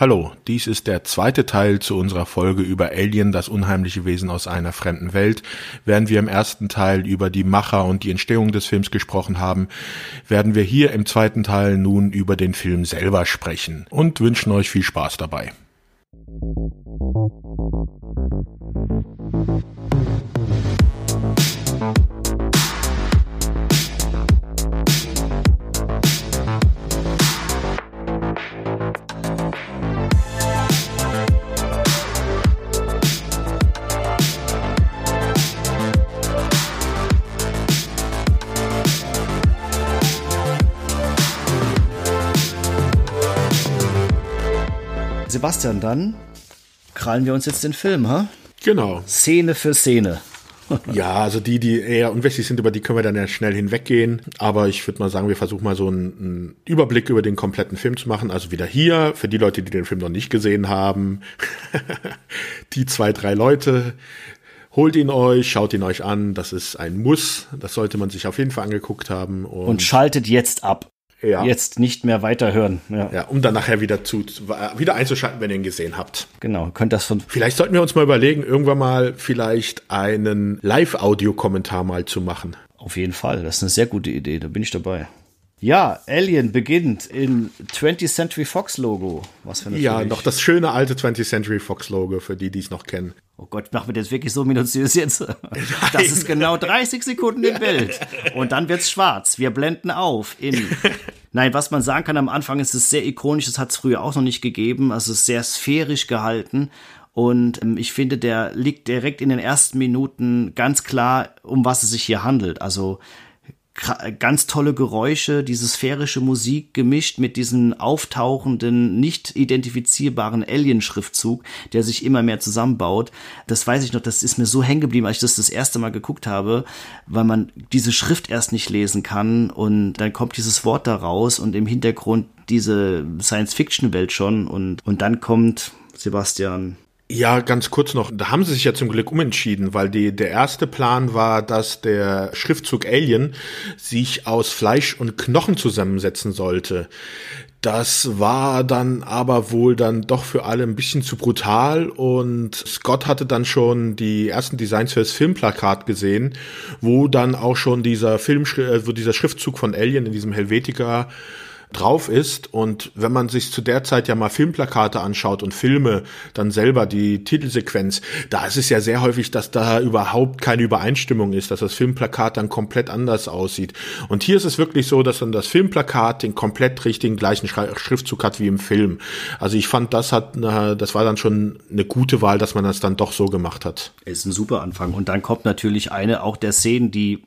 Hallo, dies ist der zweite Teil zu unserer Folge über Alien, das unheimliche Wesen aus einer fremden Welt. Während wir im ersten Teil über die Macher und die Entstehung des Films gesprochen haben, werden wir hier im zweiten Teil nun über den Film selber sprechen und wünschen euch viel Spaß dabei. Sebastian, dann krallen wir uns jetzt den Film, ha? Genau. Szene für Szene. ja, also die, die eher unwichtig sind, über die können wir dann ja schnell hinweggehen. Aber ich würde mal sagen, wir versuchen mal so einen, einen, Überblick über den kompletten Film zu machen. Also wieder hier, für die Leute, die den Film noch nicht gesehen haben, die zwei, drei Leute, holt ihn euch, schaut ihn euch an. Das ist ein Muss. Das sollte man sich auf jeden Fall angeguckt haben. Und, und schaltet jetzt ab ja. jetzt nicht mehr weiterhören. Ja. ja, um dann nachher wieder zu wieder einzuschalten, wenn ihr ihn gesehen habt. Genau, könnt das von. Vielleicht sollten wir uns mal überlegen, irgendwann mal vielleicht einen Live-Audio-Kommentar mal zu machen. Auf jeden Fall, das ist eine sehr gute Idee, da bin ich dabei. Ja, Alien beginnt in 20th Century Fox Logo. Was für eine Ja, noch das schöne alte 20th Century Fox Logo, für die, die es noch kennen. Oh Gott, machen wir das wirklich so minutiös jetzt? Das ist genau 30 Sekunden im Bild. Und dann wird's schwarz. Wir blenden auf in. Nein, was man sagen kann am Anfang ist es sehr ikonisch. Das hat es früher auch noch nicht gegeben. Also es ist sehr sphärisch gehalten. Und ähm, ich finde, der liegt direkt in den ersten Minuten ganz klar, um was es sich hier handelt. Also ganz tolle Geräusche, diese sphärische Musik gemischt mit diesem auftauchenden, nicht identifizierbaren Alien-Schriftzug, der sich immer mehr zusammenbaut. Das weiß ich noch, das ist mir so hängen geblieben, als ich das das erste Mal geguckt habe, weil man diese Schrift erst nicht lesen kann und dann kommt dieses Wort da raus und im Hintergrund diese Science-Fiction-Welt schon und, und dann kommt Sebastian ja, ganz kurz noch. Da haben sie sich ja zum Glück umentschieden, weil die, der erste Plan war, dass der Schriftzug Alien sich aus Fleisch und Knochen zusammensetzen sollte. Das war dann aber wohl dann doch für alle ein bisschen zu brutal und Scott hatte dann schon die ersten Designs für das Filmplakat gesehen, wo dann auch schon dieser Film, äh, wo dieser Schriftzug von Alien in diesem Helvetica drauf ist. Und wenn man sich zu der Zeit ja mal Filmplakate anschaut und Filme, dann selber die Titelsequenz, da ist es ja sehr häufig, dass da überhaupt keine Übereinstimmung ist, dass das Filmplakat dann komplett anders aussieht. Und hier ist es wirklich so, dass dann das Filmplakat den komplett richtigen gleichen Schriftzug hat wie im Film. Also ich fand, das hat, das war dann schon eine gute Wahl, dass man das dann doch so gemacht hat. Ist ein super Anfang. Und dann kommt natürlich eine auch der Szenen, die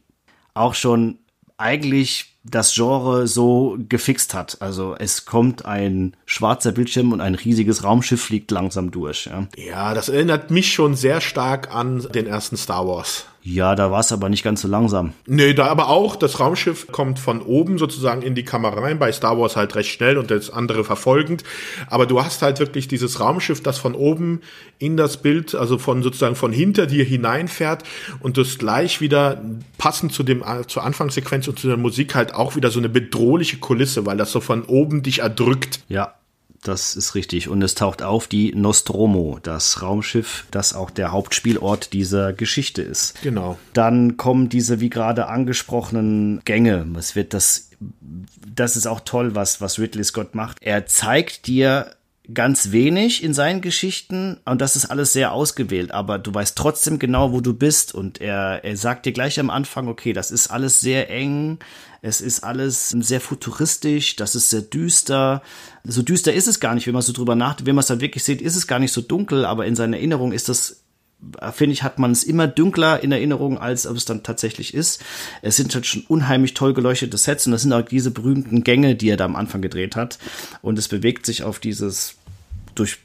auch schon eigentlich das Genre so gefixt hat. Also es kommt ein schwarzer Bildschirm und ein riesiges Raumschiff fliegt langsam durch. Ja, ja das erinnert mich schon sehr stark an den ersten Star Wars. Ja, da war es aber nicht ganz so langsam. Nee, da aber auch, das Raumschiff kommt von oben sozusagen in die Kamera rein, bei Star Wars halt recht schnell und das andere verfolgend. Aber du hast halt wirklich dieses Raumschiff, das von oben in das Bild, also von sozusagen von hinter dir hineinfährt und das gleich wieder passend zu dem, zur Anfangssequenz und zu der Musik halt auch wieder so eine bedrohliche Kulisse, weil das so von oben dich erdrückt. Ja, das ist richtig. Und es taucht auf die Nostromo, das Raumschiff, das auch der Hauptspielort dieser Geschichte ist. Genau. Dann kommen diese, wie gerade angesprochenen Gänge. Es wird das, das ist auch toll, was, was Ridley Scott macht. Er zeigt dir ganz wenig in seinen Geschichten und das ist alles sehr ausgewählt, aber du weißt trotzdem genau, wo du bist und er, er sagt dir gleich am Anfang, okay, das ist alles sehr eng, es ist alles sehr futuristisch, das ist sehr düster. So düster ist es gar nicht, wenn man so drüber nachdenkt, wenn man es dann wirklich sieht, ist es gar nicht so dunkel, aber in seiner Erinnerung ist das finde ich, hat man es immer dunkler in Erinnerung, als ob es dann tatsächlich ist. Es sind halt schon unheimlich toll geleuchtete Sets und das sind auch diese berühmten Gänge, die er da am Anfang gedreht hat. Und es bewegt sich auf dieses durch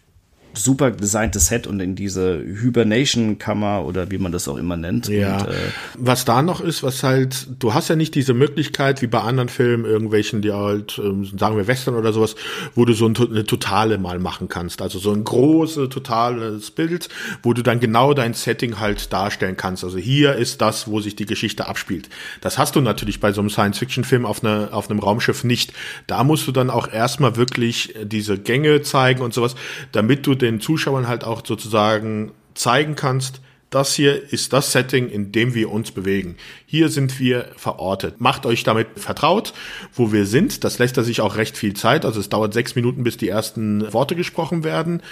super designtes Set und in diese Hibernation-Kammer oder wie man das auch immer nennt. Ja. Und, äh, was da noch ist, was halt, du hast ja nicht diese Möglichkeit wie bei anderen Filmen, irgendwelchen, die halt, ähm, sagen wir Western oder sowas, wo du so eine totale mal machen kannst. Also so ein großes, totales Bild, wo du dann genau dein Setting halt darstellen kannst. Also hier ist das, wo sich die Geschichte abspielt. Das hast du natürlich bei so einem Science-Fiction-Film auf, einer auf einem Raumschiff nicht. Da musst du dann auch erstmal wirklich diese Gänge zeigen und sowas, damit du den Zuschauern halt auch sozusagen zeigen kannst, das hier ist das Setting, in dem wir uns bewegen. Hier sind wir verortet. Macht euch damit vertraut, wo wir sind. Das lässt er sich auch recht viel Zeit. Also es dauert sechs Minuten, bis die ersten Worte gesprochen werden.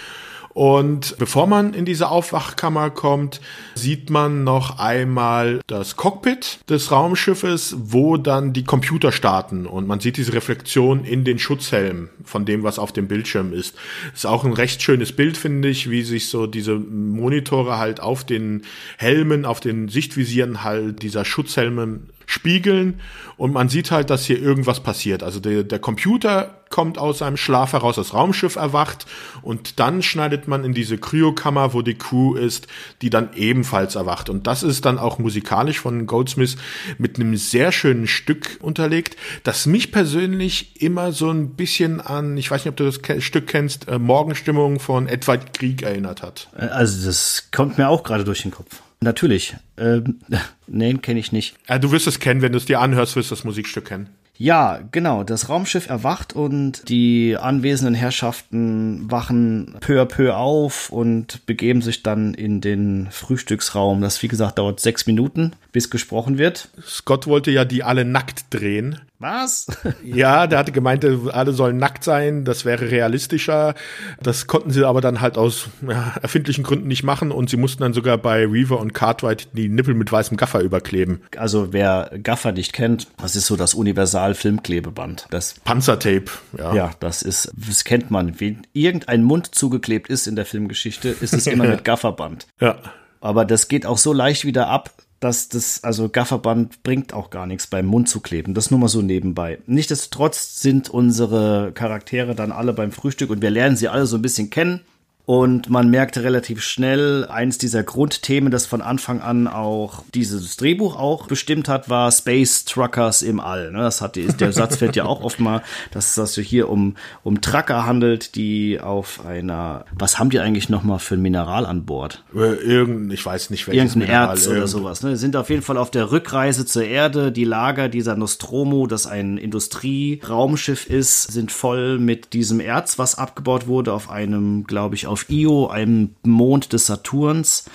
Und bevor man in diese Aufwachkammer kommt, sieht man noch einmal das Cockpit des Raumschiffes, wo dann die Computer starten und man sieht diese Reflexion in den Schutzhelm von dem, was auf dem Bildschirm ist. Ist auch ein recht schönes Bild, finde ich, wie sich so diese Monitore halt auf den Helmen, auf den Sichtvisieren halt dieser Schutzhelme spiegeln und man sieht halt, dass hier irgendwas passiert. Also der, der Computer kommt aus seinem Schlaf heraus, das Raumschiff erwacht und dann schneidet man in diese Kryokammer, wo die Crew ist, die dann ebenfalls erwacht. Und das ist dann auch musikalisch von Goldsmith mit einem sehr schönen Stück unterlegt, das mich persönlich immer so ein bisschen an, ich weiß nicht, ob du das Stück kennst, äh, Morgenstimmung von Edward Krieg erinnert hat. Also das kommt mir auch gerade durch den Kopf. Natürlich. Ähm, nein, kenne ich nicht. Du wirst es kennen, wenn du es dir anhörst, wirst du das Musikstück kennen. Ja, genau. Das Raumschiff erwacht und die anwesenden Herrschaften wachen peu à peu auf und begeben sich dann in den Frühstücksraum. Das, wie gesagt, dauert sechs Minuten, bis gesprochen wird. Scott wollte ja die alle nackt drehen. Was? ja, der hatte gemeint, alle sollen nackt sein, das wäre realistischer. Das konnten sie aber dann halt aus ja, erfindlichen Gründen nicht machen und sie mussten dann sogar bei Reaver und Cartwright die Nippel mit weißem Gaffer überkleben. Also wer Gaffer nicht kennt, das ist so das Universal-Filmklebeband. Das Panzertape, ja. Ja, das ist, das kennt man. Wie irgendein Mund zugeklebt ist in der Filmgeschichte, ist es immer mit Gafferband. Ja. Aber das geht auch so leicht wieder ab, dass das, also Gafferband bringt auch gar nichts beim Mund zu kleben. Das nur mal so nebenbei. Nichtsdestotrotz sind unsere Charaktere dann alle beim Frühstück und wir lernen sie alle so ein bisschen kennen. Und man merkte relativ schnell, eins dieser Grundthemen, das von Anfang an auch dieses Drehbuch auch bestimmt hat, war Space Truckers im All. Ne? Das hat der Satz fällt ja auch oft mal, dass es also hier um, um Trucker handelt, die auf einer, was haben die eigentlich nochmal für ein Mineral an Bord? Äh, irgend, ich weiß nicht welches Irgendein Mineral, Erz oder sowas. Ne? Sind auf jeden Fall auf der Rückreise zur Erde. Die Lager dieser Nostromo, das ein Industrieraumschiff ist, sind voll mit diesem Erz, was abgebaut wurde auf einem, glaube ich, auf Io, einem Mond des Saturns.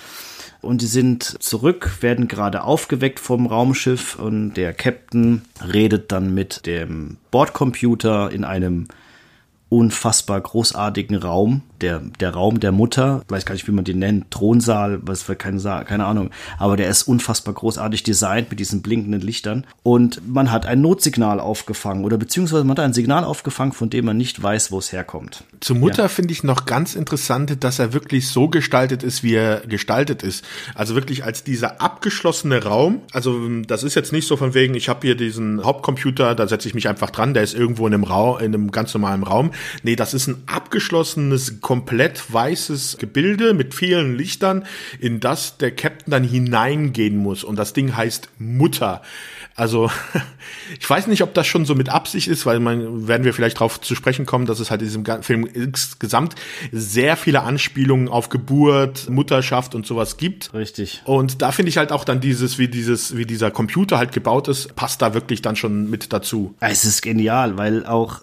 Und die sind zurück, werden gerade aufgeweckt vom Raumschiff und der Captain redet dann mit dem Bordcomputer in einem unfassbar großartigen Raum, der, der Raum der Mutter, weiß gar nicht, wie man den nennt, Thronsaal, was für keine, keine Ahnung, aber der ist unfassbar großartig designt mit diesen blinkenden Lichtern und man hat ein Notsignal aufgefangen oder beziehungsweise man hat ein Signal aufgefangen, von dem man nicht weiß, wo es herkommt. Zur Mutter ja. finde ich noch ganz interessant, dass er wirklich so gestaltet ist, wie er gestaltet ist. Also wirklich als dieser abgeschlossene Raum, also das ist jetzt nicht so von wegen, ich habe hier diesen Hauptcomputer, da setze ich mich einfach dran, der ist irgendwo in einem Raum, in einem ganz normalen Raum, Nee, das ist ein abgeschlossenes, komplett weißes Gebilde mit vielen Lichtern, in das der Captain dann hineingehen muss. Und das Ding heißt Mutter. Also, ich weiß nicht, ob das schon so mit Absicht ist, weil man, werden wir vielleicht darauf zu sprechen kommen, dass es halt in diesem Film insgesamt sehr viele Anspielungen auf Geburt, Mutterschaft und sowas gibt. Richtig. Und da finde ich halt auch dann dieses, wie dieses, wie dieser Computer halt gebaut ist, passt da wirklich dann schon mit dazu. Es ist genial, weil auch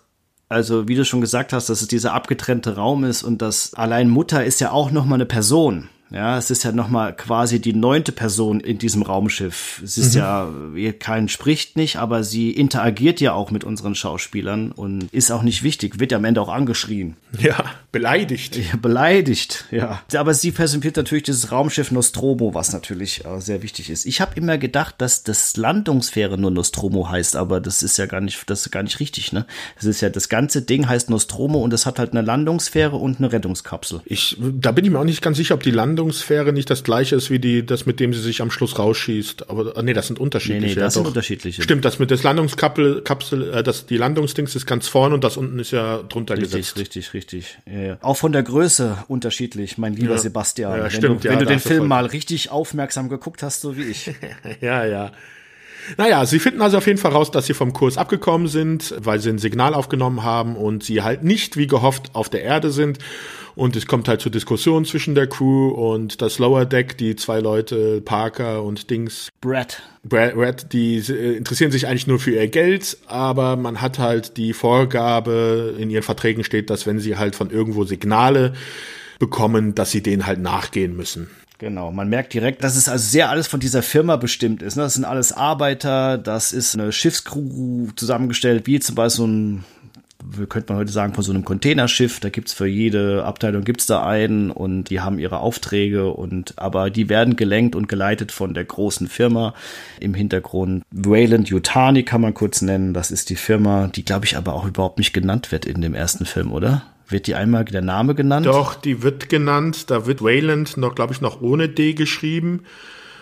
also wie du schon gesagt hast, dass es dieser abgetrennte Raum ist und dass allein Mutter ist ja auch noch mal eine Person. Ja, es ist ja nochmal quasi die neunte Person in diesem Raumschiff. Es ist mhm. ja, kein spricht nicht, aber sie interagiert ja auch mit unseren Schauspielern und ist auch nicht wichtig, wird ja am Ende auch angeschrien. Ja, beleidigt. Ja, beleidigt, ja. Aber sie personifiziert natürlich dieses Raumschiff Nostromo, was natürlich äh, sehr wichtig ist. Ich habe immer gedacht, dass das Landungsfähre nur Nostromo heißt, aber das ist ja gar nicht, das ist gar nicht richtig, ne? Es ist ja, das ganze Ding heißt Nostromo und es hat halt eine Landungsfähre und eine Rettungskapsel. Ich, da bin ich mir auch nicht ganz sicher, ob die Landungsfähre Landungssphäre nicht das gleiche ist wie die, das mit dem sie sich am Schluss rausschießt. Aber nee, das sind unterschiedliche. Nee, nee, das ja, sind unterschiedliche. Stimmt, das mit des Landungskapsel, Kapsel, äh, das die Landungsdings ist ganz vorne und das unten ist ja drunter richtig, gesetzt. Richtig, richtig, richtig. Ja, Auch von der Größe unterschiedlich, mein lieber ja. Sebastian. Ja, wenn stimmt, du, wenn du den Film mal richtig aufmerksam geguckt hast, so wie ich. ja, ja. Naja, sie finden also auf jeden Fall raus, dass sie vom Kurs abgekommen sind, weil sie ein Signal aufgenommen haben und sie halt nicht wie gehofft auf der Erde sind. Und es kommt halt zur Diskussion zwischen der Crew und das Lower Deck, die zwei Leute, Parker und Dings. Brad. Brad, Brad die äh, interessieren sich eigentlich nur für ihr Geld, aber man hat halt die Vorgabe, in ihren Verträgen steht, dass wenn sie halt von irgendwo Signale bekommen, dass sie denen halt nachgehen müssen. Genau, man merkt direkt, dass es also sehr alles von dieser Firma bestimmt ist. Ne? Das sind alles Arbeiter, das ist eine Schiffscrew zusammengestellt, wie zum Beispiel so ein könnte man heute sagen, von so einem Containerschiff. Da gibt's für jede Abteilung gibt's da einen und die haben ihre Aufträge und aber die werden gelenkt und geleitet von der großen Firma im Hintergrund. Wayland Yutani kann man kurz nennen. Das ist die Firma, die glaube ich aber auch überhaupt nicht genannt wird in dem ersten Film, oder? Wird die einmal der Name genannt? Doch, die wird genannt. Da wird Wayland noch, glaube ich, noch ohne D geschrieben.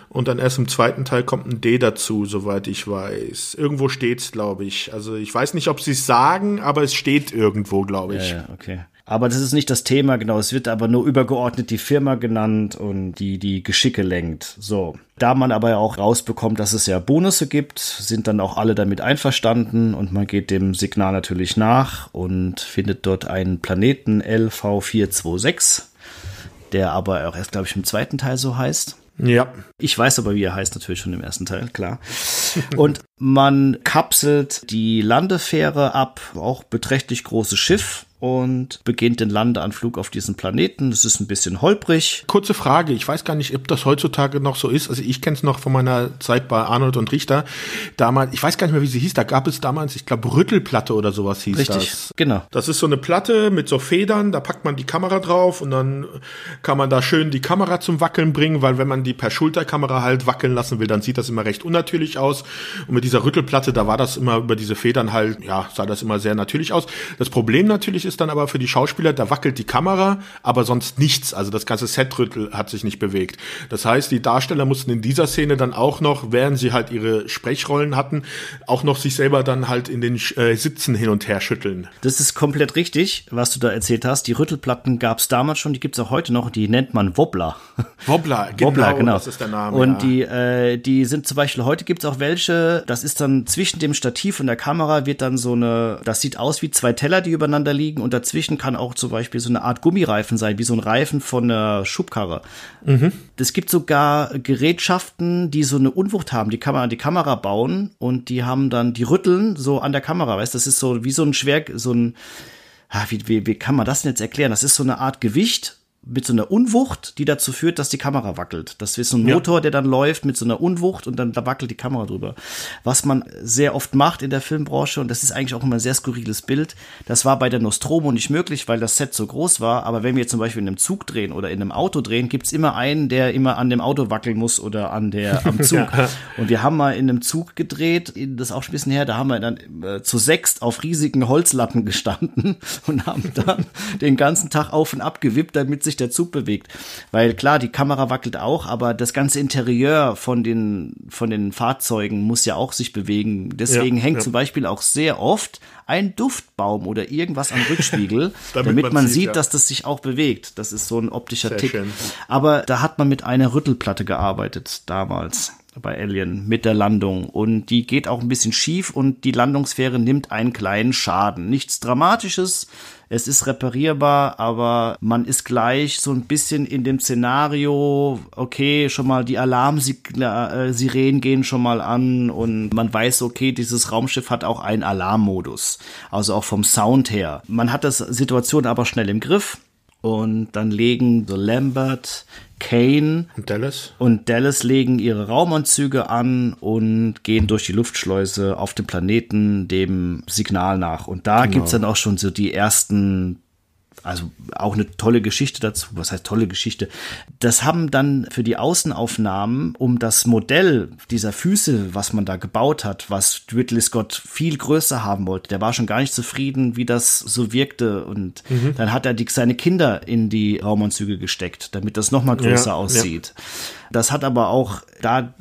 Und dann erst im zweiten Teil kommt ein D dazu, soweit ich weiß. Irgendwo steht's, glaube ich. Also ich weiß nicht, ob sie es sagen, aber es steht irgendwo, glaube ich. Ja, ja, okay. Aber das ist nicht das Thema, genau. Es wird aber nur übergeordnet die Firma genannt und die die Geschicke lenkt. So. Da man aber ja auch rausbekommt, dass es ja Bonusse gibt, sind dann auch alle damit einverstanden und man geht dem Signal natürlich nach und findet dort einen Planeten LV426, der aber auch erst, glaube ich, im zweiten Teil so heißt. Ja. Ich weiß aber, wie er heißt, natürlich schon im ersten Teil, klar. Und man kapselt die Landefähre ab, auch beträchtlich großes Schiff und beginnt den Landeanflug auf diesen Planeten. Das ist ein bisschen holprig. Kurze Frage, ich weiß gar nicht, ob das heutzutage noch so ist. Also ich kenne es noch von meiner Zeit bei Arnold und Richter. Damals, ich weiß gar nicht mehr, wie sie hieß, da gab es damals, ich glaube, Rüttelplatte oder sowas hieß Richtig, das. genau. Das ist so eine Platte mit so Federn, da packt man die Kamera drauf und dann kann man da schön die Kamera zum Wackeln bringen, weil wenn man die per Schulterkamera halt wackeln lassen will, dann sieht das immer recht unnatürlich aus. Und mit dieser Rüttelplatte, da war das immer über diese Federn halt, ja, sah das immer sehr natürlich aus. Das Problem natürlich ist dann aber für die Schauspieler, da wackelt die Kamera, aber sonst nichts. Also das ganze Setrüttel hat sich nicht bewegt. Das heißt, die Darsteller mussten in dieser Szene dann auch noch, während sie halt ihre Sprechrollen hatten, auch noch sich selber dann halt in den äh, Sitzen hin und her schütteln. Das ist komplett richtig, was du da erzählt hast. Die Rüttelplatten gab es damals schon, die gibt es auch heute noch. Die nennt man Wobbler. Wobbler, genau, Wobbler, genau. das ist der Name. Und ja. die, äh, die sind zum Beispiel, heute gibt es auch welche, das ist dann zwischen dem Stativ und der Kamera wird dann so eine, das sieht aus wie zwei Teller, die übereinander liegen und dazwischen kann auch zum Beispiel so eine Art Gummireifen sein, wie so ein Reifen von einer Schubkarre. Mhm. Es gibt sogar Gerätschaften, die so eine Unwucht haben, die kann man an die Kamera bauen und die haben dann, die rütteln so an der Kamera, weißt, das ist so wie so ein Schwer, so ein, wie, wie, wie kann man das denn jetzt erklären? Das ist so eine Art Gewicht, mit so einer Unwucht, die dazu führt, dass die Kamera wackelt. Das ist so ein Motor, ja. der dann läuft mit so einer Unwucht und dann da wackelt die Kamera drüber. Was man sehr oft macht in der Filmbranche, und das ist eigentlich auch immer ein sehr skurriles Bild, das war bei der Nostromo nicht möglich, weil das Set so groß war, aber wenn wir zum Beispiel in einem Zug drehen oder in einem Auto drehen, gibt's immer einen, der immer an dem Auto wackeln muss oder an der, am Zug. ja. Und wir haben mal in einem Zug gedreht, das auch schon ein bisschen her, da haben wir dann äh, zu sechst auf riesigen Holzlatten gestanden und haben dann den ganzen Tag auf und ab gewippt, damit sich sich der Zug bewegt. Weil klar, die Kamera wackelt auch, aber das ganze Interieur von den, von den Fahrzeugen muss ja auch sich bewegen. Deswegen ja, hängt ja. zum Beispiel auch sehr oft ein Duftbaum oder irgendwas am Rückspiegel, damit, damit, man, man sieht, ja. dass das sich auch bewegt. Das ist so ein optischer sehr Tick. Schön. Aber da hat man mit einer Rüttelplatte gearbeitet damals bei Alien mit der Landung und die geht auch ein bisschen schief und die Landungsfähre nimmt einen kleinen Schaden. Nichts Dramatisches, es ist reparierbar, aber man ist gleich so ein bisschen in dem Szenario, okay, schon mal die Alarmsirenen gehen schon mal an und man weiß, okay, dieses Raumschiff hat auch einen Alarmmodus, also auch vom Sound her. Man hat das Situation aber schnell im Griff und dann legen so Lambert, Kane und Dallas. und Dallas legen ihre Raumanzüge an und gehen durch die Luftschleuse auf dem Planeten dem Signal nach. Und da genau. gibt's dann auch schon so die ersten Also auch eine tolle Geschichte dazu. Was heißt tolle Geschichte? Das haben dann für die Außenaufnahmen, um das Modell dieser Füße, was man da gebaut hat, was Ridley Scott viel größer haben wollte, der war schon gar nicht zufrieden, wie das so wirkte. Und mhm. dann hat er die, seine Kinder in die Raumanzüge gesteckt, damit das noch mal größer ja, aussieht. Ja. Das hat aber auch da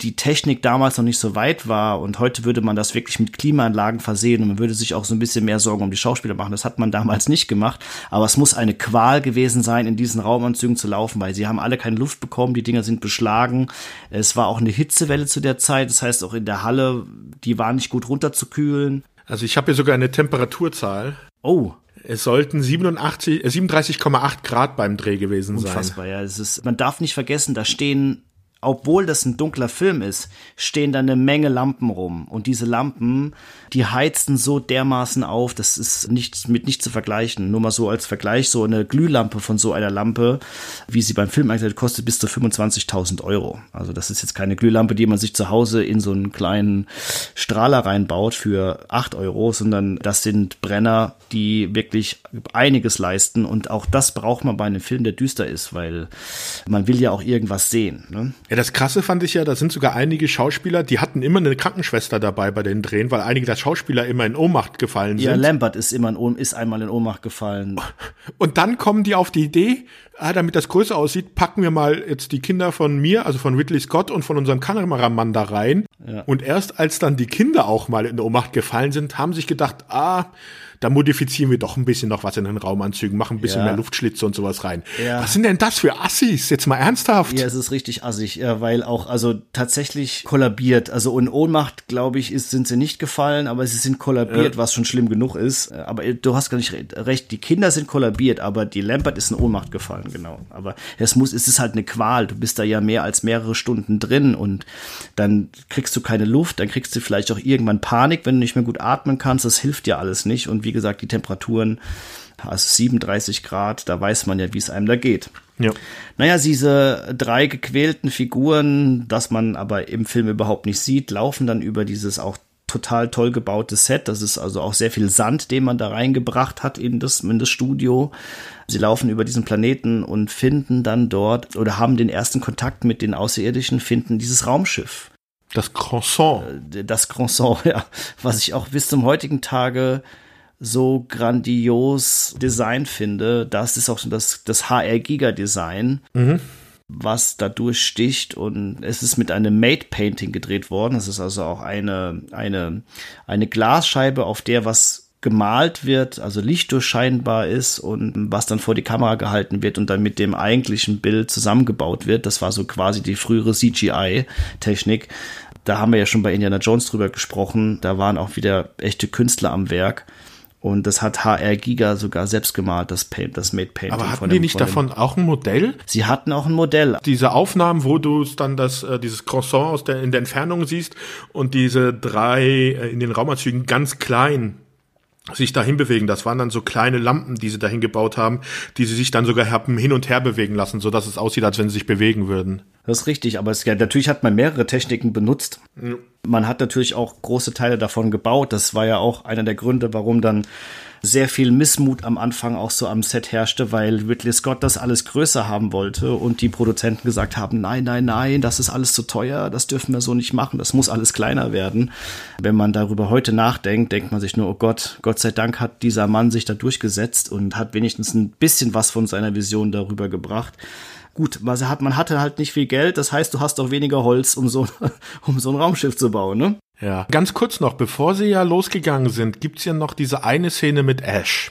die Technik damals noch nicht so weit war und heute würde man das wirklich mit Klimaanlagen versehen und man würde sich auch so ein bisschen mehr Sorgen um die Schauspieler machen. Das hat man damals nicht gemacht, aber es muss eine Qual gewesen sein, in diesen Raumanzügen zu laufen, weil sie haben alle keine Luft bekommen, die Dinger sind beschlagen. Es war auch eine Hitzewelle zu der Zeit, das heißt auch in der Halle, die war nicht gut runterzukühlen. Also ich habe hier sogar eine Temperaturzahl. Oh. Es sollten 87, 37,8 Grad beim Dreh gewesen Unfassbar, sein. Unfassbar, ja. Es ist, man darf nicht vergessen, da stehen obwohl das ein dunkler Film ist, stehen da eine Menge Lampen rum. Und diese Lampen, die heizten so dermaßen auf, das ist nicht, mit nicht zu vergleichen. Nur mal so als Vergleich, so eine Glühlampe von so einer Lampe, wie sie beim Film eingesetzt kostet bis zu 25.000 Euro. Also das ist jetzt keine Glühlampe, die man sich zu Hause in so einen kleinen Strahler reinbaut für 8 Euro, sondern das sind Brenner, die wirklich einiges leisten. Und auch das braucht man bei einem Film, der düster ist, weil man will ja auch irgendwas sehen. Ne? Ja, das Krasse fand ich ja, da sind sogar einige Schauspieler, die hatten immer eine Krankenschwester dabei bei den Drehen, weil einige der Schauspieler immer in Ohnmacht gefallen sind. Ja, Lambert ist immer in Ohm, ist einmal in Ohnmacht gefallen. Und dann kommen die auf die Idee, ah, damit das größer aussieht, packen wir mal jetzt die Kinder von mir, also von Ridley Scott und von unserem Kameramann da rein. Ja. Und erst als dann die Kinder auch mal in Ohnmacht gefallen sind, haben sich gedacht, ah, da modifizieren wir doch ein bisschen noch was in den Raumanzügen, machen ein bisschen ja. mehr Luftschlitze und sowas rein. Ja. Was sind denn das für Assis? Jetzt mal ernsthaft. Ja, es ist richtig assig, ja, weil auch, also tatsächlich kollabiert. Also in Ohnmacht, glaube ich, ist, sind sie nicht gefallen, aber sie sind kollabiert, was schon schlimm genug ist. Aber du hast gar nicht recht. Die Kinder sind kollabiert, aber die Lambert ist in Ohnmacht gefallen, genau. Aber es muss, es ist halt eine Qual. Du bist da ja mehr als mehrere Stunden drin und dann kriegst du keine Luft, dann kriegst du vielleicht auch irgendwann Panik, wenn du nicht mehr gut atmen kannst. Das hilft dir alles nicht. Und wie gesagt, die Temperaturen, also 37 Grad, da weiß man ja, wie es einem da geht. Ja. Naja, diese drei gequälten Figuren, das man aber im Film überhaupt nicht sieht, laufen dann über dieses auch total toll gebautes Set. Das ist also auch sehr viel Sand, den man da reingebracht hat in das, in das Studio. Sie laufen über diesen Planeten und finden dann dort oder haben den ersten Kontakt mit den Außerirdischen, finden dieses Raumschiff. Das Croissant. Äh, das Croissant, ja. Was ich auch bis zum heutigen Tage so grandios Design finde. Das ist auch das, das HR-Giga-Design. Mhm was da durchsticht und es ist mit einem Made Painting gedreht worden. Es ist also auch eine, eine, eine Glasscheibe, auf der was gemalt wird, also lichtdurchscheinbar ist und was dann vor die Kamera gehalten wird und dann mit dem eigentlichen Bild zusammengebaut wird. Das war so quasi die frühere CGI-Technik. Da haben wir ja schon bei Indiana Jones drüber gesprochen. Da waren auch wieder echte Künstler am Werk. Und das hat HR Giga sogar selbst gemalt, das Paint, das Made Painting. Aber hatten die nicht davon auch ein Modell? Sie hatten auch ein Modell. Diese Aufnahmen, wo du dann das, äh, dieses Croissant aus der, in der Entfernung siehst und diese drei äh, in den Raumanzügen ganz klein sich dahin bewegen. Das waren dann so kleine Lampen, die sie dahin gebaut haben, die sie sich dann sogar hin und her bewegen lassen, so dass es aussieht, als wenn sie sich bewegen würden. Das ist richtig, aber es, ja, natürlich hat man mehrere Techniken benutzt. Ja. Man hat natürlich auch große Teile davon gebaut. Das war ja auch einer der Gründe, warum dann sehr viel Missmut am Anfang auch so am Set herrschte, weil Ridley Scott das alles größer haben wollte und die Produzenten gesagt haben, nein, nein, nein, das ist alles zu teuer, das dürfen wir so nicht machen, das muss alles kleiner werden. Wenn man darüber heute nachdenkt, denkt man sich nur, oh Gott, Gott sei Dank hat dieser Mann sich da durchgesetzt und hat wenigstens ein bisschen was von seiner Vision darüber gebracht gut, man hatte halt nicht viel Geld, das heißt, du hast auch weniger Holz, um so, um so ein Raumschiff zu bauen, ne? Ja. Ganz kurz noch, bevor sie ja losgegangen sind, gibt's ja noch diese eine Szene mit Ash,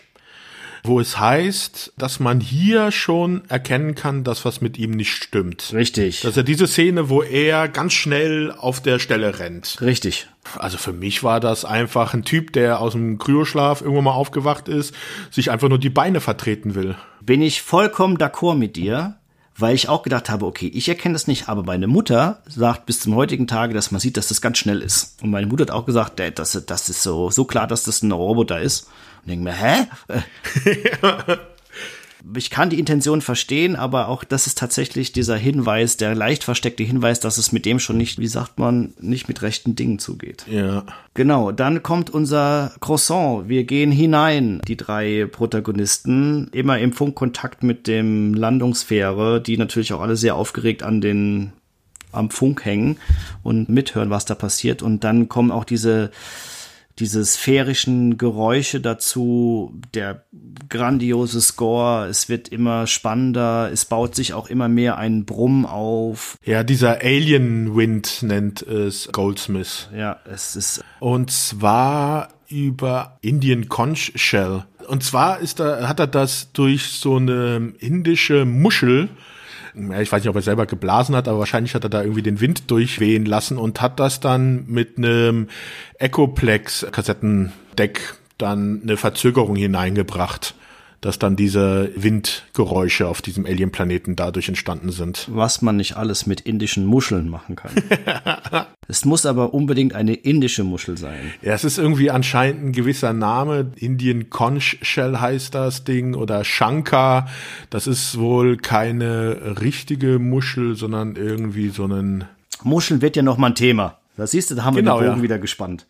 wo es heißt, dass man hier schon erkennen kann, dass was mit ihm nicht stimmt. Richtig. Das ist ja diese Szene, wo er ganz schnell auf der Stelle rennt. Richtig. Also für mich war das einfach ein Typ, der aus dem Kryoschlaf irgendwann mal aufgewacht ist, sich einfach nur die Beine vertreten will. Bin ich vollkommen d'accord mit dir weil ich auch gedacht habe, okay, ich erkenne das nicht, aber meine Mutter sagt bis zum heutigen Tage, dass man sieht, dass das ganz schnell ist. Und meine Mutter hat auch gesagt, das, das ist so, so klar, dass das ein Roboter ist. Und denke mir, hä? Ich kann die Intention verstehen, aber auch das ist tatsächlich dieser Hinweis, der leicht versteckte Hinweis, dass es mit dem schon nicht, wie sagt man, nicht mit rechten Dingen zugeht. Ja. Genau, dann kommt unser Croissant. Wir gehen hinein, die drei Protagonisten, immer im Funkkontakt mit dem Landungsfähre, die natürlich auch alle sehr aufgeregt an den am Funk hängen und mithören, was da passiert. Und dann kommen auch diese diese sphärischen Geräusche dazu, der grandiose Score, es wird immer spannender, es baut sich auch immer mehr ein Brumm auf. Ja, dieser Alien Wind nennt es Goldsmith. Ja, es ist. Und zwar über Indian Conch Shell. Und zwar ist da, hat er das durch so eine indische Muschel ich weiß nicht, ob er selber geblasen hat, aber wahrscheinlich hat er da irgendwie den Wind durchwehen lassen und hat das dann mit einem Echoplex-Kassettendeck dann eine Verzögerung hineingebracht dass dann diese Windgeräusche auf diesem Alien-Planeten dadurch entstanden sind. Was man nicht alles mit indischen Muscheln machen kann. es muss aber unbedingt eine indische Muschel sein. Ja, es ist irgendwie anscheinend ein gewisser Name. Indian Conch Shell heißt das Ding oder Shankar. Das ist wohl keine richtige Muschel, sondern irgendwie so ein Muscheln wird ja noch mal ein Thema. Das siehst du, da haben genau, wir den Bogen ja. wieder gespannt.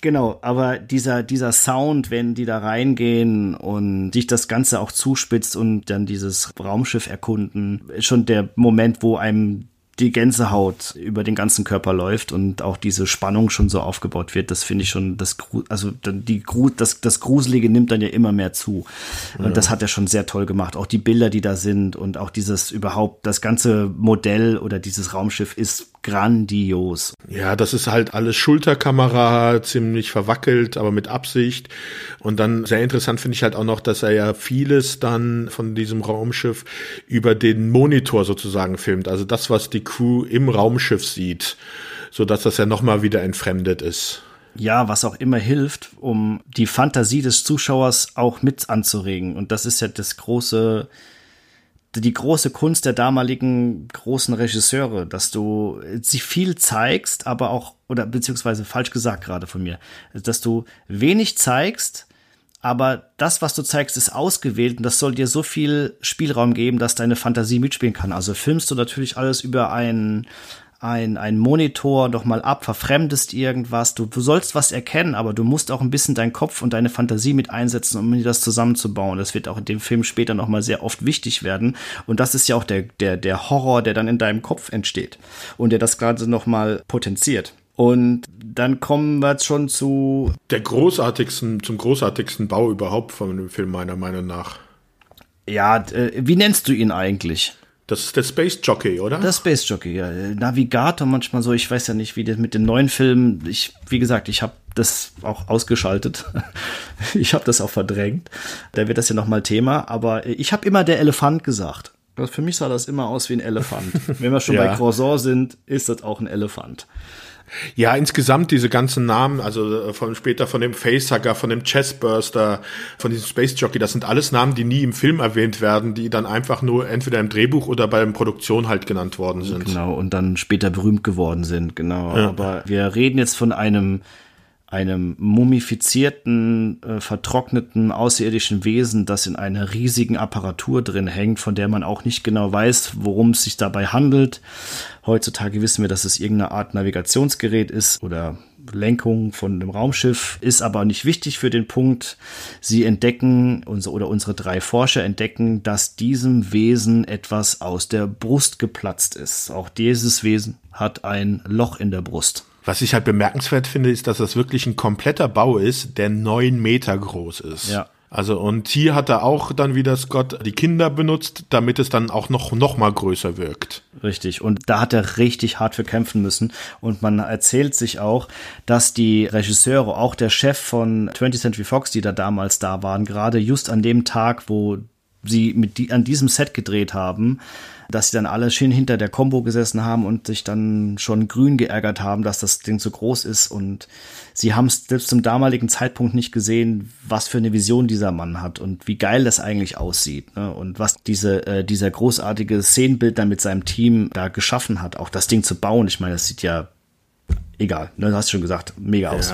Genau, aber dieser, dieser Sound, wenn die da reingehen und sich das Ganze auch zuspitzt und dann dieses Raumschiff erkunden, ist schon der Moment, wo einem die Gänsehaut über den ganzen Körper läuft und auch diese Spannung schon so aufgebaut wird, das finde ich schon, das, also die, das, das Gruselige nimmt dann ja immer mehr zu. Und ja. das hat er schon sehr toll gemacht. Auch die Bilder, die da sind und auch dieses überhaupt, das ganze Modell oder dieses Raumschiff ist grandios. Ja, das ist halt alles Schulterkamera, ziemlich verwackelt, aber mit Absicht. Und dann sehr interessant finde ich halt auch noch, dass er ja vieles dann von diesem Raumschiff über den Monitor sozusagen filmt. Also das, was die Crew im Raumschiff sieht, so dass das ja nochmal wieder entfremdet ist. Ja, was auch immer hilft, um die Fantasie des Zuschauers auch mit anzuregen. Und das ist ja das große, die große Kunst der damaligen großen Regisseure, dass du sie viel zeigst, aber auch, oder beziehungsweise falsch gesagt gerade von mir, dass du wenig zeigst, aber das, was du zeigst, ist ausgewählt und das soll dir so viel Spielraum geben, dass deine Fantasie mitspielen kann. Also filmst du natürlich alles über einen ein, ein Monitor nochmal ab, verfremdest irgendwas. Du, du sollst was erkennen, aber du musst auch ein bisschen deinen Kopf und deine Fantasie mit einsetzen, um dir das zusammenzubauen. Das wird auch in dem Film später nochmal sehr oft wichtig werden. Und das ist ja auch der, der, der Horror, der dann in deinem Kopf entsteht und der das Ganze nochmal potenziert. Und dann kommen wir jetzt schon zu der großartigsten, zum großartigsten Bau überhaupt von dem Film meiner Meinung nach. Ja, äh, wie nennst du ihn eigentlich? Das ist der Space Jockey, oder? Der Space Jockey, ja. Navigator manchmal so. Ich weiß ja nicht, wie das mit den neuen Filmen. Ich, wie gesagt, ich habe das auch ausgeschaltet. ich habe das auch verdrängt. Da wird das ja nochmal Thema. Aber ich habe immer der Elefant gesagt. Für mich sah das immer aus wie ein Elefant. Wenn wir schon ja. bei Croissant sind, ist das auch ein Elefant. Ja, insgesamt diese ganzen Namen, also äh, von später von dem Facehugger, von dem Chestburster, von diesem Space Jockey, das sind alles Namen, die nie im Film erwähnt werden, die dann einfach nur entweder im Drehbuch oder bei der Produktion halt genannt worden sind. Genau, und dann später berühmt geworden sind, genau. Ja. Aber wir reden jetzt von einem einem mumifizierten, äh, vertrockneten außerirdischen Wesen, das in einer riesigen Apparatur drin hängt, von der man auch nicht genau weiß, worum es sich dabei handelt. Heutzutage wissen wir, dass es irgendeine Art Navigationsgerät ist oder Lenkung von dem Raumschiff, ist aber nicht wichtig für den Punkt. Sie entdecken, oder unsere drei Forscher entdecken, dass diesem Wesen etwas aus der Brust geplatzt ist. Auch dieses Wesen hat ein Loch in der Brust. Was ich halt bemerkenswert finde, ist, dass das wirklich ein kompletter Bau ist, der neun Meter groß ist. Ja. Also und hier hat er auch dann wieder Scott die Kinder benutzt, damit es dann auch noch noch mal größer wirkt. Richtig und da hat er richtig hart für kämpfen müssen und man erzählt sich auch, dass die Regisseure, auch der Chef von 20th Century Fox, die da damals da waren, gerade just an dem Tag, wo sie mit die, an diesem Set gedreht haben, dass sie dann alle schön hinter der Combo gesessen haben und sich dann schon grün geärgert haben, dass das Ding zu groß ist und sie haben es selbst zum damaligen Zeitpunkt nicht gesehen, was für eine Vision dieser Mann hat und wie geil das eigentlich aussieht ne? und was diese äh, dieser großartige Szenenbildner mit seinem Team da geschaffen hat, auch das Ding zu bauen. Ich meine, das sieht ja egal, ne, du hast schon gesagt, mega aus.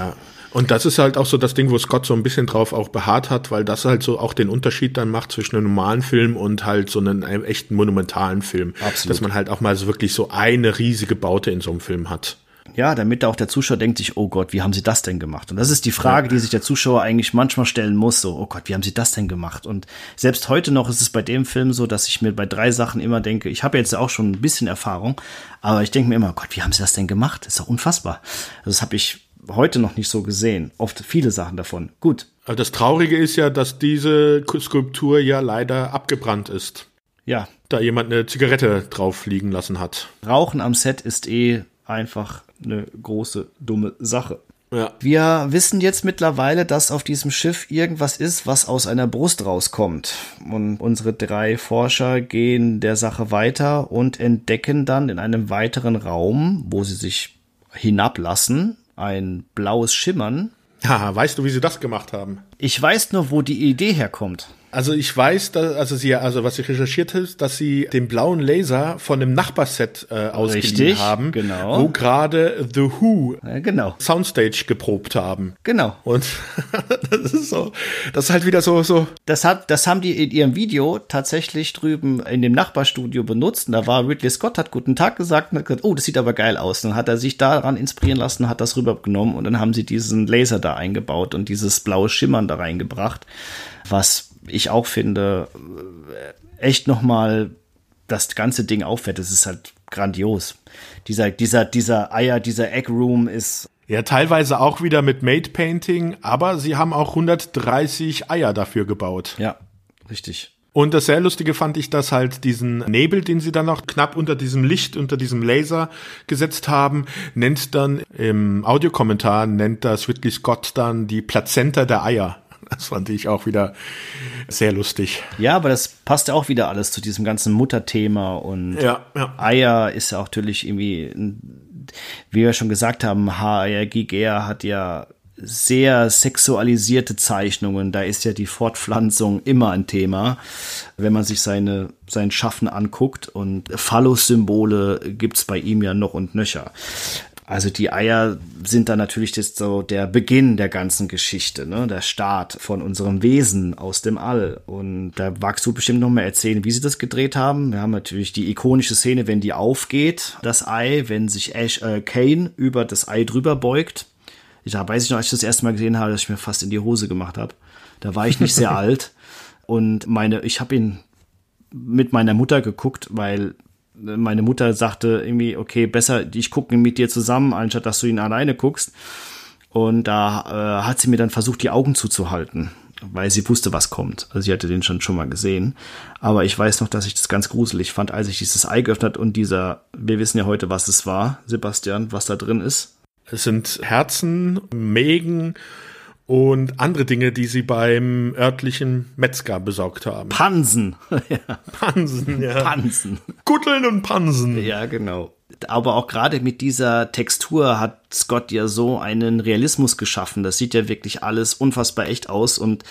Und das ist halt auch so das Ding, wo Scott so ein bisschen drauf auch beharrt hat, weil das halt so auch den Unterschied dann macht zwischen einem normalen Film und halt so einem, einem echten monumentalen Film. Absolut. Dass man halt auch mal so wirklich so eine riesige Baute in so einem Film hat. Ja, damit auch der Zuschauer denkt sich, oh Gott, wie haben sie das denn gemacht? Und das ist die Frage, die sich der Zuschauer eigentlich manchmal stellen muss, so, oh Gott, wie haben sie das denn gemacht? Und selbst heute noch ist es bei dem Film so, dass ich mir bei drei Sachen immer denke, ich habe jetzt auch schon ein bisschen Erfahrung, aber ich denke mir immer, Gott, wie haben sie das denn gemacht? Das ist doch unfassbar. Also das habe ich heute noch nicht so gesehen. Oft viele Sachen davon. Gut. Aber das Traurige ist ja, dass diese Skulptur ja leider abgebrannt ist. Ja. Da jemand eine Zigarette drauf liegen lassen hat. Rauchen am Set ist eh einfach eine große, dumme Sache. Ja. Wir wissen jetzt mittlerweile, dass auf diesem Schiff irgendwas ist, was aus einer Brust rauskommt. Und unsere drei Forscher gehen der Sache weiter und entdecken dann in einem weiteren Raum, wo sie sich hinablassen, ein blaues Schimmern. Haha, weißt du, wie sie das gemacht haben? Ich weiß nur, wo die Idee herkommt. Also ich weiß, dass, also sie, also was ich recherchiert habe, dass sie den blauen Laser von einem Nachbarset äh, ausgeliehen Richtig, haben, genau. wo gerade The Who Ja, genau. Soundstage geprobt haben. Genau. Und das ist so, das ist halt wieder so, so. Das, hat, das haben die in ihrem Video tatsächlich drüben in dem Nachbarstudio benutzt. Und da war Ridley Scott, hat guten Tag gesagt und hat gesagt, oh, das sieht aber geil aus. Dann hat er sich daran inspirieren lassen, hat das rübergenommen und dann haben sie diesen Laser da eingebaut und dieses blaue Schimmern da reingebracht, was ich auch finde, äh, echt nochmal das ganze Ding aufwertet. Es ist halt grandios. Dieser, dieser, dieser Eier, dieser Egg Room ist Ja, teilweise auch wieder mit Made Painting, aber sie haben auch 130 Eier dafür gebaut. Ja, richtig. Und das sehr Lustige fand ich, dass halt diesen Nebel, den sie dann noch knapp unter diesem Licht, unter diesem Laser gesetzt haben, nennt dann im Audiokommentar, nennt das Ridley Scott dann die Plazenta der Eier. Das fand ich auch wieder sehr lustig. Ja, aber das passt ja auch wieder alles zu diesem ganzen Mutterthema und Ja, ja. Eier ist ja auch natürlich irgendwie, wie wir schon gesagt haben, HR Giger hat ja sehr sexualisierte Zeichnungen. Da ist ja die Fortpflanzung immer ein Thema, wenn man sich seine, sein Schaffen anguckt. Und Phallus-Symbole gibt's bei ihm ja noch und nöcher. Also die Eier sind dann natürlich jetzt so der Beginn der ganzen Geschichte, ne? der Start von unserem Wesen aus dem All. Und da magst du bestimmt noch mal erzählen, wie sie das gedreht haben. Wir haben natürlich die ikonische Szene, wenn die aufgeht, das Ei, wenn sich Ash, äh, Kane über das Ei drüber beugt. Da weiß ich noch, als ich das erste Mal gesehen habe, dass ich mir fast in die Hose gemacht habe. Da war ich nicht sehr alt. Und meine, ich habe ihn mit meiner Mutter geguckt, weil meine Mutter sagte irgendwie, okay, besser, ich gucke mit dir zusammen, anstatt dass du ihn alleine guckst. Und da äh, hat sie mir dann versucht, die Augen zuzuhalten, weil sie wusste, was kommt. Also sie hatte den schon schon mal gesehen. Aber ich weiß noch, dass ich das ganz gruselig fand, als ich dieses Ei geöffnet und dieser, wir wissen ja heute, was es war, Sebastian, was da drin ist. Es sind Herzen, Mägen und andere Dinge, die sie beim örtlichen Metzger besorgt haben. Pansen. ja, Pansen, ja. Pansen. Kutteln und Pansen. Ja, genau. Aber auch gerade mit dieser Textur hat Scott ja so einen Realismus geschaffen. Das sieht ja wirklich alles unfassbar echt aus und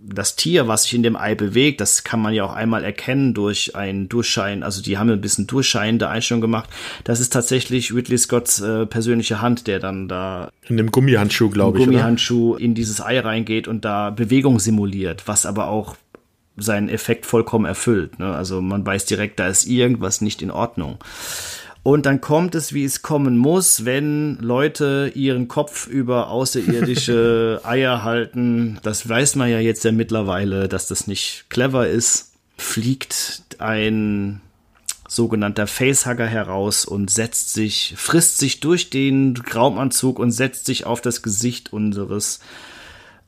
das Tier, was sich in dem Ei bewegt, das kann man ja auch einmal erkennen durch ein Durchschein. Also die haben ein bisschen durchscheinende Einstellung gemacht. Das ist tatsächlich Ridley Scotts äh, persönliche Hand, der dann da In dem Gummihandschuh, glaube ich. Oder? Gummihandschuh in dieses Ei reingeht und da Bewegung simuliert, was aber auch seinen Effekt vollkommen erfüllt. Ne? Also man weiß direkt, da ist irgendwas nicht in Ordnung. Und dann kommt es, wie es kommen muss, wenn Leute ihren Kopf über außerirdische Eier halten. Das weiß man ja jetzt ja mittlerweile, dass das nicht clever ist. Fliegt ein sogenannter Facehugger heraus und setzt sich, frisst sich durch den Raumanzug und setzt sich auf das Gesicht unseres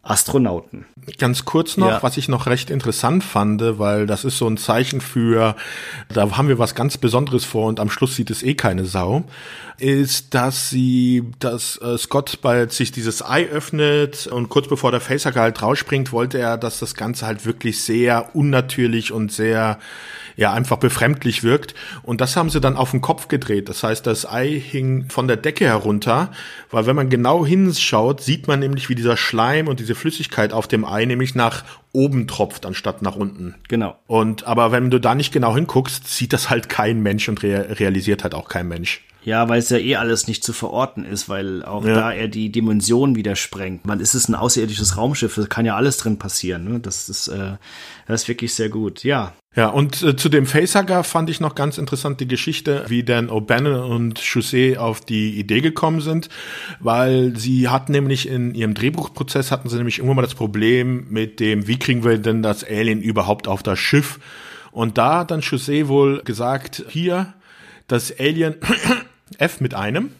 Astronauten. Ganz kurz noch, Ja. was ich noch recht interessant fand, weil das ist so ein Zeichen für, da haben wir was ganz Besonderes vor und am Schluss sieht es eh keine Sau, ist, dass sie, dass äh, Scott bei sich dieses Ei öffnet und kurz bevor der Facehacker halt rausspringt, wollte er, dass das Ganze halt wirklich sehr unnatürlich und sehr ja einfach befremdlich wirkt. Und das haben sie dann auf den Kopf gedreht. Das heißt, das Ei hing von der Decke herunter, weil wenn man genau hinschaut, sieht man nämlich, wie dieser Schleim und diese Flüssigkeit auf dem Ei nämlich nach oben tropft, anstatt nach unten. Genau. Und aber wenn du da nicht genau hinguckst, sieht das halt kein Mensch und rea realisiert halt auch kein Mensch. Ja, weil es ja eh alles nicht zu verorten ist, weil auch ja. da er die Dimension wieder sprengt. Man ist es ein außerirdisches Raumschiff, da kann ja alles drin passieren. Ne? Das ist, äh, das ist wirklich sehr gut. Ja. Ja, und äh, zu dem Facehugger fand ich noch ganz interessant die Geschichte, wie Dan O'Bannon und Chaussee auf die Idee gekommen sind, weil sie hatten nämlich in ihrem Drehbuchprozess hatten sie nämlich irgendwann mal das Problem mit dem, wie kriegen wir denn das Alien überhaupt auf das Schiff? Und da hat dann Chaussee wohl gesagt, hier, das Alien F mit einem.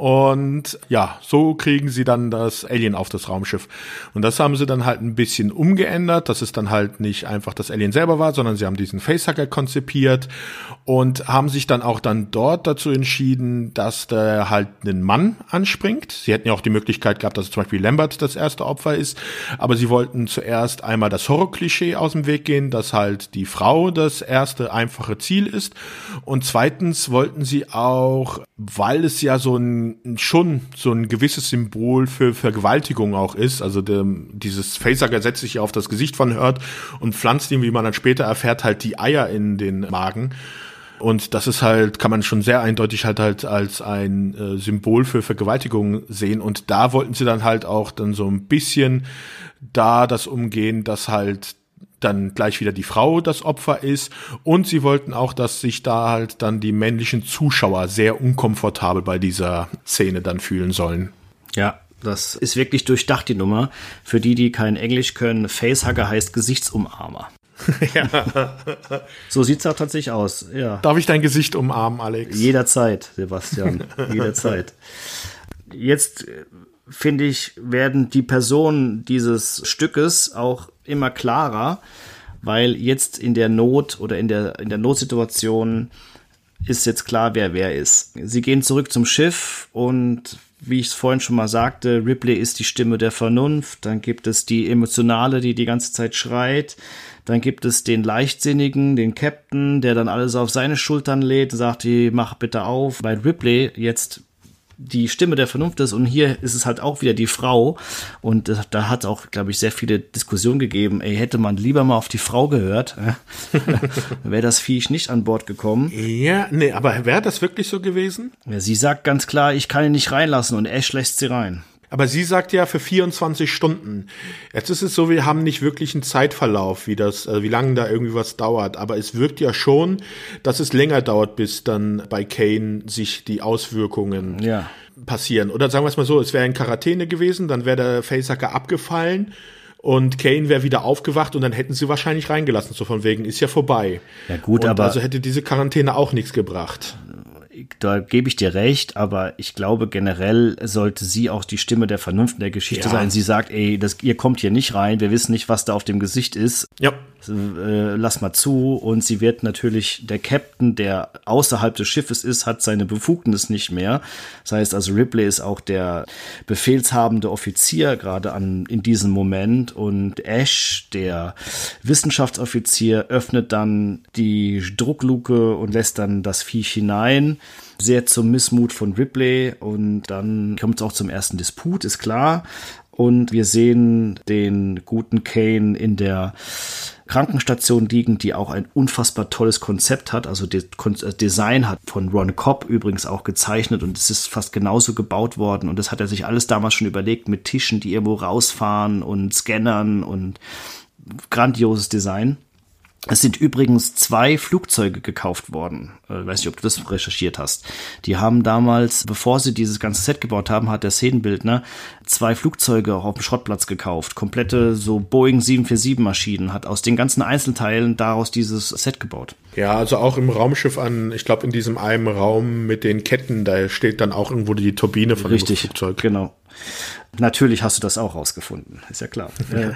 Und ja, so kriegen sie dann das Alien auf das Raumschiff. Und das haben sie dann halt ein bisschen umgeändert, dass es dann halt nicht einfach das Alien selber war, sondern sie haben diesen Facehacker konzipiert und haben sich dann auch dann dort dazu entschieden, dass da halt ein Mann anspringt. Sie hätten ja auch die Möglichkeit gehabt, dass zum Beispiel Lambert das erste Opfer ist, aber sie wollten zuerst einmal das Horror-Klischee aus dem Weg gehen, dass halt die Frau das erste einfache Ziel ist. Und zweitens wollten sie auch, weil es ja so ein schon so ein gewisses Symbol für Vergewaltigung auch ist. Also der, dieses Facehacker setzt sich auf das Gesicht von Hurt und pflanzt ihm, wie man dann später erfährt, halt die Eier in den Magen. Und das ist halt, kann man schon sehr eindeutig halt halt als ein äh, Symbol für Vergewaltigung sehen. Und da wollten sie dann halt auch dann so ein bisschen da das umgehen, dass halt dann gleich wieder die Frau das Opfer ist. Und sie wollten auch, dass sich da halt dann die männlichen Zuschauer sehr unkomfortabel bei dieser Szene dann fühlen sollen. Ja, das ist wirklich durchdacht, die Nummer. Für die, die kein Englisch können, Facehugger heißt Gesichtsumarmer. ja. So sieht's auch tatsächlich aus, ja. Darf ich dein Gesicht umarmen, Alex? Jederzeit, Sebastian. Jederzeit. Jetzt finde ich, werden die Personen dieses Stückes auch immer klarer, weil jetzt in der Not oder in der, in der Notsituation ist jetzt klar, wer wer ist. Sie gehen zurück zum Schiff und wie ich es vorhin schon mal sagte, Ripley ist die Stimme der Vernunft, dann gibt es die emotionale, die die ganze Zeit schreit, dann gibt es den leichtsinnigen, den Captain, der dann alles auf seine Schultern lädt, sagt, die mach bitte auf, weil Ripley jetzt die Stimme der Vernunft ist und hier ist es halt auch wieder die Frau und da, da hat auch, glaube ich, sehr viele Diskussionen gegeben. Ey, hätte man lieber mal auf die Frau gehört, wäre das Viech nicht an Bord gekommen. Ja, nee, aber wäre das wirklich so gewesen? Ja, sie sagt ganz klar, ich kann ihn nicht reinlassen und Ash lässt sie rein. Aber sie sagt ja für 24 Stunden. Jetzt ist es so, wir haben nicht wirklich einen Zeitverlauf, wie das, also wie lange da irgendwie was dauert. Aber es wirkt ja schon, dass es länger dauert, bis dann bei Kane sich die Auswirkungen ja. passieren. Oder sagen wir es mal so, es wäre in Quarantäne gewesen, dann wäre der Facehacker abgefallen und Kane wäre wieder aufgewacht und dann hätten sie wahrscheinlich reingelassen, so von wegen, ist ja vorbei. Ja gut, und aber. Also hätte diese Quarantäne auch nichts gebracht da gebe ich dir recht, aber ich glaube generell sollte sie auch die Stimme der Vernunft in der Geschichte ja. sein. Sie sagt, ey, das, ihr kommt hier nicht rein, wir wissen nicht, was da auf dem Gesicht ist. Ja. Äh, lass mal zu. Und sie wird natürlich, der Captain, der außerhalb des Schiffes ist, hat seine Befugnis nicht mehr. Das heißt also, Ripley ist auch der befehlshabende Offizier gerade an, in diesem Moment. Und Ash, der Wissenschaftsoffizier, öffnet dann die Druckluke und lässt dann das Viech hinein sehr zum Missmut von Ripley und dann kommt es auch zum ersten Disput, ist klar. Und wir sehen den guten Kane in der Krankenstation liegen, die auch ein unfassbar tolles Konzept hat. Also das äh, Design hat von Ron Cobb übrigens auch gezeichnet und es ist fast genauso gebaut worden. Und das hat er sich alles damals schon überlegt mit Tischen, die irgendwo rausfahren und Scannern und grandioses Design. Es sind übrigens zwei Flugzeuge gekauft worden. Ich äh, weiß nicht, ob du das recherchiert hast. Die haben damals, bevor sie dieses ganze Set gebaut haben, hat der Szenenbildner zwei Flugzeuge auf dem Schrottplatz gekauft. Komplette so Boeing 747 Maschinen, hat aus den ganzen Einzelteilen daraus dieses Set gebaut. Ja, also auch im Raumschiff an, ich glaube in diesem einen Raum mit den Ketten, da steht dann auch irgendwo die Turbine von Richtig, dem Flugzeug. Genau. Natürlich hast du das auch rausgefunden, ist ja klar. äh,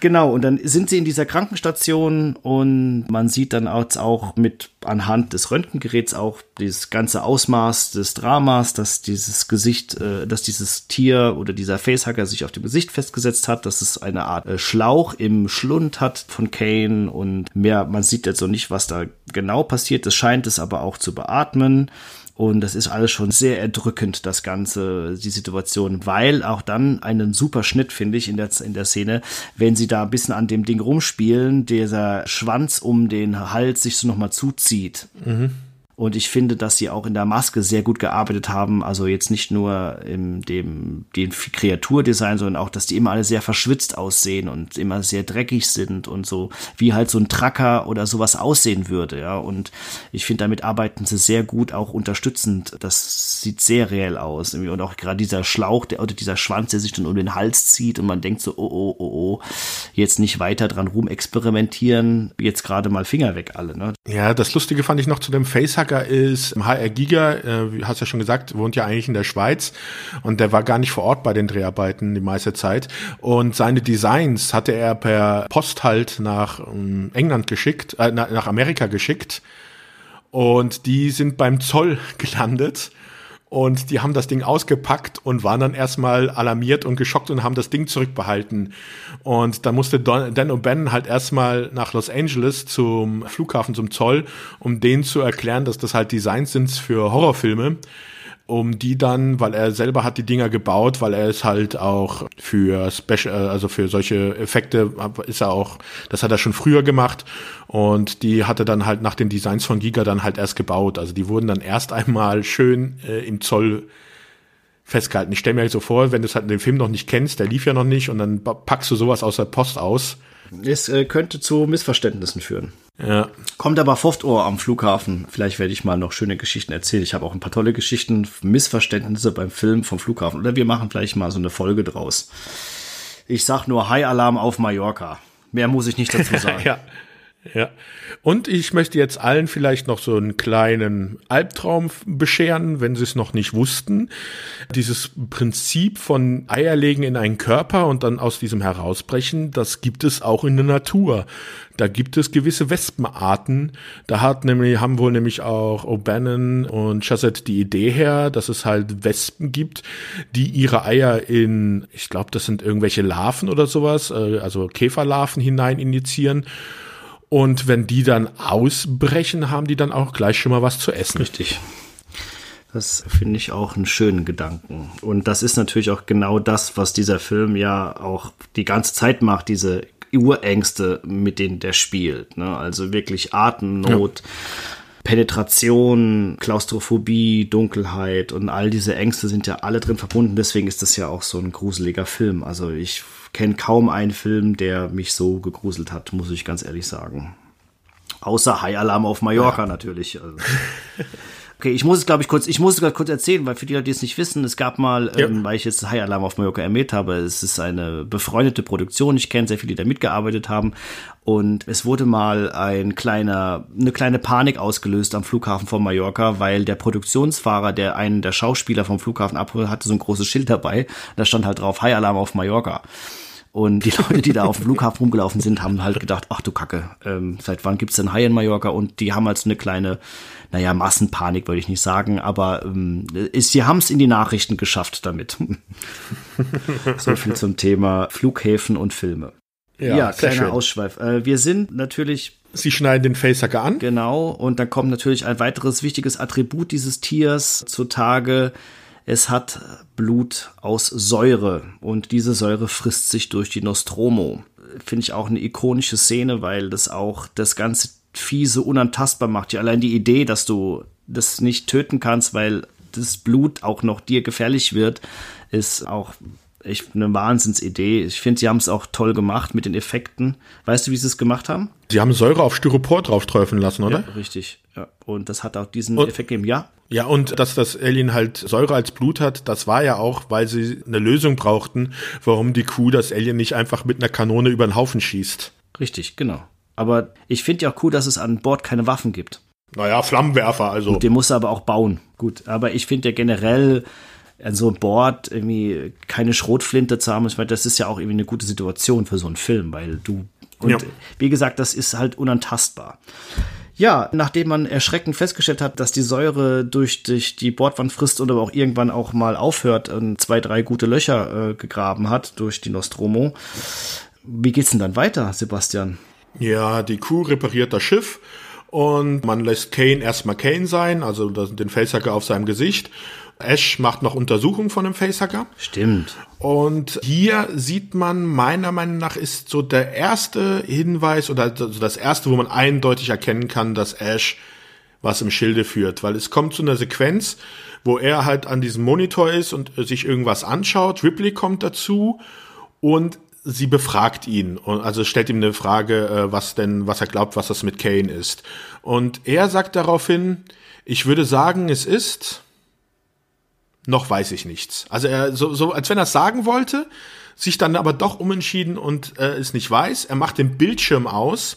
genau, und dann sind sie in dieser Krankenstation und man sieht dann auch mit anhand des Röntgengeräts auch dieses ganze Ausmaß des Dramas, dass dieses Gesicht, äh, dass dieses Tier oder dieser Facehacker sich auf dem Gesicht festgesetzt hat, dass es eine Art äh, Schlauch im Schlund hat von Kane und mehr, man sieht jetzt so nicht, was da genau passiert, es scheint es aber auch zu beatmen. Und das ist alles schon sehr erdrückend, das Ganze, die Situation, weil auch dann einen super Schnitt, finde ich, in der, in der Szene, wenn sie da ein bisschen an dem Ding rumspielen, dieser Schwanz um den Hals sich so nochmal zuzieht. Mhm. Und ich finde, dass sie auch in der Maske sehr gut gearbeitet haben. Also jetzt nicht nur in dem, dem Kreaturdesign, sondern auch, dass die immer alle sehr verschwitzt aussehen und immer sehr dreckig sind und so, wie halt so ein Tracker oder sowas aussehen würde, ja. Und ich finde, damit arbeiten sie sehr gut, auch unterstützend. Das sieht sehr reell aus. Und auch gerade dieser Schlauch, der, oder dieser Schwanz, der sich dann um den Hals zieht und man denkt so, oh, oh, oh, oh, jetzt nicht weiter dran rumexperimentieren, jetzt gerade mal Finger weg alle, ne? Ja, das Lustige fand ich noch zu dem Face Hacker ist HR Giga, äh, hast ja schon gesagt, wohnt ja eigentlich in der Schweiz und der war gar nicht vor Ort bei den Dreharbeiten die meiste Zeit. Und seine Designs hatte er per Post halt nach ähm, England geschickt, äh, nach Amerika geschickt. Und die sind beim Zoll gelandet und die haben das Ding ausgepackt und waren dann erstmal alarmiert und geschockt und haben das Ding zurückbehalten. Und dann musste Don, Dan und Ben halt erstmal nach Los Angeles zum Flughafen, zum Zoll, um denen zu erklären, dass das halt Designs sind für Horrorfilme um die dann, weil er selber hat die Dinger gebaut, weil er es halt auch für Special, also für solche Effekte ist er auch, das hat er schon früher gemacht und die hat er dann halt nach den Designs von Giga dann halt erst gebaut. Also die wurden dann erst einmal schön äh, im Zoll festgehalten. Ich stelle mir halt so vor, wenn du es halt den Film noch nicht kennst, der lief ja noch nicht und dann packst du sowas aus der Post aus. Es äh, könnte zu Missverständnissen führen. Ja. Kommt aber oft Ohr am Flughafen. Vielleicht werde ich mal noch schöne Geschichten erzählen. Ich habe auch ein paar tolle Geschichten, Missverständnisse beim Film vom Flughafen. Oder wir machen vielleicht mal so eine Folge draus. Ich sag nur High Alarm auf Mallorca. Mehr muss ich nicht dazu sagen. ja. Ja. Und ich möchte jetzt allen vielleicht noch so einen kleinen Albtraum bescheren, wenn sie es noch nicht wussten. Dieses Prinzip von Eierlegen in einen Körper und dann aus diesem herausbrechen, das gibt es auch in der Natur. Da gibt es gewisse Wespenarten. Da hat nämlich, haben wohl nämlich auch O'Bannon und Chazette die Idee her, dass es halt Wespen gibt, die ihre Eier in, ich glaube, das sind irgendwelche Larven oder sowas, äh, also Käferlarven hinein injizieren und wenn die dann ausbrechen, haben die dann auch gleich schon mal was zu essen. Richtig. Das finde ich auch einen schönen Gedanken. Und das ist natürlich auch genau das, was dieser Film ja auch die ganze Zeit macht, diese Urängste, mit denen der spielt. Ne? Also wirklich Atemnot. Ja. Penetration, Klaustrophobie, Dunkelheit und all diese Ängste sind ja alle drin verbunden. Deswegen ist das ja auch so ein gruseliger Film. Also ich kenne kaum einen Film, der mich so gegruselt hat, muss ich ganz ehrlich sagen. Außer High Alarm auf Mallorca ja. natürlich. Also. Okay, ich muss es, glaube ich, kurz, ich muss es kurz erzählen, weil für die Leute, die es nicht wissen, es gab mal, ja. ähm, weil ich jetzt High Alarm auf Mallorca ermäht habe, es ist eine befreundete Produktion. Ich kenne sehr viele, die da mitgearbeitet haben. Und es wurde mal ein kleiner, eine kleine Panik ausgelöst am Flughafen von Mallorca, weil der Produktionsfahrer, der einen der Schauspieler vom Flughafen abholt, hatte so ein großes Schild dabei. Da stand halt drauf High Alarm auf Mallorca. Und die Leute, die da auf dem Flughafen rumgelaufen sind, haben halt gedacht, ach du Kacke, ähm, seit wann gibt's denn Hai in Mallorca? Und die haben halt so eine kleine, naja, Massenpanik würde ich nicht sagen, aber ähm, ist, sie haben es in die Nachrichten geschafft damit. so viel zum Thema Flughäfen und Filme. Ja, ja kleiner. Ausschweif. Äh, wir sind natürlich Sie schneiden den Facehacker an. Genau, und dann kommt natürlich ein weiteres wichtiges Attribut dieses Tiers zutage, es hat Blut aus Säure und diese Säure frisst sich durch die Nostromo. Finde ich auch eine ikonische Szene, weil das auch das ganze Fiese unantastbar macht. Ja, allein die Idee, dass du das nicht töten kannst, weil das Blut auch noch dir gefährlich wird, ist auch echt eine Wahnsinnsidee. Ich finde, sie haben es auch toll gemacht mit den Effekten. Weißt du, wie sie es gemacht haben? Sie haben Säure auf Styropor drauf träufeln lassen, oder? Ja, richtig. Ja. Und das hat auch diesen und, Effekt gegeben. Ja. Ja, und dass das Alien halt Säure als Blut hat, das war ja auch, weil sie eine Lösung brauchten, warum die Kuh das Alien nicht einfach mit einer Kanone über den Haufen schießt. Richtig, genau. Aber ich finde ja auch cool, dass es an Bord keine Waffen gibt. Naja, Flammenwerfer, also. Und den muss er aber auch bauen. Gut, aber ich finde ja generell, an so einem Board irgendwie keine Schrotflinte zu haben, das ist ja auch irgendwie eine gute Situation für so einen Film, weil du und ja. wie gesagt, das ist halt unantastbar. Ja, nachdem man erschreckend festgestellt hat, dass die Säure durch, durch die Bordwand frisst und aber auch irgendwann auch mal aufhört und zwei, drei gute Löcher äh, gegraben hat durch die Nostromo. Wie geht's denn dann weiter, Sebastian? Ja, die Kuh repariert das Schiff Und man lässt Kane erstmal Kane sein, also den Facehacker auf seinem Gesicht. Ash macht noch Untersuchungen von dem Facehacker. Stimmt. Und hier sieht man, meiner Meinung nach, ist so der erste Hinweis oder das erste, wo man eindeutig erkennen kann, dass Ash was im Schilde führt. Weil es kommt zu einer Sequenz, wo er halt an diesem Monitor ist und sich irgendwas anschaut. Ripley kommt dazu und sie befragt ihn und also stellt ihm eine Frage, äh, was denn, was er glaubt, was das mit Kane ist. Und er sagt daraufhin, ich würde sagen, es ist noch weiß ich nichts. Also er so, so als wenn er es sagen wollte, sich dann aber doch umentschieden und äh, es nicht weiß. Er macht den Bildschirm aus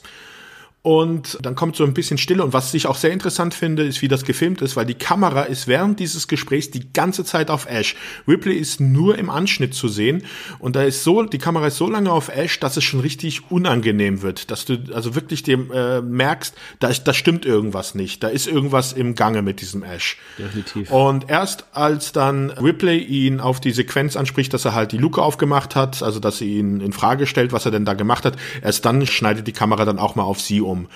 und dann kommt so ein bisschen Stille. Und was ich auch sehr interessant finde, ist, wie das gefilmt ist, weil die Kamera ist während dieses Gesprächs die ganze Zeit auf Ash. Ripley ist nur im Anschnitt zu sehen. Und da ist so, die Kamera ist so lange auf Ash, dass es schon richtig unangenehm wird. Dass du also wirklich dem äh, merkst, da, da stimmt irgendwas nicht. Da ist irgendwas im Gange mit diesem Ash. Definitiv. Und erst als dann Ripley ihn auf die Sequenz anspricht, dass er halt die Luke aufgemacht hat, also dass sie ihn in Frage stellt, was er denn da gemacht hat, erst dann schneidet die Kamera dann auch mal auf sie um um.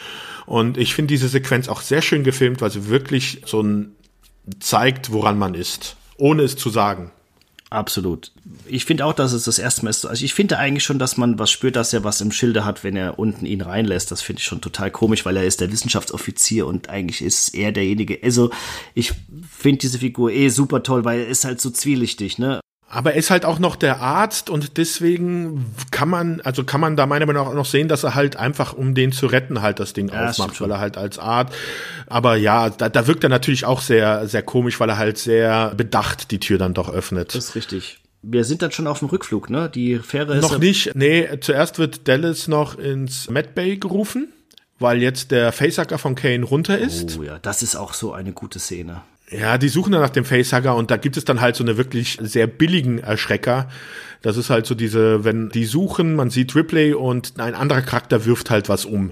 Und ich finde diese Sequenz auch sehr schön gefilmt, weil sie wirklich so ein zeigt, woran man ist, ohne es zu sagen. Absolut. Ich finde auch, dass es das erste Mal ist. Also ich finde eigentlich schon, dass man was spürt, dass er was im Schilde hat, wenn er unten ihn reinlässt. Das finde ich schon total komisch, weil er ist der Wissenschaftsoffizier und eigentlich ist er derjenige. Also ich finde diese Figur eh super toll, weil er ist halt so zwielichtig, ne? Aber er ist halt auch noch der Arzt und deswegen kann man, also kann man da meiner Meinung nach auch noch sehen, dass er halt einfach, um den zu retten, halt das Ding ja, aufmacht, weil er halt als Arzt. Aber ja, da, da wirkt er natürlich auch sehr, sehr komisch, weil er halt sehr bedacht die Tür dann doch öffnet. Das ist richtig. Wir sind dann schon auf dem Rückflug, ne? Die Fähre ist. Noch nicht. Nee, zuerst wird Dallas noch ins Medbay gerufen, weil jetzt der Facehacker von Kane runter ist. Oh ja, das ist auch so eine gute Szene. Ja, die suchen dann nach dem Facehugger und da gibt es dann halt so eine wirklich sehr billigen Erschrecker. Das ist halt so diese, wenn die suchen, man sieht Ripley und ein anderer Charakter wirft halt was um.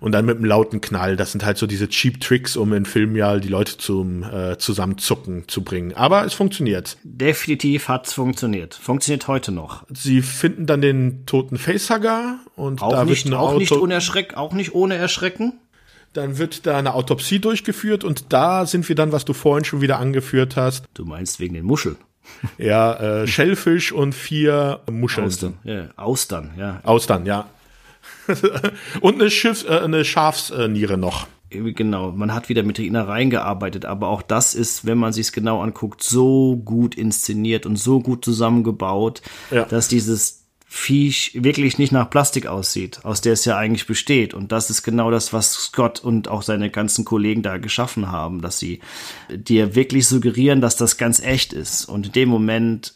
Und dann mit einem lauten Knall. Das sind halt so diese Cheap Tricks, um in Filmen ja die Leute zum äh, Zusammenzucken zu bringen. Aber es funktioniert. Definitiv hat's funktioniert. Funktioniert heute noch. Sie finden dann den toten Facehugger und auch da nicht, wird auch nicht unerschreck, auch nicht ohne Erschrecken. Dann wird da eine Autopsie durchgeführt und da sind wir dann, was du vorhin schon wieder angeführt hast. Du meinst wegen den Muscheln. Ja, äh, Schellfisch und vier Muscheln. Austern, ja. Austern, ja. Austern, ja. und eine, Schiffs-, äh, eine Schafsniere noch. Genau, man hat wieder mit Innereien gearbeitet, aber auch das ist, wenn man sich es genau anguckt, so gut inszeniert und so gut zusammengebaut, ja. dass dieses Viech wirklich nicht nach Plastik aussieht, aus der es ja eigentlich besteht. Und das ist genau das, was Scott und auch seine ganzen Kollegen da geschaffen haben, dass sie dir wirklich suggerieren, dass das ganz echt ist. Und in dem Moment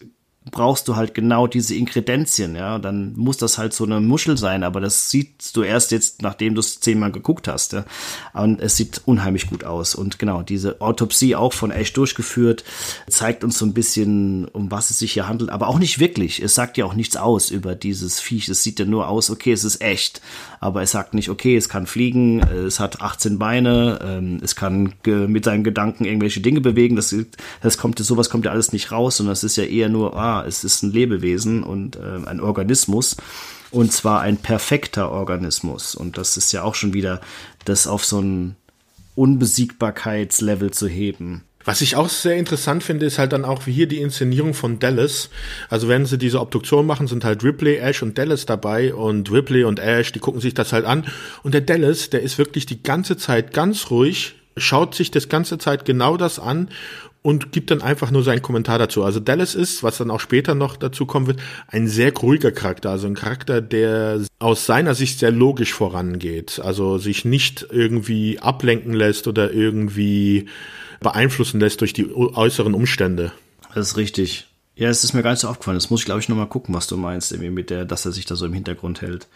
brauchst du halt genau diese Inkredenzien, ja. Dann muss das halt so eine Muschel sein, aber das siehst du erst jetzt, nachdem du es zehnmal geguckt hast, ja. Und es sieht unheimlich gut aus. Und genau, diese Autopsie auch von Ash durchgeführt, zeigt uns so ein bisschen, um was es sich hier handelt, aber auch nicht wirklich. Es sagt ja auch nichts aus über dieses Viech. Es sieht ja nur aus, okay, es ist echt. Aber es sagt nicht, okay, es kann fliegen, es hat 18 Beine, ähm, es kann mit seinen Gedanken irgendwelche Dinge bewegen. Das, das kommt, sowas kommt ja alles nicht raus, sondern es ist ja eher nur, ah, es ist ein Lebewesen und äh, ein Organismus. Und zwar ein perfekter Organismus. Und das ist ja auch schon wieder das auf so ein Unbesiegbarkeitslevel zu heben. Was ich auch sehr interessant finde, ist halt dann auch wie hier die Inszenierung von Dallas. Also wenn sie diese Obduktion machen, sind halt Ripley, Ash und Dallas dabei und Ripley und Ash, die gucken sich das halt an. Und der Dallas, der ist wirklich die ganze Zeit ganz ruhig, schaut sich das ganze Zeit genau das an und gibt dann einfach nur seinen Kommentar dazu. Also Dallas ist, was dann auch später noch dazu kommen wird, ein sehr ruhiger Charakter, also ein Charakter, der aus seiner Sicht sehr logisch vorangeht, also sich nicht irgendwie ablenken lässt oder irgendwie beeinflussen lässt durch die äußeren Umstände. Das ist richtig. Ja, es ist mir gar nicht so aufgefallen. Das muss ich, glaube ich, nochmal gucken, was du meinst, irgendwie mit der, dass er sich da so im Hintergrund hält.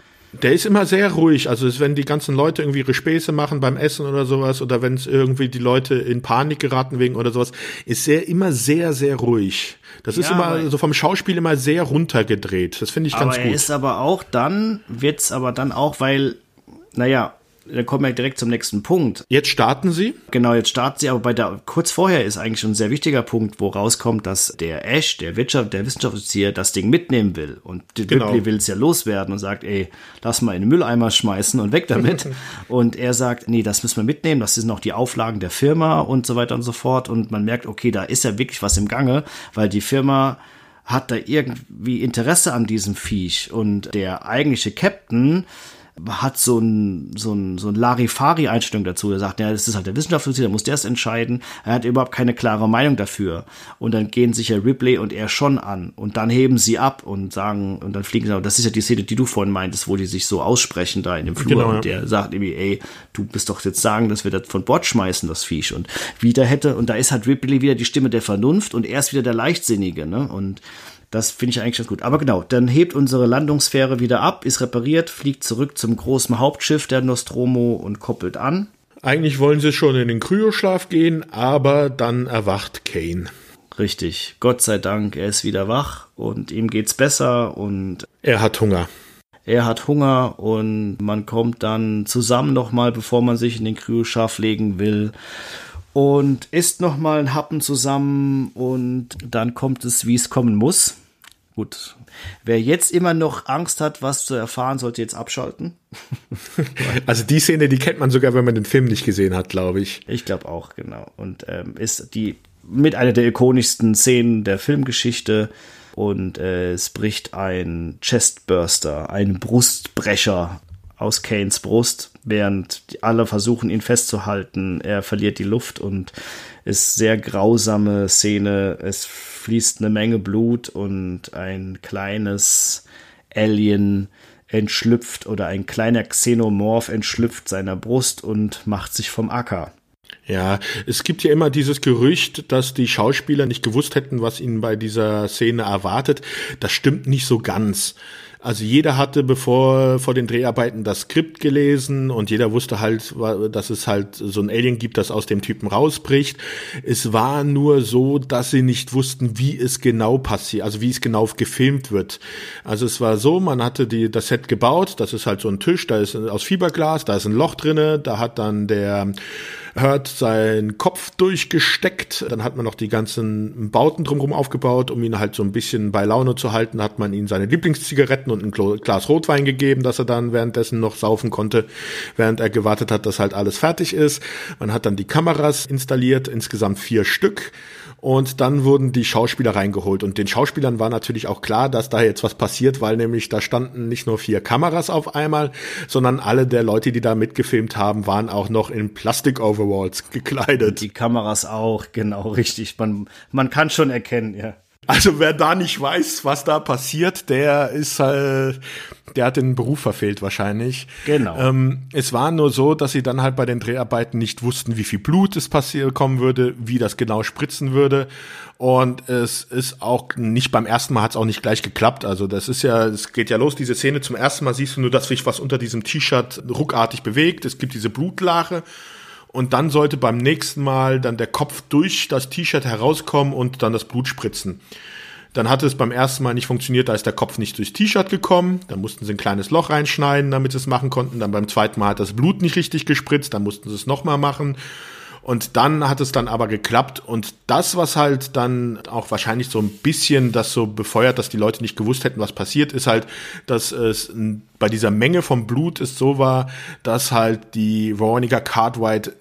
Der ist immer sehr ruhig. Also wenn die ganzen Leute irgendwie ihre Späße machen beim Essen oder sowas oder wenn es irgendwie die Leute in Panik geraten wegen oder sowas, ist er immer sehr, sehr ruhig. Das ja, ist immer so vom Schauspiel immer sehr runtergedreht. Das finde ich ganz aber gut. Er ist aber auch dann, wird's aber dann auch, weil, naja, dann kommen wir direkt zum nächsten Punkt. Jetzt starten sie? Genau, jetzt starten sie, aber bei der, kurz vorher ist eigentlich schon ein sehr wichtiger Punkt, wo rauskommt, dass der Ash, der Wirtschaft, der Wissenschaftsoffizier, das Ding mitnehmen will. Und genau. Ripley will es ja loswerden und sagt, ey, lass mal in den Mülleimer schmeißen und weg damit. und er sagt, nee, das müssen wir mitnehmen, das sind noch die Auflagen der Firma und so weiter und so fort. Und man merkt, okay, da ist ja wirklich was im Gange, weil die Firma hat da irgendwie Interesse an diesem Viech und der eigentliche Captain hat so ein, so ein, so ein Larifari-Einstellung dazu. Er sagt, ja, das ist halt der Wissenschaftler, der muss der es entscheiden. Er hat überhaupt keine klare Meinung dafür. Und dann gehen sich ja Ripley und er schon an. Und dann heben sie ab und sagen, und dann fliegen sie, das ist ja die Szene, die du vorhin meintest, wo die sich so aussprechen da in dem Flur. Genau, ja. Und der sagt irgendwie, ey, du bist doch jetzt sagen, dass wir das von Bord schmeißen, das Viech. Und wieder hätte, und da ist halt Ripley wieder die Stimme der Vernunft und er ist wieder der Leichtsinnige, ne? Und das finde ich eigentlich ganz gut. Aber genau, dann hebt unsere Landungsfähre wieder ab, ist repariert, fliegt zurück zum großen Hauptschiff der Nostromo und koppelt an. Eigentlich wollen sie schon in den Kryoschlaf gehen, aber dann erwacht Kane. Richtig. Gott sei Dank, er ist wieder wach und ihm geht's besser und er hat Hunger. Er hat Hunger und man kommt dann zusammen nochmal, bevor man sich in den Kryoschlaf legen will und isst nochmal einen Happen zusammen und dann kommt es, wie es kommen muss. Gut. Wer jetzt immer noch Angst hat, was zu erfahren, sollte jetzt abschalten. also die Szene, die kennt man sogar, wenn man den Film nicht gesehen hat, glaube ich. Ich glaube auch, genau. Und ähm, ist die mit einer der ikonischsten Szenen der Filmgeschichte. Und äh, es bricht ein Chestburster, ein Brustbrecher aus Kanes Brust, während alle versuchen, ihn festzuhalten. Er verliert die Luft und ist sehr grausame Szene. Es fließt eine Menge Blut und ein kleines Alien entschlüpft oder ein kleiner Xenomorph entschlüpft seiner Brust und macht sich vom Acker. Ja, es gibt ja immer dieses Gerücht, dass die Schauspieler nicht gewusst hätten, was ihnen bei dieser Szene erwartet. Das stimmt nicht so ganz. Also jeder hatte bevor vor den Dreharbeiten das Skript gelesen und jeder wusste halt, dass es halt so ein Alien gibt, das aus dem Typen rausbricht. Es war nur so, dass sie nicht wussten, wie es genau passiert, also wie es genau gefilmt wird. Also es war so, man hatte die, das Set gebaut, das ist halt so ein Tisch, da ist aus Fiberglas, da ist ein Loch drinne, da hat dann der hört seinen Kopf durchgesteckt. Dann hat man noch die ganzen Bauten drumherum aufgebaut, um ihn halt so ein bisschen bei Laune zu halten. Hat man ihm seine Lieblingszigaretten und ein Glas Rotwein gegeben, dass er dann währenddessen noch saufen konnte, während er gewartet hat, dass halt alles fertig ist. Man hat dann die Kameras installiert, insgesamt vier Stück. Und dann wurden die Schauspieler reingeholt. Und den Schauspielern war natürlich auch klar, dass da jetzt was passiert, weil nämlich da standen nicht nur vier Kameras auf einmal, sondern alle der Leute, die da mitgefilmt haben, waren auch noch in Plastik-Overalls gekleidet. Die Kameras auch, genau, richtig. Man, man kann schon erkennen, ja. Also wer da nicht weiß, was da passiert, der ist äh, der hat den Beruf verfehlt wahrscheinlich. Genau. Ähm, es war nur so, dass sie dann halt bei den Dreharbeiten nicht wussten, wie viel Blut es passieren kommen würde, wie das genau spritzen würde. Und es ist auch nicht beim ersten Mal hat es auch nicht gleich geklappt. Also das ist ja, es geht ja los, diese Szene. Zum ersten Mal siehst du nur, dass sich was unter diesem T-Shirt ruckartig bewegt. Es gibt diese Blutlache und dann sollte beim nächsten Mal dann der Kopf durch das T-Shirt herauskommen und dann das Blut spritzen. Dann hatte es beim ersten Mal nicht funktioniert, da ist der Kopf nicht durchs T-Shirt gekommen. Dann mussten sie ein kleines Loch reinschneiden, damit sie es machen konnten. Dann beim zweiten Mal hat das Blut nicht richtig gespritzt, dann mussten sie es nochmal machen. Und dann hat es dann aber geklappt. Und das, was halt dann auch wahrscheinlich so ein bisschen das so befeuert, dass die Leute nicht gewusst hätten, was passiert, ist halt, dass es bei dieser Menge vom Blut es so war, dass halt die Veronica Cartwright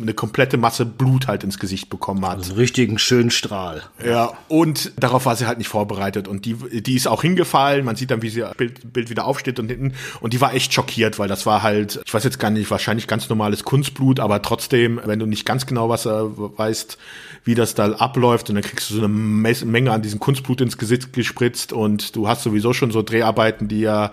eine komplette Masse Blut halt ins Gesicht bekommen hat. Also einen richtigen schönen Strahl. Ja, und darauf war sie halt nicht vorbereitet. Und die, die ist auch hingefallen. Man sieht dann, wie sie Bild, Bild wieder aufsteht und hinten. Und die war echt schockiert, weil das war halt, ich weiß jetzt gar nicht, wahrscheinlich ganz normales Kunstblut, aber trotzdem, wenn du nicht ganz genau was äh, weißt, wie das da abläuft, und dann kriegst du so eine Menge an diesem Kunstblut ins Gesicht gespritzt und du hast sowieso schon so Dreharbeiten, die ja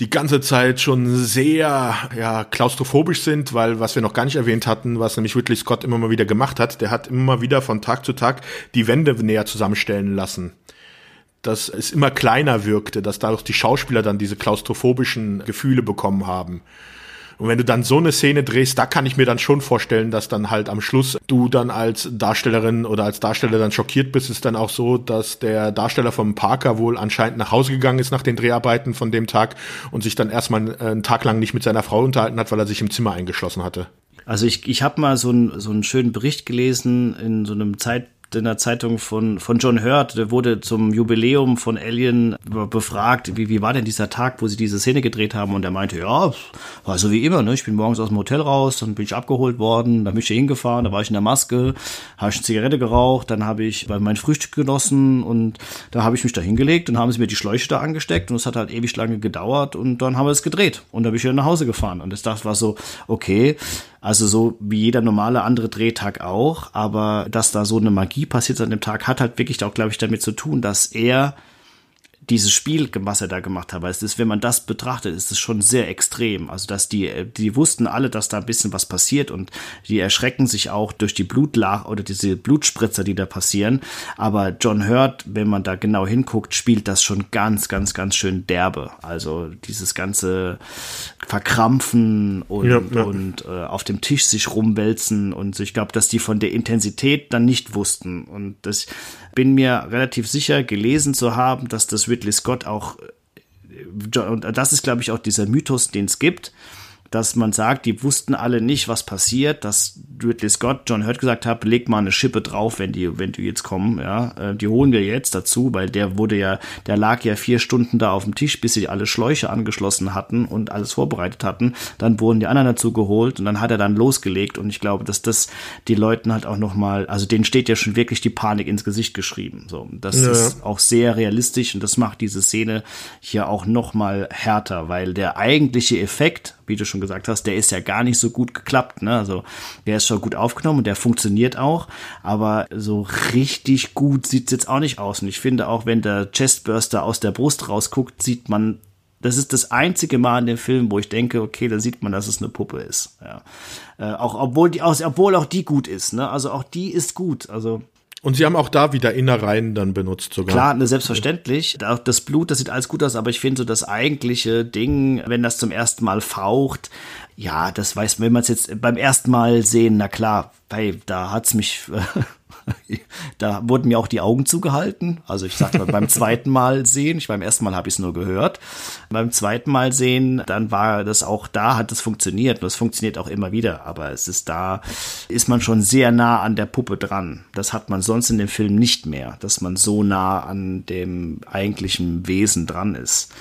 die ganze Zeit schon sehr ja, klaustrophobisch sind, weil was wir noch gar nicht erwähnt hatten, was nämlich Ridley Scott immer mal wieder gemacht hat, der hat immer mal wieder von Tag zu Tag die Wände näher zusammenstellen lassen dass es immer kleiner wirkte, dass dadurch die Schauspieler dann diese klaustrophobischen Gefühle bekommen haben. Und wenn du dann so eine Szene drehst, da kann ich mir dann schon vorstellen, dass dann halt am Schluss du dann als Darstellerin oder als Darsteller dann schockiert bist. Ist dann auch so, dass der Darsteller vom Parker wohl anscheinend nach Hause gegangen ist nach den Dreharbeiten von dem Tag und sich dann erstmal einen Tag lang nicht mit seiner Frau unterhalten hat, weil er sich im Zimmer eingeschlossen hatte. Also ich, ich habe mal so, ein, so einen schönen Bericht gelesen in so einem Zeit, in der Zeitung von, von John Hurt, der wurde zum Jubiläum von Alien befragt, wie, wie war denn dieser Tag, wo sie diese Szene gedreht haben? Und er meinte, ja, war so wie immer, ne? ich bin morgens aus dem Hotel raus, dann bin ich abgeholt worden, dann bin ich hier hingefahren, da war ich in der Maske, habe ich eine Zigarette geraucht, dann habe ich mein Frühstück genossen und da habe ich mich da hingelegt und haben sie mir die Schläuche da angesteckt und es hat halt ewig lange gedauert und dann haben wir es gedreht. Und dann bin ich wieder nach Hause gefahren. Und das war so, okay, also so wie jeder normale andere Drehtag auch, aber dass da so eine Magie passiert an dem Tag, hat halt wirklich auch, glaube ich, damit zu tun, dass er dieses Spiel, was er da gemacht hat, weil es ist, wenn man das betrachtet, ist es schon sehr extrem. Also, dass die, die wussten alle, dass da ein bisschen was passiert und die erschrecken sich auch durch die Blutlach oder diese Blutspritzer, die da passieren. Aber John Hurt, wenn man da genau hinguckt, spielt das schon ganz, ganz, ganz schön derbe. Also, dieses ganze Verkrampfen und, ja, ja. und äh, auf dem Tisch sich rumwälzen und ich glaube, dass die von der Intensität dann nicht wussten und das bin mir relativ sicher gelesen zu haben, dass das Ridley Scott auch, äh, und das ist glaube ich auch dieser Mythos, den es gibt, dass man sagt, die wussten alle nicht, was passiert, dass Ridley Scott John Hurt gesagt hat, leg mal eine Schippe drauf, wenn die, wenn die jetzt kommen, ja, äh, die holen wir jetzt dazu, weil der wurde ja, der lag ja vier Stunden da auf dem Tisch, bis sie alle Schläuche angeschlossen hatten und alles vorbereitet hatten. Dann wurden die anderen dazu geholt und dann hat er dann losgelegt und ich glaube, dass das die Leuten halt auch noch mal, also denen steht ja schon wirklich die Panik ins Gesicht geschrieben. So, das ja. ist auch sehr realistisch und das macht diese Szene hier auch noch mal härter, weil der eigentliche Effekt wie du schon gesagt hast, der ist ja gar nicht so gut geklappt. Ne? Also der ist schon gut aufgenommen und der funktioniert auch, aber so richtig gut sieht's jetzt auch nicht aus. Und ich finde auch, wenn der Chestburster aus der Brust rausguckt, sieht man das ist das einzige Mal in dem Film, wo ich denke, okay, da sieht man, dass es eine Puppe ist. Ja. Äh, auch obwohl die, obwohl auch die gut ist. Ne? Also auch die ist gut. Also und sie haben auch da wieder Innereien dann benutzt sogar. Klar, ne, selbstverständlich. Das Blut, das sieht alles gut aus, aber ich finde so das eigentliche Ding, wenn das zum ersten Mal faucht, ja, das weiß, wenn man es jetzt beim ersten Mal sehen, na klar, weil da hat's mich da wurden mir auch die Augen zugehalten. Also ich sagte beim zweiten Mal sehen, ich beim ersten Mal habe ich es nur gehört. Beim zweiten Mal sehen, dann war das auch da, hat es funktioniert. Und es funktioniert auch immer wieder. Aber es ist da, ist man schon sehr nah an der Puppe dran. Das hat man sonst in dem Film nicht mehr, dass man so nah an dem eigentlichen Wesen dran ist.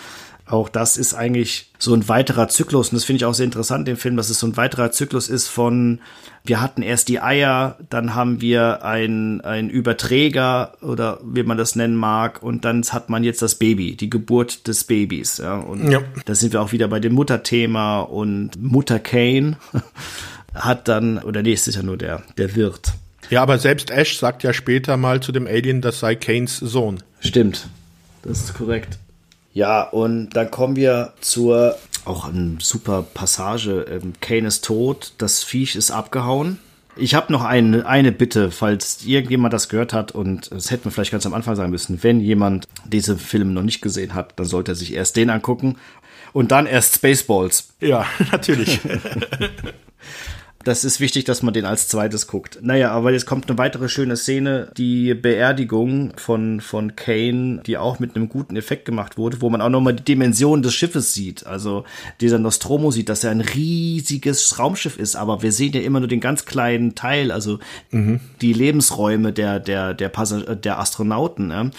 Auch das ist eigentlich so ein weiterer Zyklus, und das finde ich auch sehr interessant im Film, dass es so ein weiterer Zyklus ist von, wir hatten erst die Eier, dann haben wir ein, ein Überträger oder wie man das nennen mag, und dann hat man jetzt das Baby, die Geburt des Babys. Ja, und ja. da sind wir auch wieder bei dem Mutterthema und Mutter Kane hat dann, oder nee, ist ja nur der, der Wirt. Ja, aber selbst Ash sagt ja später mal zu dem Alien, das sei Kanes Sohn. Stimmt. Das ist korrekt. Ja, und dann kommen wir zur auch eine super Passage. Ähm, Kane ist tot, das Viech ist abgehauen. Ich habe noch eine, eine Bitte, falls irgendjemand das gehört hat und das hätten wir vielleicht ganz am Anfang sagen müssen. Wenn jemand diese Filme noch nicht gesehen hat, dann sollte er sich erst den angucken und dann erst Spaceballs. Ja, natürlich. Das ist wichtig, dass man den als zweites guckt. Naja, aber jetzt kommt eine weitere schöne Szene, die Beerdigung von, von Kane, die auch mit einem guten Effekt gemacht wurde, wo man auch nochmal die Dimension des Schiffes sieht. Also dieser Nostromo sieht, dass er ein riesiges Raumschiff ist, aber wir sehen ja immer nur den ganz kleinen Teil, also mhm. die Lebensräume der, der, der, Passag der Astronauten. Ja?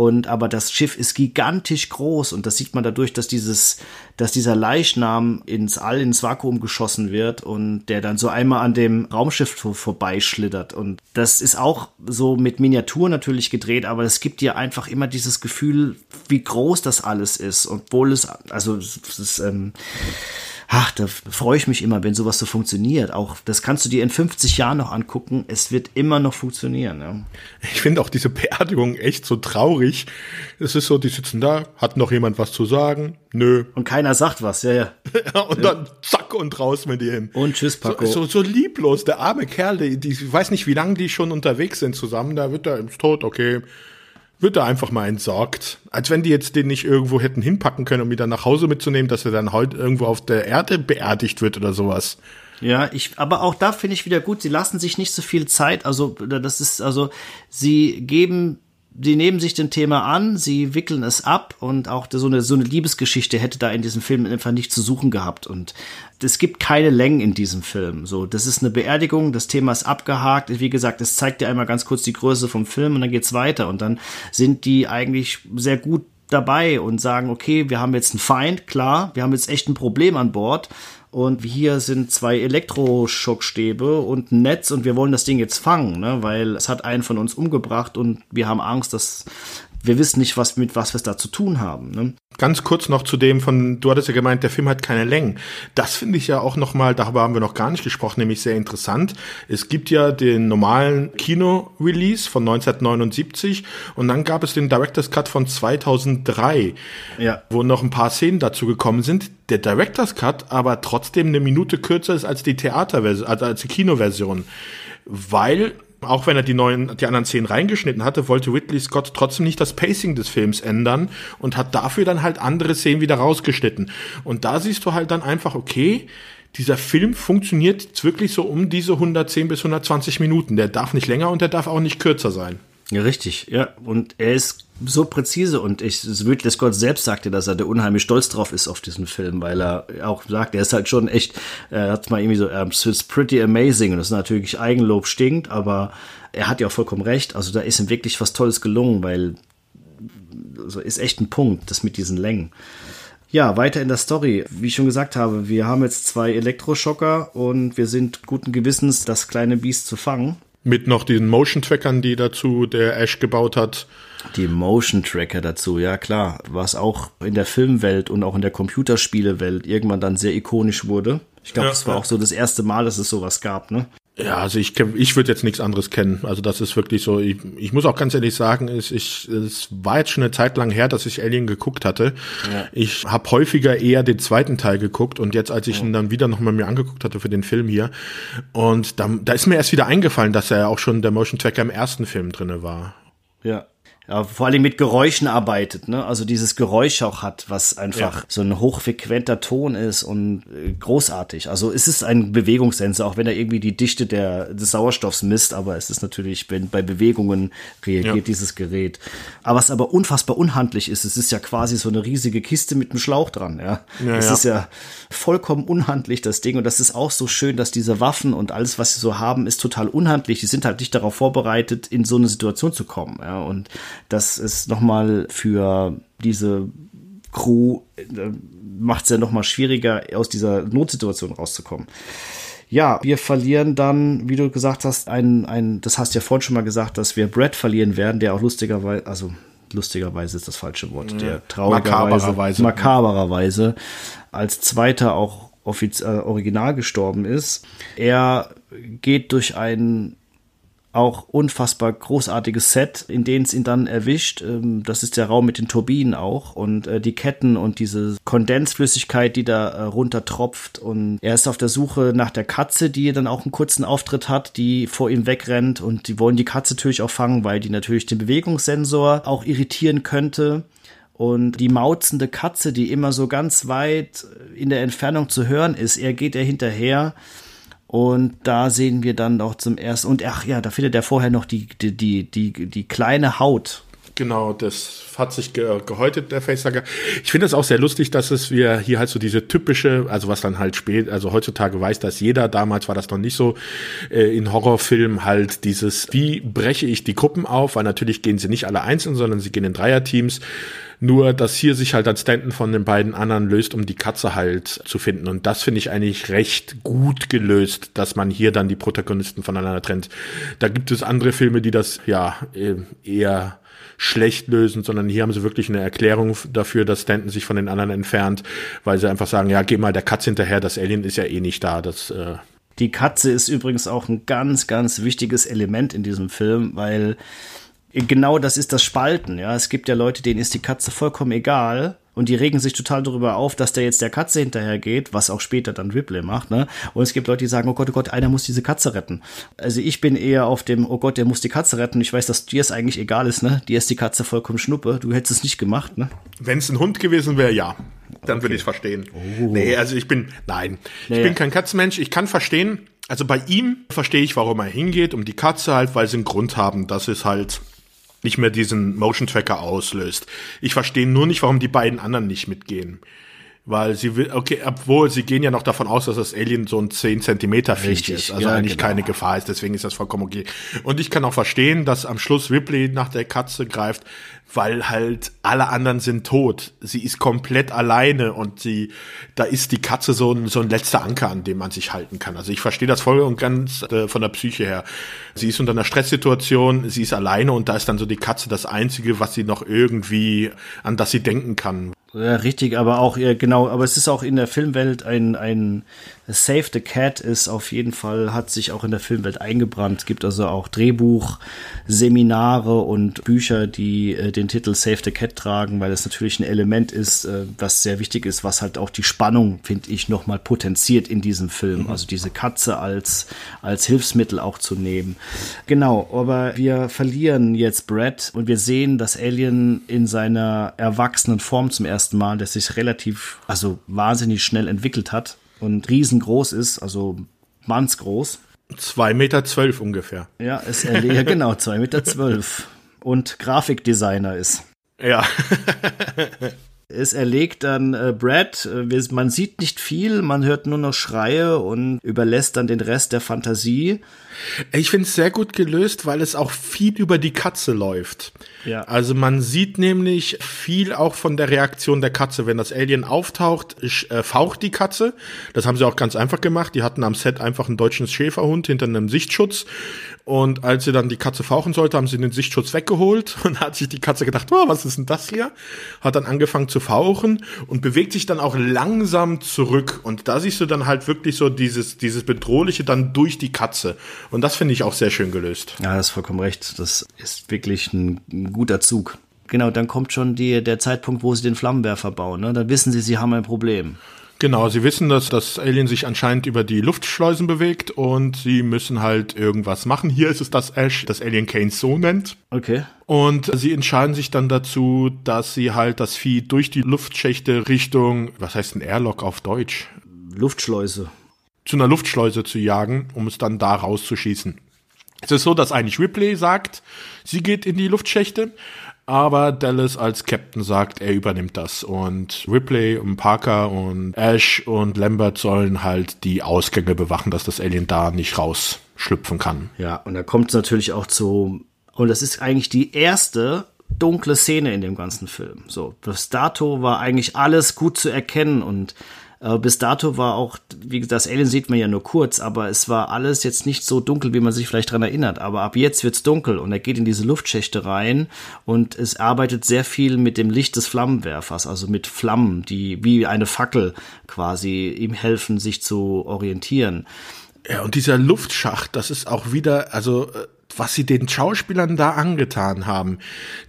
Und aber das Schiff ist gigantisch groß und das sieht man dadurch, dass dieses, dass dieser Leichnam ins All, ins Vakuum geschossen wird und der dann so einmal an dem Raumschiff vorbeischlittert. Und das ist auch so mit Miniatur natürlich gedreht, aber es gibt dir einfach immer dieses Gefühl, wie groß das alles ist, obwohl es, also es ist, ähm, ach, da freue ich mich immer, wenn sowas so funktioniert. Auch das kannst du dir in 50 Jahren noch angucken. Es wird immer noch funktionieren. Ja. Ich finde auch diese Beerdigung echt so traurig. Es ist so, die sitzen da, hat noch jemand was zu sagen? Nö. Und keiner sagt was, ja, ja. und dann zack und raus mit ihm. Und tschüss, Paco. So, so, so lieblos, der arme Kerl, die, die, ich weiß nicht, wie lange die schon unterwegs sind zusammen, da wird er ins Tod, okay wird da einfach mal entsorgt. Als wenn die jetzt den nicht irgendwo hätten hinpacken können, um ihn dann nach Hause mitzunehmen, dass er dann heute irgendwo auf der Erde beerdigt wird oder sowas. Ja, ich, aber auch da finde ich wieder gut, sie lassen sich nicht so viel Zeit, also das ist, also sie geben sie nehmen sich dem Thema an, sie wickeln es ab und auch so eine, so eine Liebesgeschichte hätte da in diesem Film einfach nicht zu suchen gehabt und es gibt keine Längen in diesem Film. So, das ist eine Beerdigung, das Thema ist abgehakt. Wie gesagt, es zeigt dir einmal ganz kurz die Größe vom Film und dann geht's weiter und dann sind die eigentlich sehr gut dabei und sagen, okay, wir haben jetzt einen Feind, klar, wir haben jetzt echt ein Problem an Bord und hier sind zwei Elektroschockstäbe und ein Netz und wir wollen das Ding jetzt fangen, ne? weil es hat einen von uns umgebracht und wir haben Angst, dass wir wissen nicht, was mit was wir es da zu tun haben. Ne? Ganz kurz noch zu dem von, du hattest ja gemeint, der Film hat keine Längen. Das finde ich ja auch nochmal, darüber haben wir noch gar nicht gesprochen, nämlich sehr interessant. Es gibt ja den normalen Kino-Release von 1979 und dann gab es den Director's Cut von 2003, ja. wo noch ein paar Szenen dazu gekommen sind. Der Director's Cut aber trotzdem eine Minute kürzer ist als die Theaterversion, also als die Kinoversion, weil auch wenn er die neuen, die anderen Szenen reingeschnitten hatte, wollte Ridley Scott trotzdem nicht das Pacing des Films ändern und hat dafür dann halt andere Szenen wieder rausgeschnitten. Und da siehst du halt dann einfach, okay, dieser Film funktioniert wirklich so um diese 110 bis 120 Minuten. Der darf nicht länger und der darf auch nicht kürzer sein. Ja, richtig, ja. Und er ist so präzise und ich, Ridley Scott selbst sagte, dass er da unheimlich stolz drauf ist auf diesen Film, weil er auch sagt, er ist halt schon echt, er hat mal irgendwie so, it's pretty amazing und das ist natürlich Eigenlob stinkt, aber er hat ja auch vollkommen recht, also da ist ihm wirklich was Tolles gelungen, weil so ist echt ein Punkt, das mit diesen Längen. Ja, weiter in der Story. Wie ich schon gesagt habe, wir haben jetzt zwei Elektroschocker und wir sind guten Gewissens, das kleine Biest zu fangen. Mit noch diesen Motion-Trackern, die dazu der Ash gebaut hat. Die Motion Tracker dazu, ja klar, was auch in der Filmwelt und auch in der Computerspielewelt irgendwann dann sehr ikonisch wurde. Ich glaube, ja, das war ja. auch so das erste Mal, dass es sowas gab, ne? Ja, also ich, ich würde jetzt nichts anderes kennen. Also das ist wirklich so. Ich, ich muss auch ganz ehrlich sagen, ich, ich, es war jetzt schon eine Zeit lang her, dass ich Alien geguckt hatte. Ja. Ich habe häufiger eher den zweiten Teil geguckt und jetzt, als ich ja. ihn dann wieder nochmal mir angeguckt hatte für den Film hier, und da, da ist mir erst wieder eingefallen, dass er auch schon der Motion Tracker im ersten Film drinne war. Ja, ja, vor allem mit Geräuschen arbeitet, ne? Also dieses Geräusch auch hat, was einfach ja. so ein hochfrequenter Ton ist und äh, großartig. Also es ist ein Bewegungssensor, auch wenn er irgendwie die Dichte der, des Sauerstoffs misst, aber es ist natürlich, wenn bei Bewegungen reagiert ja. dieses Gerät. Aber was aber unfassbar unhandlich ist, es ist ja quasi so eine riesige Kiste mit einem Schlauch dran, ja. ja es ist ja vollkommen unhandlich, das Ding. Und das ist auch so schön, dass diese Waffen und alles, was sie so haben, ist total unhandlich. Die sind halt nicht darauf vorbereitet, in so eine Situation zu kommen, ja. Und das ist nochmal für diese Crew, äh, macht es ja nochmal schwieriger, aus dieser Notsituation rauszukommen. Ja, wir verlieren dann, wie du gesagt hast, ein, ein, das hast du ja vorhin schon mal gesagt, dass wir Brad verlieren werden, der auch lustigerweise, also lustigerweise ist das falsche Wort, der traurigerweise, makabererweise, makabererweise als Zweiter auch offiz äh, original gestorben ist. Er geht durch einen auch unfassbar großartiges Set, in denen es ihn dann erwischt. Ähm, das ist der Raum mit den Turbinen auch und äh, die Ketten und diese Kondensflüssigkeit, die da äh, runter tropft. Und er ist auf der Suche nach der Katze, die dann auch einen kurzen Auftritt hat, die vor ihm wegrennt und die wollen die Katze natürlich auch fangen, weil die natürlich den Bewegungssensor auch irritieren könnte. Und die mauzende Katze, die immer so ganz weit in der Entfernung zu hören ist, er geht er hinterher und da sehen wir dann auch zum ersten, und ach ja, da findet er vorher noch die, die, die, die, die kleine Haut. Genau, das hat sich ge gehäutet, der Facehacker. Ich finde es auch sehr lustig, dass es wir hier halt so diese typische, also was dann halt spät, also heutzutage weiß das jeder, damals war das noch nicht so, äh, in Horrorfilmen halt dieses, wie breche ich die Gruppen auf, weil natürlich gehen sie nicht alle einzeln, sondern sie gehen in Dreierteams nur, dass hier sich halt als Stanton von den beiden anderen löst, um die Katze halt zu finden. Und das finde ich eigentlich recht gut gelöst, dass man hier dann die Protagonisten voneinander trennt. Da gibt es andere Filme, die das ja äh, eher schlecht lösen, sondern hier haben sie wirklich eine Erklärung dafür, dass Stanton sich von den anderen entfernt, weil sie einfach sagen, ja, geh mal der Katze hinterher, das Alien ist ja eh nicht da. Das, äh die Katze ist übrigens auch ein ganz, ganz wichtiges Element in diesem Film, weil genau das ist das Spalten. Ja, es gibt ja Leute, denen ist die Katze vollkommen egal. und die regen sich total darüber auf, dass der jetzt der Katze hinterher geht, was auch später dann Ripley macht, ne? Und es gibt Leute, die sagen, oh Gott, oh Gott, einer muss diese Katze retten. Also ich bin eher auf dem, oh Gott, der muss die Katze retten. Ich weiß, dass dir es eigentlich egal ist, ne? Dir ist die Katze vollkommen schnuppe. Du hättest es nicht gemacht, ne? Wenn es ein Hund gewesen wäre, ja. Dann okay. würde ich es verstehen. Oh. Nee, also ich bin, nein. Ich nee. bin kein Katzenmensch. Ich kann verstehen, also bei ihm verstehe ich, warum er hingeht, um die Katze halt, weil sie einen Grund haben, dass es halt nicht mehr diesen Motion Tracker auslöst. Ich verstehe nur nicht, warum die beiden anderen nicht mitgehen. Weil sie will, okay, obwohl sie gehen ja noch davon aus, dass das Alien so ein 10 Zentimeter Viech ist, also ja, eigentlich genau. keine Gefahr ist, deswegen ist das vollkommen okay. Und ich kann auch verstehen, dass am Schluss Ripley nach der Katze greift, weil halt alle anderen sind tot. Sie ist komplett alleine und sie, da ist die Katze so ein, so ein letzter Anker, an dem man sich halten kann. Also ich verstehe das voll und ganz äh, von der Psyche her. Sie ist unter einer Stresssituation, sie ist alleine und da ist dann so die Katze das Einzige, was sie noch irgendwie, an das sie denken kann. Ja, richtig, aber auch, ja, genau, aber es ist auch in der Filmwelt ein, ein Save the Cat ist auf jeden Fall, hat sich auch in der Filmwelt eingebrannt. Es gibt also auch Drehbuchseminare und Bücher, die äh, den Titel Save the Cat tragen, weil es natürlich ein Element ist, äh, was sehr wichtig ist, was halt auch die Spannung, finde ich, nochmal potenziert in diesem Film. Mhm. Also diese Katze als, als Hilfsmittel auch zu nehmen. Genau, aber wir verlieren jetzt Brad und wir sehen das Alien in seiner erwachsenen Form zum ersten ersten Mal, der sich relativ, also wahnsinnig schnell entwickelt hat und riesengroß ist, also mannsgroß. Zwei Meter zwölf ungefähr. Ja, es ja, genau, zwei Meter zwölf. Und Grafikdesigner ist. Ja. Es erlegt dann äh, Brad. Äh, man sieht nicht viel, man hört nur noch Schreie und überlässt dann den Rest der Fantasie. Ich finde es sehr gut gelöst, weil es auch viel über die Katze läuft. Ja. Also man sieht nämlich viel auch von der Reaktion der Katze. Wenn das Alien auftaucht, äh, faucht die Katze. Das haben sie auch ganz einfach gemacht. Die hatten am Set einfach einen deutschen Schäferhund hinter einem Sichtschutz. Und als sie dann die Katze fauchen sollte, haben sie den Sichtschutz weggeholt. Und hat sich die Katze gedacht, oh, was ist denn das hier? Hat dann angefangen zu fauchen und bewegt sich dann auch langsam zurück. Und da siehst du dann halt wirklich so dieses, dieses Bedrohliche dann durch die Katze. Und das finde ich auch sehr schön gelöst. Ja, das ist vollkommen recht. Das ist wirklich ein, ein guter Zug. Genau, dann kommt schon die, der Zeitpunkt, wo sie den Flammenwerfer bauen. Ne? Dann wissen sie, sie haben ein Problem. Genau, sie wissen, dass das Alien sich anscheinend über die Luftschleusen bewegt und sie müssen halt irgendwas machen. Hier ist es das Ash, das Alien Kane so nennt. Okay. Und sie entscheiden sich dann dazu, dass sie halt das Vieh durch die Luftschächte Richtung, was heißt ein Airlock auf Deutsch? Luftschleuse zu einer Luftschleuse zu jagen, um es dann da rauszuschießen. Es ist so, dass eigentlich Ripley sagt, sie geht in die Luftschächte, aber Dallas als Captain sagt, er übernimmt das. Und Ripley und Parker und Ash und Lambert sollen halt die Ausgänge bewachen, dass das Alien da nicht rausschlüpfen kann. Ja, und da kommt es natürlich auch zu, und das ist eigentlich die erste dunkle Szene in dem ganzen Film. So, bis dato war eigentlich alles gut zu erkennen und äh, bis dato war auch, wie gesagt, das Alien sieht man ja nur kurz, aber es war alles jetzt nicht so dunkel, wie man sich vielleicht dran erinnert. Aber ab jetzt wird's dunkel und er geht in diese Luftschächte rein und es arbeitet sehr viel mit dem Licht des Flammenwerfers, also mit Flammen, die wie eine Fackel quasi ihm helfen, sich zu orientieren. Ja, und dieser Luftschacht, das ist auch wieder, also äh, was sie den Schauspielern da angetan haben.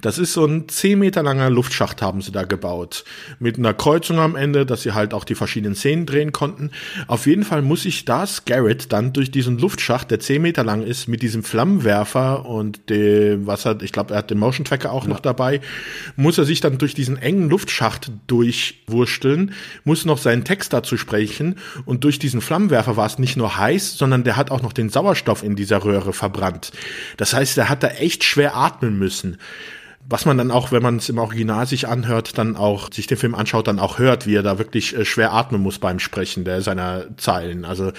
Das ist so ein 10 Meter langer Luftschacht haben sie da gebaut. Mit einer Kreuzung am Ende, dass sie halt auch die verschiedenen Szenen drehen konnten. Auf jeden Fall muss ich das Garrett dann durch diesen Luftschacht, der 10 Meter lang ist, mit diesem Flammenwerfer und dem, was hat, ich glaube, er hat den Motion Tracker auch ja. noch dabei, muss er sich dann durch diesen engen Luftschacht durchwursteln, muss noch seinen Text dazu sprechen und durch diesen Flammenwerfer war es nicht nur heiß, sondern der hat auch noch den Sauerstoff in dieser Röhre verbrannt. Das heißt, er hat da echt schwer atmen müssen. Was man dann auch, wenn man es im Original sich anhört, dann auch sich den Film anschaut, dann auch hört, wie er da wirklich äh, schwer atmen muss beim Sprechen der seiner Zeilen. Also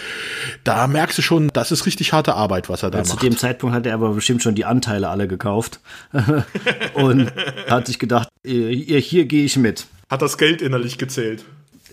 da merkst du schon, das ist richtig harte Arbeit, was er da ja, macht. Zu dem Zeitpunkt hat er aber bestimmt schon die Anteile alle gekauft und hat sich gedacht, hier, hier gehe ich mit. Hat das Geld innerlich gezählt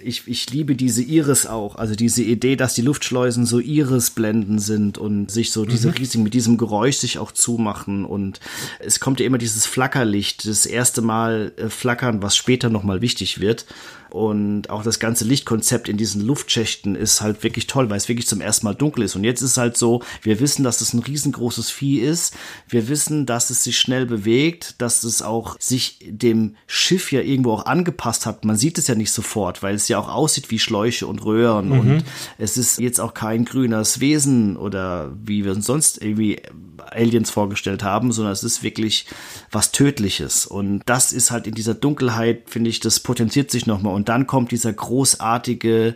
ich, ich liebe diese Iris auch. Also diese Idee, dass die Luftschleusen so Iris-Blenden sind und sich so diese mhm. riesigen, mit diesem Geräusch sich auch zumachen. Und es kommt ja immer dieses Flackerlicht, das erste Mal äh, flackern, was später nochmal wichtig wird. Und auch das ganze Lichtkonzept in diesen Luftschächten ist halt wirklich toll, weil es wirklich zum ersten Mal dunkel ist. Und jetzt ist halt so, wir wissen, dass es ein riesengroßes Vieh ist. Wir wissen, dass es sich schnell bewegt, dass es auch sich dem Schiff ja irgendwo auch angepasst hat. Man sieht es ja nicht sofort, weil es ja auch aussieht wie Schläuche und Röhren. Mhm. Und es ist jetzt auch kein grünes Wesen oder wie wir uns sonst irgendwie Aliens vorgestellt haben, sondern es ist wirklich was Tödliches. Und das ist halt in dieser Dunkelheit, finde ich, das potenziert sich nochmal. Und dann kommt dieser großartige,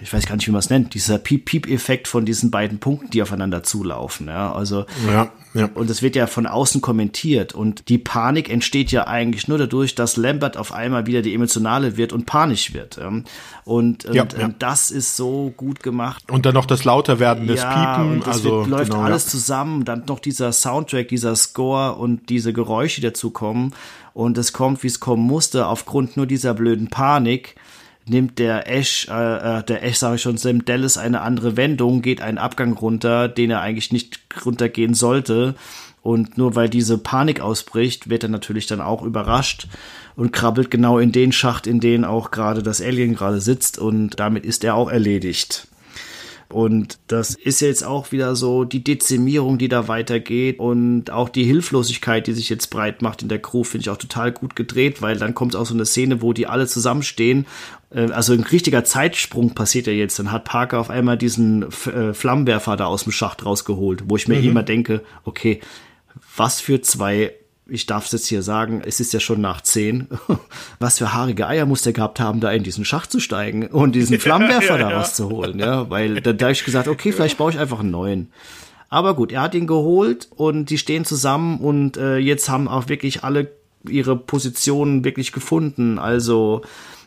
ich weiß gar nicht, wie man es nennt, dieser Piep-Piep-Effekt von diesen beiden Punkten, die aufeinander zulaufen. Ja, also, ja, ja. und es wird ja von außen kommentiert. Und die Panik entsteht ja eigentlich nur dadurch, dass Lambert auf einmal wieder die emotionale wird und panisch wird. Und, und, ja, ja. das ist so gut gemacht. Und dann noch das Lauterwerden des Piepen. Das also, wird, läuft genau, alles zusammen. Dann noch dieser Soundtrack, dieser Score und diese Geräusche, die dazu kommen. Und es kommt, wie es kommen musste, aufgrund nur dieser blöden Panik nimmt der Ash, äh, äh der Ash sage ich schon, Sam Dallas eine andere Wendung, geht einen Abgang runter, den er eigentlich nicht runtergehen sollte. Und nur weil diese Panik ausbricht, wird er natürlich dann auch überrascht und krabbelt genau in den Schacht, in den auch gerade das Alien gerade sitzt und damit ist er auch erledigt. Und das ist jetzt auch wieder so die Dezimierung, die da weitergeht und auch die Hilflosigkeit, die sich jetzt breit macht in der Crew, finde ich auch total gut gedreht, weil dann kommt auch so eine Szene, wo die alle zusammenstehen. Äh, also ein richtiger Zeitsprung passiert ja jetzt. Dann hat Parker auf einmal diesen äh, Flammenwerfer da aus dem Schacht rausgeholt, wo ich mir mhm. immer denke, okay, was für zwei ich darf es jetzt hier sagen, es ist ja schon nach zehn, was für haarige Eier muss der gehabt haben, da in diesen Schacht zu steigen und diesen Flammenwerfer ja, ja, da rauszuholen, ja, weil da, da habe ich gesagt, okay, vielleicht baue ich einfach einen neuen. Aber gut, er hat ihn geholt und die stehen zusammen und äh, jetzt haben auch wirklich alle ihre Positionen wirklich gefunden. Also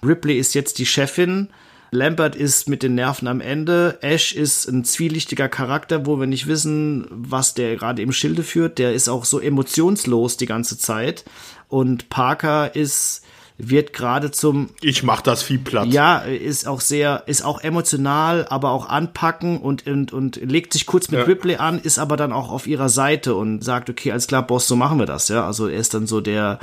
Ripley ist jetzt die Chefin, Lambert ist mit den Nerven am Ende. Ash ist ein zwielichtiger Charakter, wo wir nicht wissen, was der gerade im Schilde führt. Der ist auch so emotionslos die ganze Zeit. Und Parker ist wird gerade zum ich mach das viel Platz. Ja, ist auch sehr ist auch emotional, aber auch anpacken und und und legt sich kurz mit ja. Ripley an, ist aber dann auch auf ihrer Seite und sagt, okay, alles klar, Boss, so machen wir das, ja? Also er ist dann so der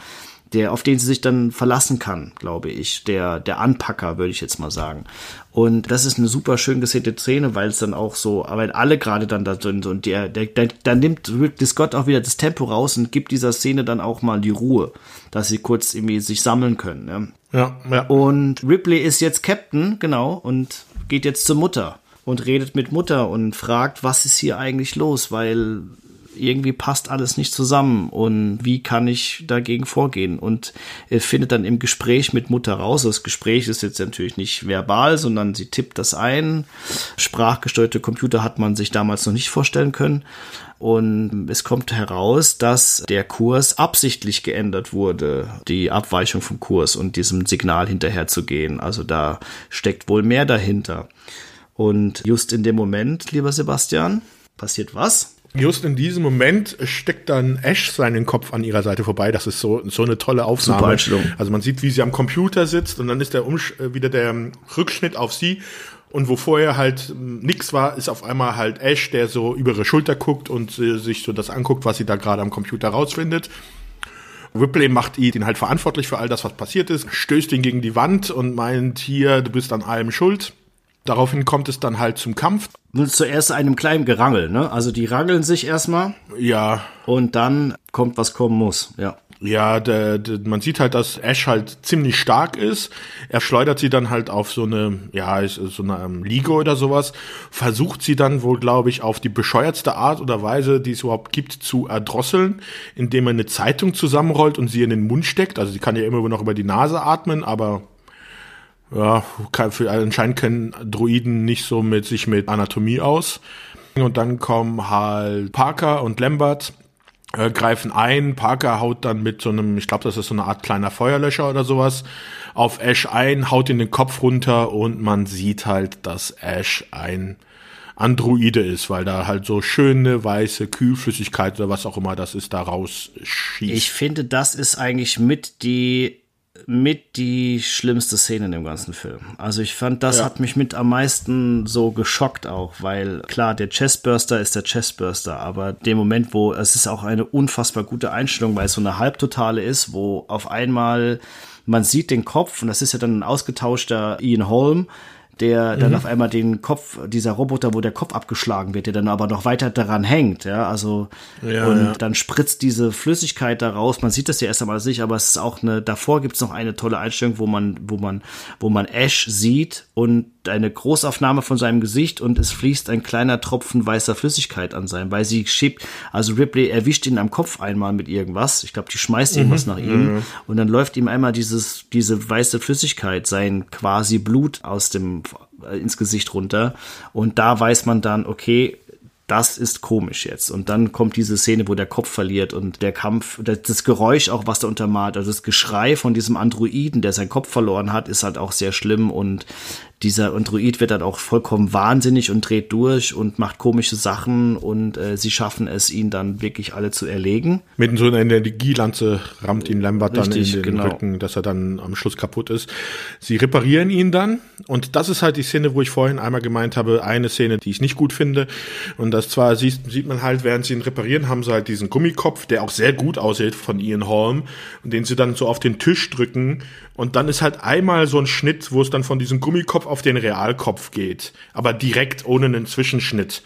der, auf den sie sich dann verlassen kann, glaube ich. Der, der Anpacker, würde ich jetzt mal sagen. Und das ist eine super schön gesehnte Szene, weil es dann auch so, weil alle gerade dann da sind und der, der, der, der nimmt Ridley Scott auch wieder das Tempo raus und gibt dieser Szene dann auch mal die Ruhe, dass sie kurz irgendwie sich sammeln können. Ne? Ja, ja. Und Ripley ist jetzt Captain, genau, und geht jetzt zur Mutter und redet mit Mutter und fragt, was ist hier eigentlich los, weil irgendwie passt alles nicht zusammen und wie kann ich dagegen vorgehen? Und er findet dann im Gespräch mit Mutter raus, das Gespräch ist jetzt natürlich nicht verbal, sondern sie tippt das ein. Sprachgesteuerte Computer hat man sich damals noch nicht vorstellen können. Und es kommt heraus, dass der Kurs absichtlich geändert wurde, die Abweichung vom Kurs und diesem Signal hinterherzugehen. Also da steckt wohl mehr dahinter. Und just in dem Moment, lieber Sebastian, passiert was? Just in diesem Moment steckt dann Ash seinen Kopf an ihrer Seite vorbei. Das ist so, so eine tolle Aufnahme. Also man sieht, wie sie am Computer sitzt und dann ist der Umsch äh, wieder der Rückschnitt auf sie. Und wo vorher halt hm, nix war, ist auf einmal halt Ash, der so über ihre Schulter guckt und äh, sich so das anguckt, was sie da gerade am Computer rausfindet. Ripley macht ihn halt verantwortlich für all das, was passiert ist, stößt ihn gegen die Wand und meint hier, du bist an allem schuld. Daraufhin kommt es dann halt zum Kampf. Zuerst einem kleinen Gerangel, ne? Also die rangeln sich erstmal. Ja. Und dann kommt, was kommen muss, ja. Ja, der, der, man sieht halt, dass Ash halt ziemlich stark ist. Er schleudert sie dann halt auf so eine, ja, so eine ähm, Liege oder sowas. Versucht sie dann wohl, glaube ich, auf die bescheuertste Art oder Weise, die es überhaupt gibt, zu erdrosseln, indem er eine Zeitung zusammenrollt und sie in den Mund steckt. Also sie kann ja immer noch über die Nase atmen, aber ja, für, anscheinend kennen Droiden nicht so mit sich mit Anatomie aus. Und dann kommen halt Parker und Lambert, äh, greifen ein. Parker haut dann mit so einem, ich glaube, das ist so eine Art kleiner Feuerlöscher oder sowas, auf Ash ein, haut in den Kopf runter und man sieht halt, dass Ash ein Androide ist, weil da halt so schöne weiße Kühlflüssigkeit oder was auch immer das ist, da rausschießt. Ich finde, das ist eigentlich mit die mit die schlimmste Szene in dem ganzen Film. Also ich fand, das ja. hat mich mit am meisten so geschockt auch, weil klar, der Chestburster ist der Chestburster, aber dem Moment, wo es ist auch eine unfassbar gute Einstellung, weil es so eine Halbtotale ist, wo auf einmal man sieht den Kopf und das ist ja dann ein ausgetauschter Ian Holm, der dann mhm. auf einmal den Kopf, dieser Roboter, wo der Kopf abgeschlagen wird, der dann aber noch weiter daran hängt, ja, also ja, und ja. dann spritzt diese Flüssigkeit da raus. Man sieht das ja erst einmal nicht, aber es ist auch eine, davor gibt's noch eine tolle Einstellung, wo man, wo man, wo man Ash sieht und eine Großaufnahme von seinem Gesicht und es fließt ein kleiner Tropfen weißer Flüssigkeit an sein, weil sie schiebt, also Ripley erwischt ihn am Kopf einmal mit irgendwas. Ich glaube, die schmeißt irgendwas mhm. nach ihm mhm. und dann läuft ihm einmal dieses, diese weiße Flüssigkeit, sein quasi Blut aus dem, äh, ins Gesicht runter und da weiß man dann, okay, das ist komisch jetzt. Und dann kommt diese Szene, wo der Kopf verliert und der Kampf, das Geräusch auch, was da untermalt, also das Geschrei von diesem Androiden, der seinen Kopf verloren hat, ist halt auch sehr schlimm und dieser Android wird dann auch vollkommen wahnsinnig und dreht durch und macht komische Sachen und äh, sie schaffen es, ihn dann wirklich alle zu erlegen. Mit so einer Energielanze rammt ihn Lambert Richtig, dann in den genau. Rücken, dass er dann am Schluss kaputt ist. Sie reparieren ihn dann und das ist halt die Szene, wo ich vorhin einmal gemeint habe, eine Szene, die ich nicht gut finde. Und das zwar sieht, sieht man halt, während sie ihn reparieren, haben sie halt diesen Gummikopf, der auch sehr gut aussieht von Ian Holm, und den sie dann so auf den Tisch drücken und dann ist halt einmal so ein Schnitt, wo es dann von diesem Gummikopf auf den Realkopf geht, aber direkt ohne einen Zwischenschnitt.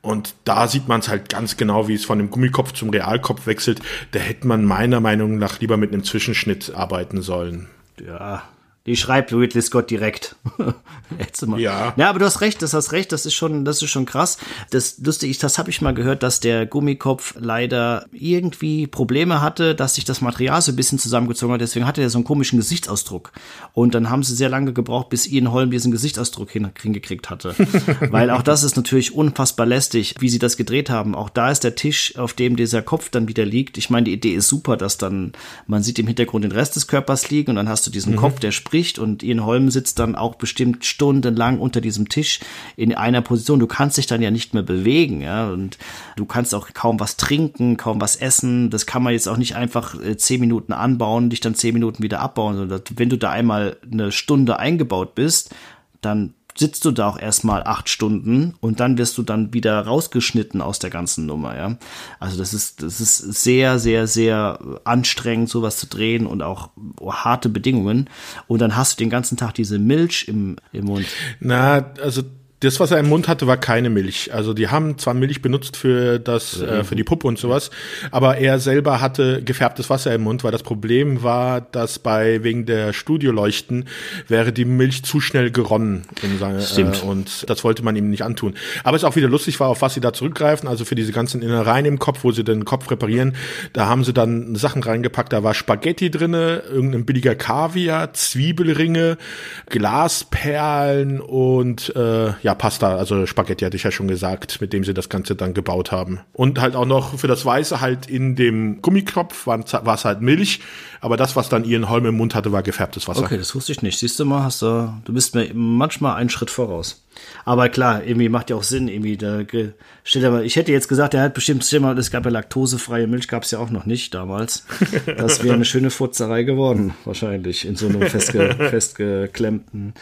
Und da sieht man es halt ganz genau, wie es von dem Gummikopf zum Realkopf wechselt. Da hätte man meiner Meinung nach lieber mit einem Zwischenschnitt arbeiten sollen. Ja, die schreibt Ridley Scott direkt. Ja. Ja, aber du hast recht, das hast recht, das ist schon, das ist schon krass. Das lustig ist, das habe ich mal gehört, dass der Gummikopf leider irgendwie Probleme hatte, dass sich das Material so ein bisschen zusammengezogen hat. Deswegen hatte er so einen komischen Gesichtsausdruck. Und dann haben sie sehr lange gebraucht, bis Ian Holm diesen Gesichtsausdruck hingekriegt hatte. Weil auch das ist natürlich unfassbar lästig, wie sie das gedreht haben. Auch da ist der Tisch, auf dem dieser Kopf dann wieder liegt. Ich meine, die Idee ist super, dass dann man sieht im Hintergrund den Rest des Körpers liegen und dann hast du diesen mhm. Kopf, der spricht spricht und Ian Holm sitzt dann auch bestimmt stundenlang unter diesem Tisch in einer Position. Du kannst dich dann ja nicht mehr bewegen, ja, und du kannst auch kaum was trinken, kaum was essen. Das kann man jetzt auch nicht einfach äh, zehn Minuten anbauen, dich dann zehn Minuten wieder abbauen, sondern wenn du da einmal eine Stunde eingebaut bist, dann sitzt du da auch erstmal acht Stunden und dann wirst du dann wieder rausgeschnitten aus der ganzen Nummer, ja. Also das ist, das ist sehr, sehr, sehr anstrengend, sowas zu drehen und auch harte Bedingungen. Und dann hast du den ganzen Tag diese Milch im, im Mund. Na, also das, was er im Mund hatte, war keine Milch. Also die haben zwar Milch benutzt für das, äh, für die Puppe und sowas, aber er selber hatte gefärbtes Wasser im Mund, weil das Problem war, dass bei wegen der Studioleuchten wäre die Milch zu schnell geronnen in seine, Stimmt. Äh, und das wollte man ihm nicht antun. Aber es auch wieder lustig war, auf was sie da zurückgreifen, also für diese ganzen Innereien im Kopf, wo sie den Kopf reparieren, da haben sie dann Sachen reingepackt, da war Spaghetti drinne, irgendein billiger Kaviar, Zwiebelringe, Glasperlen und äh, ja Pasta, also Spaghetti hatte ich ja schon gesagt, mit dem sie das Ganze dann gebaut haben. Und halt auch noch für das Weiße halt in dem Gummikopf war es halt Milch, aber das, was dann Ian Holm im Mund hatte, war gefärbtes Wasser. Okay, das wusste ich nicht. Siehst du mal, hast du, du bist mir manchmal einen Schritt voraus. Aber klar, irgendwie macht ja auch Sinn, irgendwie, da steht aber, ich hätte jetzt gesagt, er hat bestimmt, mal, es gab ja laktosefreie Milch, gab es ja auch noch nicht damals. Das wäre eine schöne Furzerei geworden, wahrscheinlich, in so einem festge, festgeklemmten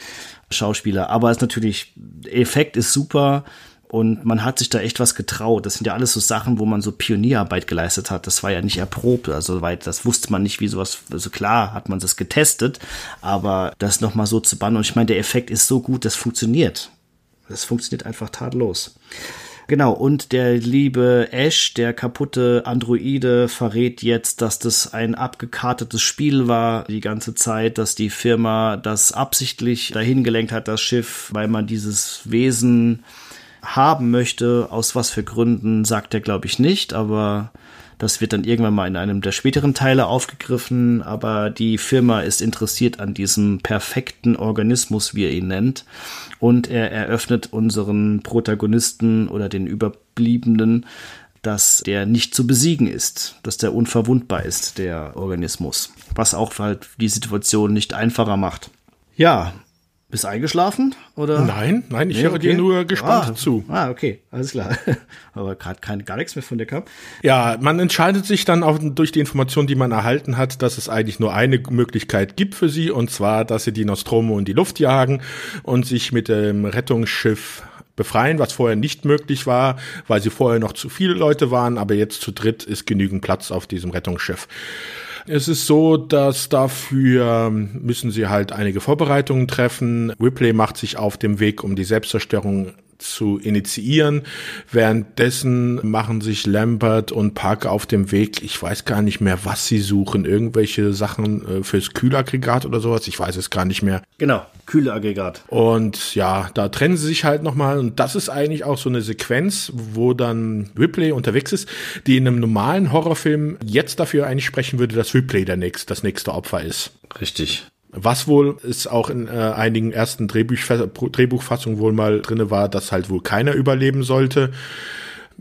Schauspieler. Aber es ist natürlich, Effekt ist super und man hat sich da echt was getraut. Das sind ja alles so Sachen, wo man so Pionierarbeit geleistet hat. Das war ja nicht erprobt, also weit, das wusste man nicht, wie sowas, also klar hat man das getestet, aber das nochmal so zu bannen und ich meine, der Effekt ist so gut, das funktioniert. Das funktioniert einfach tadellos. Genau, und der liebe Ash, der kaputte Androide, verrät jetzt, dass das ein abgekartetes Spiel war die ganze Zeit, dass die Firma das absichtlich dahin gelenkt hat, das Schiff, weil man dieses Wesen haben möchte. Aus was für Gründen, sagt er, glaube ich, nicht, aber das wird dann irgendwann mal in einem der späteren Teile aufgegriffen, aber die Firma ist interessiert an diesem perfekten Organismus, wie er ihn nennt. Und er eröffnet unseren Protagonisten oder den Überbliebenen, dass der nicht zu besiegen ist, dass der unverwundbar ist, der Organismus. Was auch halt die Situation nicht einfacher macht. Ja, bist eingeschlafen? Oder? Nein, nein, ich nee, höre okay. dir nur gespannt ah, zu. Ah, okay, alles klar. Aber gerade gar nichts mehr von dir kam. Ja, man entscheidet sich dann auch durch die Information, die man erhalten hat, dass es eigentlich nur eine Möglichkeit gibt für sie, und zwar, dass sie die Nostromo in die Luft jagen und sich mit dem Rettungsschiff befreien, was vorher nicht möglich war, weil sie vorher noch zu viele Leute waren, aber jetzt zu dritt ist genügend Platz auf diesem Rettungsschiff. Es ist so, dass dafür müssen sie halt einige Vorbereitungen treffen. Ripley macht sich auf dem Weg, um die Selbstzerstörung zu initiieren. Währenddessen machen sich Lambert und Parker auf dem Weg. Ich weiß gar nicht mehr, was sie suchen. Irgendwelche Sachen äh, fürs Kühlaggregat oder sowas. Ich weiß es gar nicht mehr. Genau, Kühlaggregat. Und ja, da trennen sie sich halt nochmal. Und das ist eigentlich auch so eine Sequenz, wo dann Ripley unterwegs ist, die in einem normalen Horrorfilm jetzt dafür eigentlich sprechen würde, dass Ripley der nächste, das nächste Opfer ist. Richtig. Was wohl ist auch in äh, einigen ersten Drehbuch, Drehbuchfassungen wohl mal drinne war, dass halt wohl keiner überleben sollte.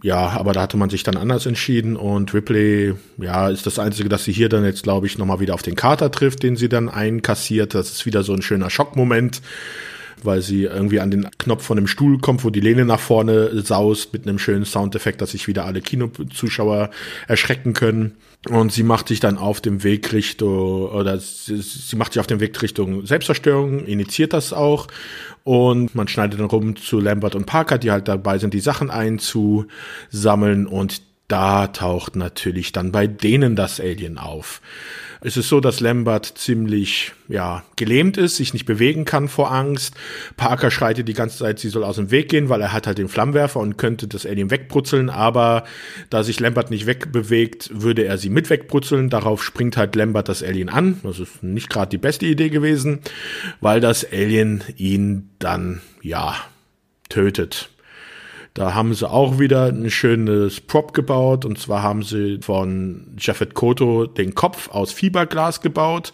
Ja, aber da hatte man sich dann anders entschieden und Ripley, ja, ist das Einzige, dass sie hier dann jetzt, glaube ich, nochmal wieder auf den Kater trifft, den sie dann einkassiert. Das ist wieder so ein schöner Schockmoment, weil sie irgendwie an den Knopf von dem Stuhl kommt, wo die Lehne nach vorne saust mit einem schönen Soundeffekt, dass sich wieder alle Kinozuschauer erschrecken können. Und sie macht sich dann auf dem Weg Richtung, oder sie, sie macht sich auf dem Weg Richtung Selbstzerstörung, initiiert das auch. Und man schneidet dann rum zu Lambert und Parker, die halt dabei sind, die Sachen einzusammeln. Und da taucht natürlich dann bei denen das Alien auf. Es ist so, dass Lambert ziemlich, ja, gelähmt ist, sich nicht bewegen kann vor Angst. Parker schreitet die ganze Zeit, sie soll aus dem Weg gehen, weil er hat halt den Flammenwerfer und könnte das Alien wegbrutzeln, aber da sich Lambert nicht wegbewegt, würde er sie mit wegbrutzeln. Darauf springt halt Lambert das Alien an. Das ist nicht gerade die beste Idee gewesen, weil das Alien ihn dann, ja, tötet. Da haben sie auch wieder ein schönes Prop gebaut. Und zwar haben sie von Jeffet Koto den Kopf aus Fiberglas gebaut,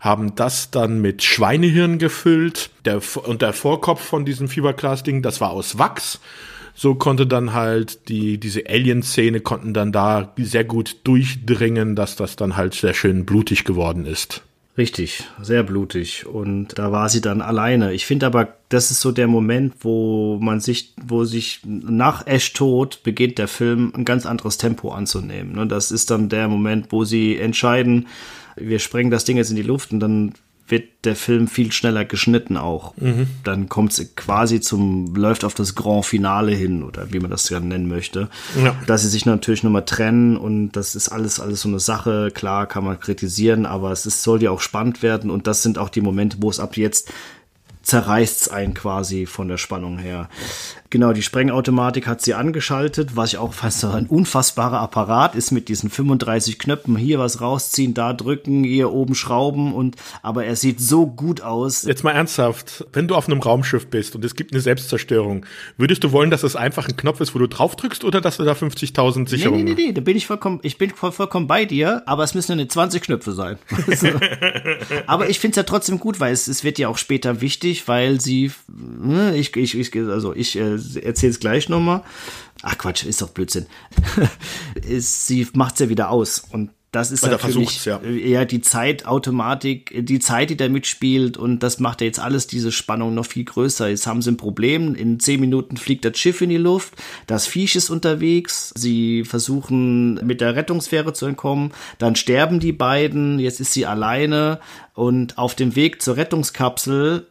haben das dann mit Schweinehirn gefüllt. Der, und der Vorkopf von diesem Fiberglas-Ding, das war aus Wachs. So konnte dann halt die, diese Alien-Szene konnten dann da sehr gut durchdringen, dass das dann halt sehr schön blutig geworden ist. Richtig, sehr blutig. Und da war sie dann alleine. Ich finde aber, das ist so der Moment, wo man sich, wo sich nach Ash Tod beginnt der Film ein ganz anderes Tempo anzunehmen. Und das ist dann der Moment, wo sie entscheiden, wir sprengen das Ding jetzt in die Luft und dann wird der Film viel schneller geschnitten auch. Mhm. Dann kommt es quasi zum, läuft auf das Grand Finale hin oder wie man das ja nennen möchte. Ja. Dass sie sich natürlich nochmal trennen und das ist alles, alles so eine Sache. Klar kann man kritisieren, aber es ist, soll ja auch spannend werden und das sind auch die Momente, wo es ab jetzt zerreißt einen quasi von der Spannung her. Genau, die Sprengautomatik hat sie angeschaltet, was ich auch fast ein unfassbarer Apparat ist mit diesen 35 Knöpfen. Hier was rausziehen, da drücken, hier oben schrauben und, aber er sieht so gut aus. Jetzt mal ernsthaft, wenn du auf einem Raumschiff bist und es gibt eine Selbstzerstörung, würdest du wollen, dass es einfach ein Knopf ist, wo du drauf drückst oder dass du da 50.000 Sicherungen? Nee, nee, nee, nee, da bin ich vollkommen, ich bin vollkommen bei dir, aber es müssen ja nicht 20 Knöpfe sein. aber ich finde es ja trotzdem gut, weil es, es wird ja auch später wichtig, weil sie, ne, ich, ich, ich also ich, äh, erzähle es gleich nochmal. Ach Quatsch, ist doch Blödsinn. sie macht es ja wieder aus. Und das ist ja für mich ja. eher die Zeitautomatik, die Zeit, die da mitspielt und das macht ja jetzt alles diese Spannung noch viel größer. Jetzt haben sie ein Problem, in zehn Minuten fliegt das Schiff in die Luft, das Viech ist unterwegs, sie versuchen mit der Rettungsfähre zu entkommen, dann sterben die beiden, jetzt ist sie alleine und auf dem Weg zur Rettungskapsel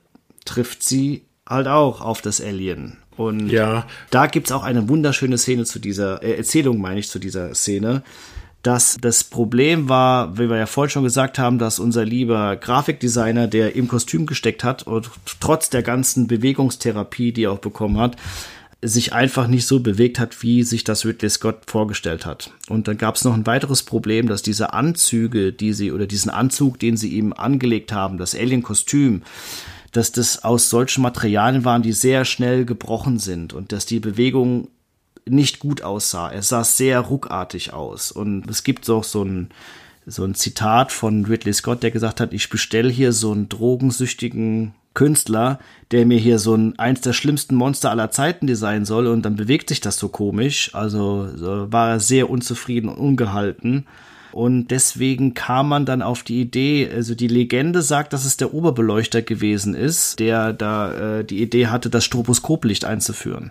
trifft sie halt auch auf das Alien. Und ja. da gibt's auch eine wunderschöne Szene zu dieser, äh, Erzählung meine ich zu dieser Szene, dass das Problem war, wie wir ja vorhin schon gesagt haben, dass unser lieber Grafikdesigner, der im Kostüm gesteckt hat und trotz der ganzen Bewegungstherapie, die er auch bekommen hat, sich einfach nicht so bewegt hat, wie sich das Ridley Scott vorgestellt hat. Und dann gab es noch ein weiteres Problem, dass diese Anzüge, die sie oder diesen Anzug, den sie ihm angelegt haben, das Alien-Kostüm, dass das aus solchen Materialien waren, die sehr schnell gebrochen sind und dass die Bewegung nicht gut aussah. Es sah sehr ruckartig aus. Und es gibt auch so ein, so ein Zitat von Ridley Scott, der gesagt hat, ich bestelle hier so einen drogensüchtigen Künstler, der mir hier so ein eins der schlimmsten Monster aller Zeiten designen soll und dann bewegt sich das so komisch. Also so war er sehr unzufrieden und ungehalten. Und deswegen kam man dann auf die Idee, also die Legende sagt, dass es der Oberbeleuchter gewesen ist, der da äh, die Idee hatte, das Stroboskoplicht einzuführen.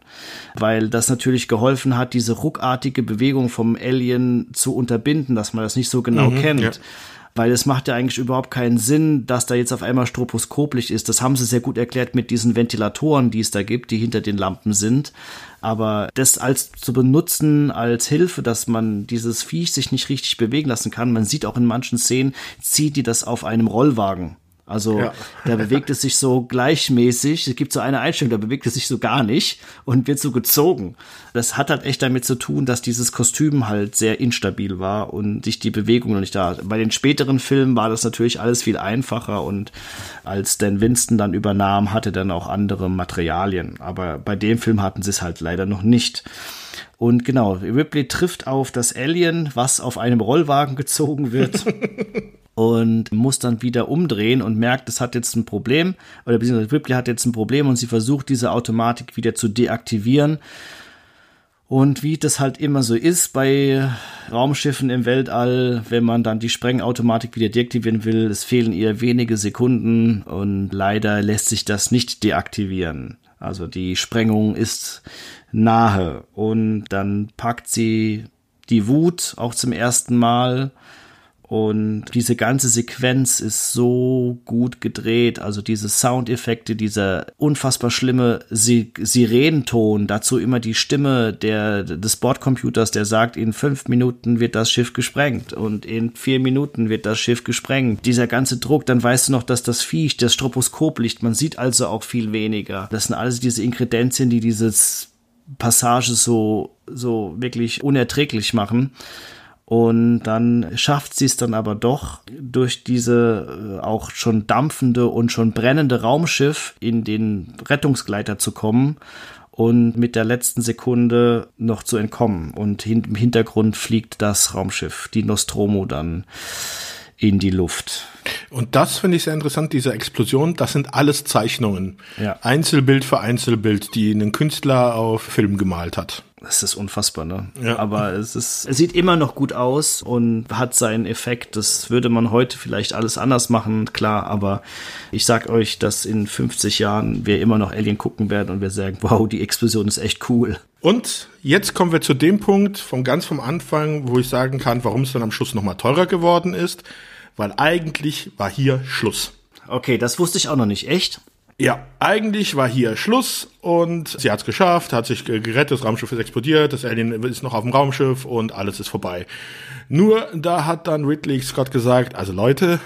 Weil das natürlich geholfen hat, diese ruckartige Bewegung vom Alien zu unterbinden, dass man das nicht so genau mhm, kennt. Ja. Weil es macht ja eigentlich überhaupt keinen Sinn, dass da jetzt auf einmal Stroboskoplicht ist. Das haben sie sehr gut erklärt mit diesen Ventilatoren, die es da gibt, die hinter den Lampen sind. Aber das als zu benutzen als Hilfe, dass man dieses Viech sich nicht richtig bewegen lassen kann, man sieht auch in manchen Szenen, zieht die das auf einem Rollwagen. Also ja. da bewegt es sich so gleichmäßig. Es gibt so eine Einstellung, da bewegt es sich so gar nicht und wird so gezogen. Das hat halt echt damit zu tun, dass dieses Kostüm halt sehr instabil war und sich die Bewegung noch nicht da. Bei den späteren Filmen war das natürlich alles viel einfacher und als Dan Winston dann übernahm, hatte dann auch andere Materialien. Aber bei dem Film hatten sie es halt leider noch nicht. Und genau, Ripley trifft auf das Alien, was auf einem Rollwagen gezogen wird. und muss dann wieder umdrehen und merkt, es hat jetzt ein Problem, oder beziehungsweise Ripley hat jetzt ein Problem und sie versucht, diese Automatik wieder zu deaktivieren. Und wie das halt immer so ist bei Raumschiffen im Weltall, wenn man dann die Sprengautomatik wieder deaktivieren will, es fehlen ihr wenige Sekunden und leider lässt sich das nicht deaktivieren. Also die Sprengung ist nahe und dann packt sie die Wut auch zum ersten Mal und diese ganze Sequenz ist so gut gedreht. Also diese Soundeffekte, dieser unfassbar schlimme Sirenenton, dazu immer die Stimme der, des Bordcomputers, der sagt, in fünf Minuten wird das Schiff gesprengt und in vier Minuten wird das Schiff gesprengt. Dieser ganze Druck, dann weißt du noch, dass das Viech, das Stroboskoplicht, man sieht also auch viel weniger. Das sind alles diese Inkredenzien, die dieses Passage so, so wirklich unerträglich machen. Und dann schafft sie es dann aber doch, durch diese äh, auch schon dampfende und schon brennende Raumschiff in den Rettungsgleiter zu kommen und mit der letzten Sekunde noch zu entkommen. Und im Hintergrund fliegt das Raumschiff, die Nostromo, dann in die Luft. Und das finde ich sehr interessant, diese Explosion, das sind alles Zeichnungen. Ja. Einzelbild für Einzelbild, die ein Künstler auf Film gemalt hat. Das ist unfassbar, ne? Ja. Aber es ist, es sieht immer noch gut aus und hat seinen Effekt. Das würde man heute vielleicht alles anders machen, klar. Aber ich sag euch, dass in 50 Jahren wir immer noch Alien gucken werden und wir sagen, wow, die Explosion ist echt cool. Und jetzt kommen wir zu dem Punkt von ganz vom Anfang, wo ich sagen kann, warum es dann am Schluss nochmal teurer geworden ist. Weil eigentlich war hier Schluss. Okay, das wusste ich auch noch nicht. Echt? Ja, eigentlich war hier Schluss und sie hat es geschafft, hat sich gerettet, das Raumschiff ist explodiert, das Alien ist noch auf dem Raumschiff und alles ist vorbei. Nur da hat dann Ridley Scott gesagt, also Leute,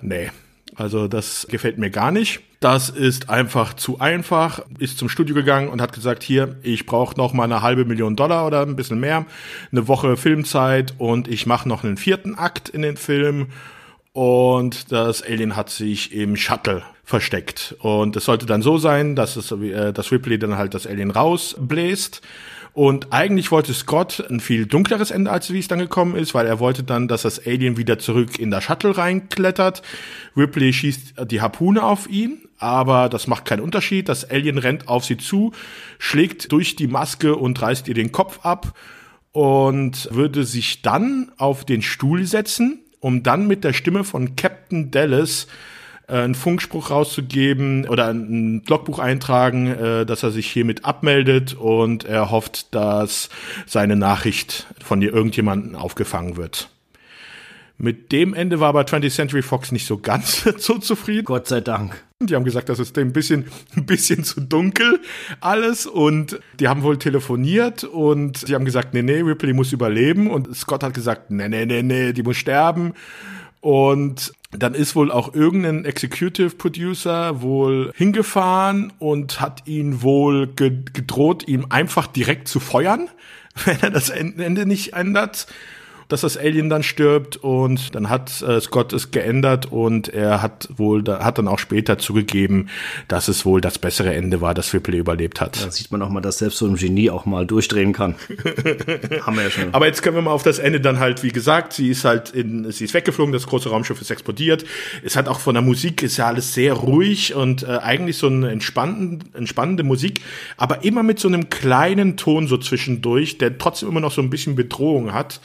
nee, also das gefällt mir gar nicht. Das ist einfach zu einfach. Ist zum Studio gegangen und hat gesagt, hier, ich brauche noch mal eine halbe Million Dollar oder ein bisschen mehr, eine Woche Filmzeit und ich mache noch einen vierten Akt in den Film und das Alien hat sich im Shuttle versteckt. Und es sollte dann so sein, dass es, äh, dass Ripley dann halt das Alien rausbläst. Und eigentlich wollte Scott ein viel dunkleres Ende, als wie es dann gekommen ist, weil er wollte dann, dass das Alien wieder zurück in das Shuttle reinklettert. Ripley schießt die Harpune auf ihn, aber das macht keinen Unterschied. Das Alien rennt auf sie zu, schlägt durch die Maske und reißt ihr den Kopf ab und würde sich dann auf den Stuhl setzen um dann mit der Stimme von Captain Dallas äh, einen Funkspruch rauszugeben oder ein Logbuch eintragen, äh, dass er sich hiermit abmeldet und er hofft, dass seine Nachricht von irgendjemandem aufgefangen wird. Mit dem Ende war aber 20th Century Fox nicht so ganz so zufrieden. Gott sei Dank. Die haben gesagt, das ist ein bisschen, ein bisschen zu dunkel alles und die haben wohl telefoniert und die haben gesagt, nee, nee, Ripley muss überleben und Scott hat gesagt, nee, nee, nee, nee, die muss sterben und dann ist wohl auch irgendein Executive Producer wohl hingefahren und hat ihn wohl gedroht, ihm einfach direkt zu feuern, wenn er das Ende nicht ändert dass das Alien dann stirbt und dann hat äh, Scott es geändert und er hat wohl, da, hat dann auch später zugegeben, dass es wohl das bessere Ende war, dass Ripley überlebt hat. Da sieht man auch mal, dass selbst so ein Genie auch mal durchdrehen kann. Haben wir ja schon. Aber jetzt können wir mal auf das Ende dann halt, wie gesagt, sie ist halt in, sie ist weggeflogen, das große Raumschiff ist explodiert. Es hat auch von der Musik ist ja alles sehr ruhig und äh, eigentlich so eine entspannende, entspannende Musik, aber immer mit so einem kleinen Ton so zwischendurch, der trotzdem immer noch so ein bisschen Bedrohung hat.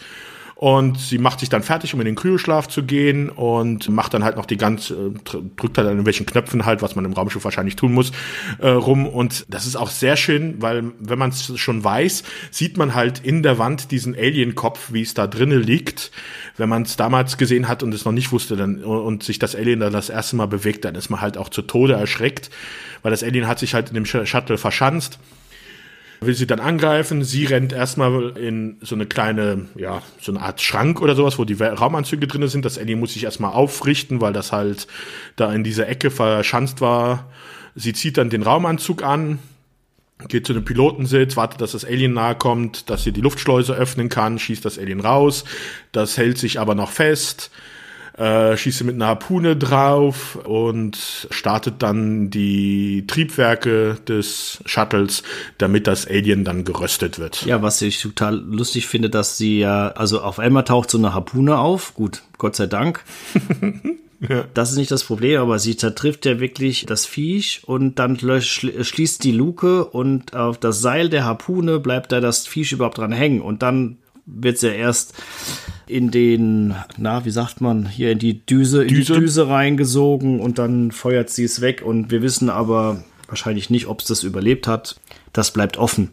Und sie macht sich dann fertig, um in den Kryoschlaf zu gehen und macht dann halt noch die ganze, äh, drückt halt an irgendwelchen Knöpfen halt, was man im Raumschiff wahrscheinlich tun muss, äh, rum. Und das ist auch sehr schön, weil wenn man es schon weiß, sieht man halt in der Wand diesen Alien-Kopf, wie es da drinnen liegt. Wenn man es damals gesehen hat und es noch nicht wusste dann, und sich das Alien dann das erste Mal bewegt, dann ist man halt auch zu Tode erschreckt, weil das Alien hat sich halt in dem Shuttle verschanzt will sie dann angreifen. Sie rennt erstmal in so eine kleine, ja, so eine Art Schrank oder sowas, wo die Raumanzüge drin sind. Das Ellie muss sich erstmal aufrichten, weil das halt da in dieser Ecke verschanzt war. Sie zieht dann den Raumanzug an, geht zu dem Pilotensitz, wartet, dass das Alien nahe kommt, dass sie die Luftschleuse öffnen kann, schießt das Alien raus. Das hält sich aber noch fest äh, schießt mit einer Harpune drauf und startet dann die Triebwerke des Shuttles, damit das Alien dann geröstet wird. Ja, was ich total lustig finde, dass sie ja, also auf einmal taucht so eine Harpune auf. Gut, Gott sei Dank. Ja. Das ist nicht das Problem, aber sie zertrifft ja wirklich das Viech und dann schließt die Luke und auf das Seil der Harpune bleibt da das Viech überhaupt dran hängen und dann wird sie ja erst in den, na, wie sagt man, hier in die Düse, in Düse? die Düse reingesogen und dann feuert sie es weg und wir wissen aber wahrscheinlich nicht, ob es das überlebt hat. Das bleibt offen.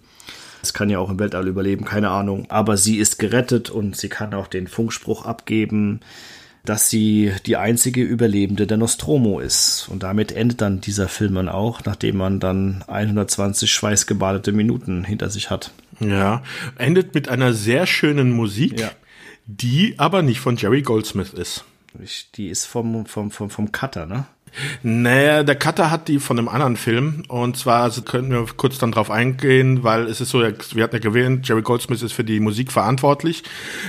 Es kann ja auch im Weltall überleben, keine Ahnung. Aber sie ist gerettet und sie kann auch den Funkspruch abgeben, dass sie die einzige Überlebende der Nostromo ist. Und damit endet dann dieser Film dann auch, nachdem man dann 120 schweißgebadete Minuten hinter sich hat. Ja, endet mit einer sehr schönen Musik. Ja die aber nicht von Jerry Goldsmith ist. Die ist vom, vom, vom, vom Cutter, ne? Naja, der Cutter hat die von einem anderen Film. Und zwar, also könnten wir kurz dann drauf eingehen, weil es ist so, wir hatten ja gewählt, Jerry Goldsmith ist für die Musik verantwortlich.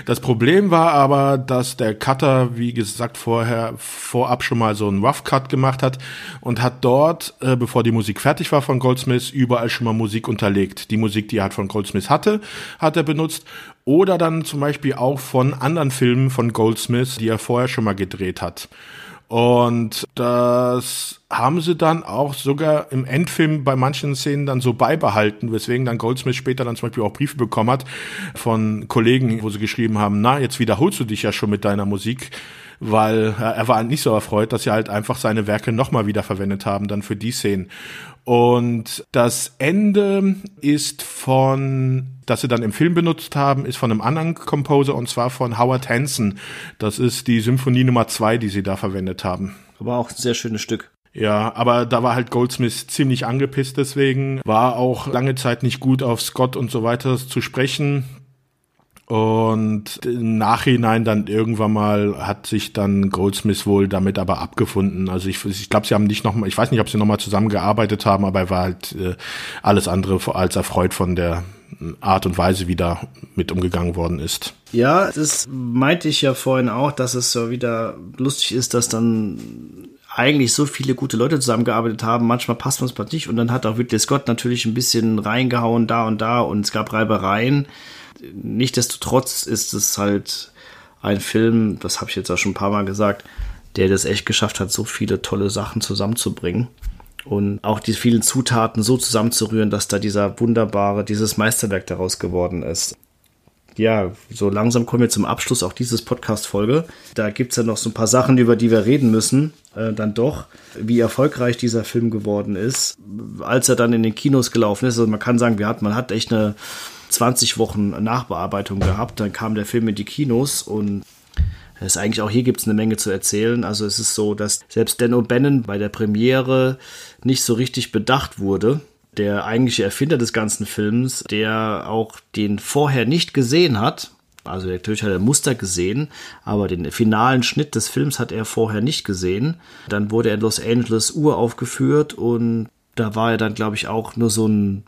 Das Problem war aber, dass der Cutter, wie gesagt, vorher, vorab schon mal so einen Rough Cut gemacht hat und hat dort, äh, bevor die Musik fertig war von Goldsmith, überall schon mal Musik unterlegt. Die Musik, die er halt von Goldsmith hatte, hat er benutzt. Oder dann zum Beispiel auch von anderen Filmen von Goldsmith, die er vorher schon mal gedreht hat. Und das haben sie dann auch sogar im Endfilm bei manchen Szenen dann so beibehalten, weswegen dann Goldsmith später dann zum Beispiel auch Briefe bekommen hat von Kollegen, wo sie geschrieben haben, na, jetzt wiederholst du dich ja schon mit deiner Musik weil er war nicht so erfreut, dass sie halt einfach seine Werke nochmal wieder verwendet haben, dann für die Szenen. Und das Ende ist von, das sie dann im Film benutzt haben, ist von einem anderen Composer und zwar von Howard Hanson. Das ist die Symphonie Nummer zwei, die sie da verwendet haben. Aber auch ein sehr schönes Stück. Ja, aber da war halt Goldsmith ziemlich angepisst deswegen, war auch lange Zeit nicht gut auf Scott und so weiter zu sprechen. Und im Nachhinein dann irgendwann mal hat sich dann Goldsmith wohl damit aber abgefunden. Also ich, ich glaube, sie haben nicht nochmal, ich weiß nicht, ob sie nochmal zusammengearbeitet haben, aber er war halt äh, alles andere als erfreut von der Art und Weise, wie da mit umgegangen worden ist. Ja, das meinte ich ja vorhin auch, dass es so wieder lustig ist, dass dann eigentlich so viele gute Leute zusammengearbeitet haben. Manchmal passt man es nicht und dann hat auch Ridley Scott natürlich ein bisschen reingehauen da und da und es gab Reibereien Nichtsdestotrotz ist es halt ein Film, das habe ich jetzt auch schon ein paar Mal gesagt, der das echt geschafft hat, so viele tolle Sachen zusammenzubringen und auch die vielen Zutaten so zusammenzurühren, dass da dieser wunderbare, dieses Meisterwerk daraus geworden ist. Ja, so langsam kommen wir zum Abschluss auch dieses Podcast-Folge. Da gibt es ja noch so ein paar Sachen, über die wir reden müssen. Äh, dann doch, wie erfolgreich dieser Film geworden ist, als er dann in den Kinos gelaufen ist. Also man kann sagen, wir hat, man hat echt eine 20 Wochen Nachbearbeitung gehabt. Dann kam der Film in die Kinos und es ist eigentlich auch hier gibt es eine Menge zu erzählen. Also es ist so, dass selbst Dan O'Bannon bei der Premiere nicht so richtig bedacht wurde. Der eigentliche Erfinder des ganzen Films, der auch den vorher nicht gesehen hat, also natürlich hat er Muster gesehen, aber den finalen Schnitt des Films hat er vorher nicht gesehen. Dann wurde er in Los Angeles uraufgeführt und da war er dann, glaube ich, auch nur so ein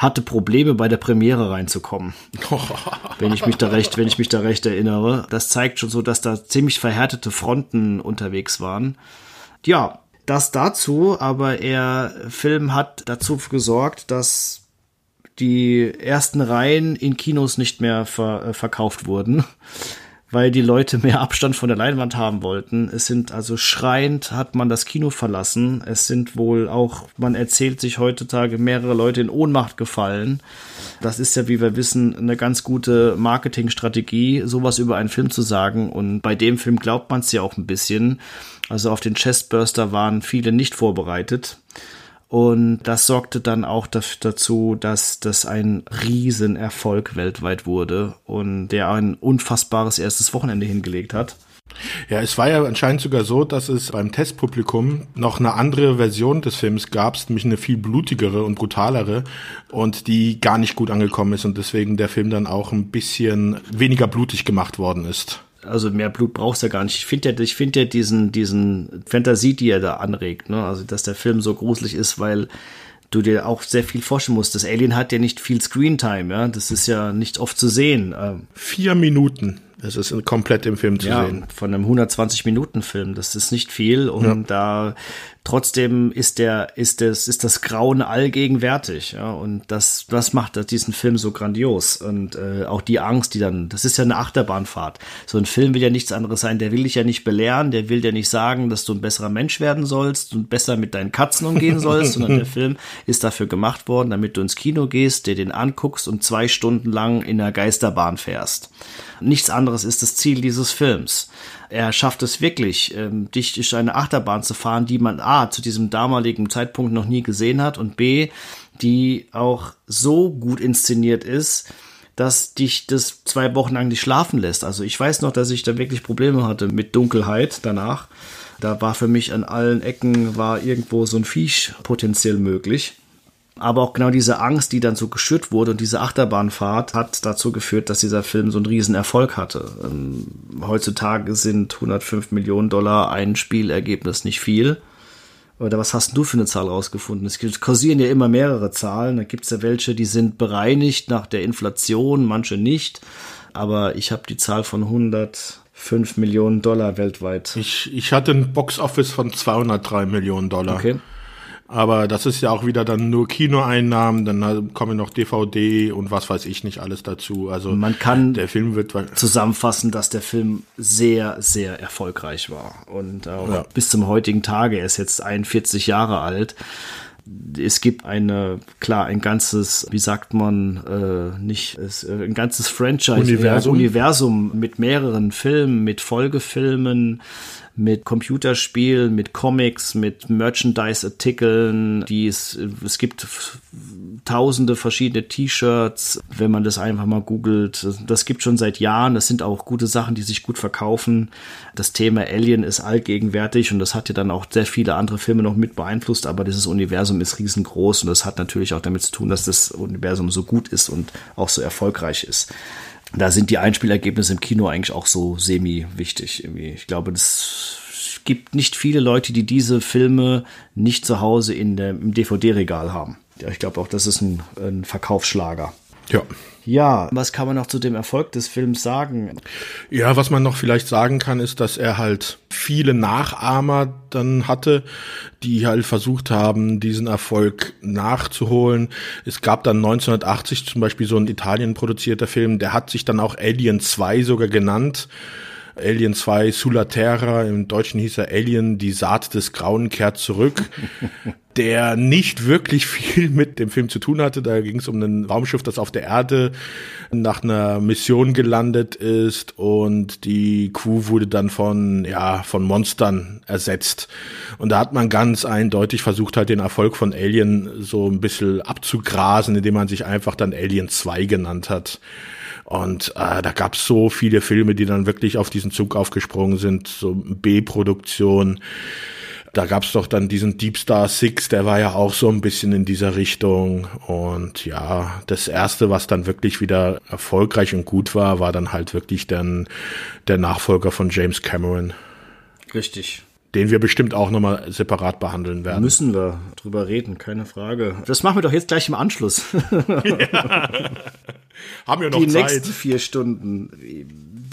hatte Probleme bei der Premiere reinzukommen. wenn ich mich da recht, wenn ich mich da recht erinnere. Das zeigt schon so, dass da ziemlich verhärtete Fronten unterwegs waren. Ja, das dazu, aber er Film hat dazu gesorgt, dass die ersten Reihen in Kinos nicht mehr ver, äh, verkauft wurden weil die Leute mehr Abstand von der Leinwand haben wollten. Es sind also schreiend hat man das Kino verlassen. Es sind wohl auch, man erzählt sich heutzutage mehrere Leute in Ohnmacht gefallen. Das ist ja, wie wir wissen, eine ganz gute Marketingstrategie, sowas über einen Film zu sagen. Und bei dem Film glaubt man es ja auch ein bisschen. Also auf den Chestburster waren viele nicht vorbereitet. Und das sorgte dann auch dazu, dass das ein Riesenerfolg weltweit wurde und der ein unfassbares erstes Wochenende hingelegt hat. Ja, es war ja anscheinend sogar so, dass es beim Testpublikum noch eine andere Version des Films gab, nämlich eine viel blutigere und brutalere und die gar nicht gut angekommen ist und deswegen der Film dann auch ein bisschen weniger blutig gemacht worden ist also mehr Blut brauchst du ja gar nicht. Ich finde ja, ich finde ja diesen, diesen Fantasie, die er da anregt, ne? Also, dass der Film so gruselig ist, weil du dir auch sehr viel vorstellen musst. Das Alien hat ja nicht viel Screentime, ja. Das ist ja nicht oft zu sehen. Ähm. Vier Minuten. Das ist komplett im Film zu ja, sehen. Von einem 120 Minuten Film. Das ist nicht viel. Und ja. da Trotzdem ist der, ist das, ist das Grauen allgegenwärtig, ja, und das, das macht diesen Film so grandios und äh, auch die Angst, die dann, das ist ja eine Achterbahnfahrt. So ein Film will ja nichts anderes sein, der will dich ja nicht belehren, der will dir nicht sagen, dass du ein besserer Mensch werden sollst und besser mit deinen Katzen umgehen sollst, sondern der Film ist dafür gemacht worden, damit du ins Kino gehst, dir den anguckst und zwei Stunden lang in der Geisterbahn fährst. Nichts anderes ist das Ziel dieses Films er schafft es wirklich, ähm, dich durch eine Achterbahn zu fahren, die man A, zu diesem damaligen Zeitpunkt noch nie gesehen hat und B, die auch so gut inszeniert ist, dass dich das zwei Wochen lang nicht schlafen lässt. Also ich weiß noch, dass ich da wirklich Probleme hatte mit Dunkelheit danach. Da war für mich an allen Ecken war irgendwo so ein Viech potenziell möglich aber auch genau diese Angst, die dann so geschürt wurde und diese Achterbahnfahrt hat dazu geführt, dass dieser Film so einen riesen Erfolg hatte. Ähm, heutzutage sind 105 Millionen Dollar ein Spielergebnis nicht viel. Oder was hast du für eine Zahl rausgefunden? Es kursieren ja immer mehrere Zahlen. Da gibt es ja welche, die sind bereinigt nach der Inflation, manche nicht. Aber ich habe die Zahl von 105 Millionen Dollar weltweit. Ich, ich hatte ein Box-Office von 203 Millionen Dollar. Okay. Aber das ist ja auch wieder dann nur Kinoeinnahmen, dann kommen noch DVD und was weiß ich nicht alles dazu. Also man kann der Film wird zusammenfassen, dass der Film sehr, sehr erfolgreich war. Und auch ja. bis zum heutigen Tage, er ist jetzt 41 Jahre alt. Es gibt eine, klar, ein ganzes, wie sagt man, äh, nicht, es, äh, ein ganzes Franchise, Universum. Universum mit mehreren Filmen, mit Folgefilmen, mit Computerspielen, mit Comics, mit Merchandise-Artikeln, die es, es gibt tausende verschiedene T-Shirts, wenn man das einfach mal googelt. Das gibt schon seit Jahren. Das sind auch gute Sachen, die sich gut verkaufen. Das Thema Alien ist allgegenwärtig und das hat ja dann auch sehr viele andere Filme noch mit beeinflusst, aber dieses Universum ist riesengroß und das hat natürlich auch damit zu tun, dass das Universum so gut ist und auch so erfolgreich ist da sind die Einspielergebnisse im Kino eigentlich auch so semi-wichtig. Ich glaube, es gibt nicht viele Leute, die diese Filme nicht zu Hause in der, im DVD-Regal haben. Ja, ich glaube auch, das ist ein, ein Verkaufsschlager. Ja. Ja, was kann man noch zu dem Erfolg des Films sagen? Ja, was man noch vielleicht sagen kann, ist, dass er halt viele Nachahmer dann hatte, die halt versucht haben, diesen Erfolg nachzuholen. Es gab dann 1980 zum Beispiel so ein Italien produzierter Film, der hat sich dann auch Alien 2 sogar genannt. Alien 2 Sulla Terra, im Deutschen hieß er Alien, die Saat des Grauen kehrt zurück, der nicht wirklich viel mit dem Film zu tun hatte. Da ging es um ein Raumschiff, das auf der Erde nach einer Mission gelandet ist und die Crew wurde dann von, ja, von Monstern ersetzt. Und da hat man ganz eindeutig versucht halt den Erfolg von Alien so ein bisschen abzugrasen, indem man sich einfach dann Alien 2 genannt hat. Und äh, da gab es so viele Filme, die dann wirklich auf diesen Zug aufgesprungen sind, so B-Produktion. Da gab es doch dann diesen Deep Star Six, der war ja auch so ein bisschen in dieser Richtung. Und ja, das erste, was dann wirklich wieder erfolgreich und gut war, war dann halt wirklich dann der Nachfolger von James Cameron. Richtig den wir bestimmt auch nochmal separat behandeln werden. Müssen wir drüber reden, keine Frage. Das machen wir doch jetzt gleich im Anschluss. Ja. Haben wir noch Die Zeit. Die nächsten vier Stunden.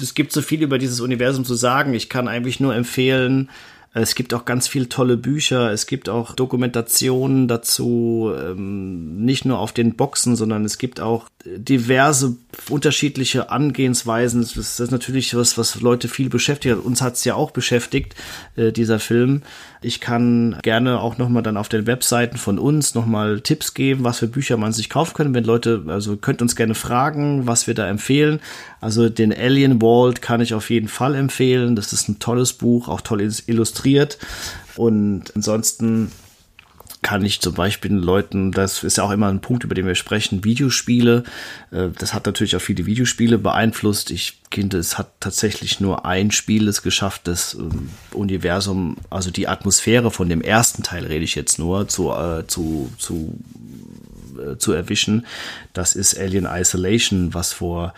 Es gibt so viel über dieses Universum zu sagen. Ich kann eigentlich nur empfehlen, Es gibt auch ganz viele tolle Bücher, es gibt auch Dokumentationen dazu, ähm, nicht nur auf den Boxen, sondern es gibt auch diverse unterschiedliche Angehensweisen. Das ist natürlich was, was Leute viel beschäftigt. Uns hat es ja auch beschäftigt, äh, dieser Film. Ich kann gerne auch nochmal dann auf den Webseiten von uns nochmal Tipps geben, was für Bücher man sich kaufen kann. Wenn Leute, also könnt uns gerne fragen, was wir da empfehlen. Also den Alien Vault kann ich auf jeden Fall empfehlen. Das ist ein tolles Buch, auch toll illustriert. Und ansonsten kann ich zum Beispiel den Leuten, das ist ja auch immer ein Punkt, über den wir sprechen, Videospiele. Äh, das hat natürlich auch viele Videospiele beeinflusst. Ich finde, es hat tatsächlich nur ein Spiel es geschafft, das ähm, Universum, also die Atmosphäre von dem ersten Teil rede ich jetzt nur, zu, äh, zu, zu äh, zu erwischen. Das ist Alien Isolation, was vor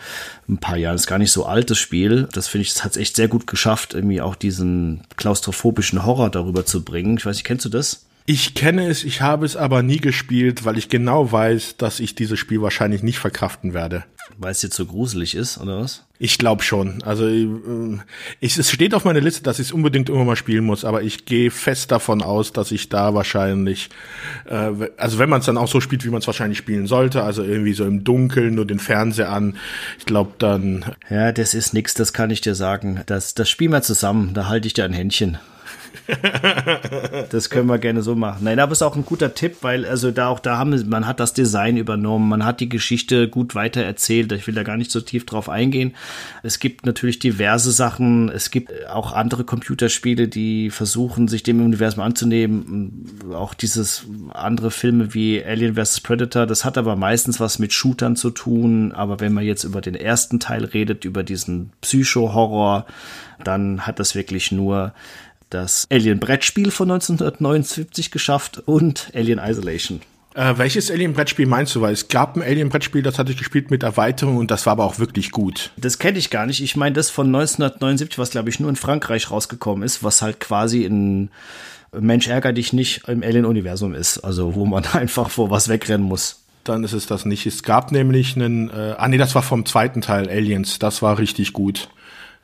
ein paar Jahren ist gar nicht so altes Spiel. Das finde ich, das hat es echt sehr gut geschafft, irgendwie auch diesen klaustrophobischen Horror darüber zu bringen. Ich weiß nicht, kennst du das? Ich kenne es, ich habe es aber nie gespielt, weil ich genau weiß, dass ich dieses Spiel wahrscheinlich nicht verkraften werde. Weil es dir zu gruselig ist, oder was? Ich glaube schon. Also äh, ich, es steht auf meiner Liste, dass ich es unbedingt immer mal spielen muss, aber ich gehe fest davon aus, dass ich da wahrscheinlich, äh, also wenn man es dann auch so spielt, wie man es wahrscheinlich spielen sollte, also irgendwie so im Dunkeln nur den Fernseher an, ich glaube dann. Ja, das ist nix, das kann ich dir sagen. Das, das spielen wir zusammen, da halte ich dir ein Händchen das können wir gerne so machen. Nein, aber es ist auch ein guter Tipp, weil also da auch da haben man hat das Design übernommen, man hat die Geschichte gut weitererzählt. Ich will da gar nicht so tief drauf eingehen. Es gibt natürlich diverse Sachen. Es gibt auch andere Computerspiele, die versuchen, sich dem Universum anzunehmen. Auch dieses andere Filme wie Alien vs Predator. Das hat aber meistens was mit Shootern zu tun. Aber wenn man jetzt über den ersten Teil redet, über diesen Psycho-Horror, dann hat das wirklich nur das Alien-Brettspiel von 1979 geschafft und Alien Isolation. Äh, welches Alien-Brettspiel meinst du? Weil es gab ein Alien-Brettspiel, das hatte ich gespielt mit Erweiterung und das war aber auch wirklich gut. Das kenne ich gar nicht. Ich meine das von 1979, was glaube ich nur in Frankreich rausgekommen ist, was halt quasi in Mensch ärger dich nicht im Alien-Universum ist. Also wo man einfach vor was wegrennen muss. Dann ist es das nicht. Es gab nämlich einen, äh, ah nee, das war vom zweiten Teil Aliens. Das war richtig gut.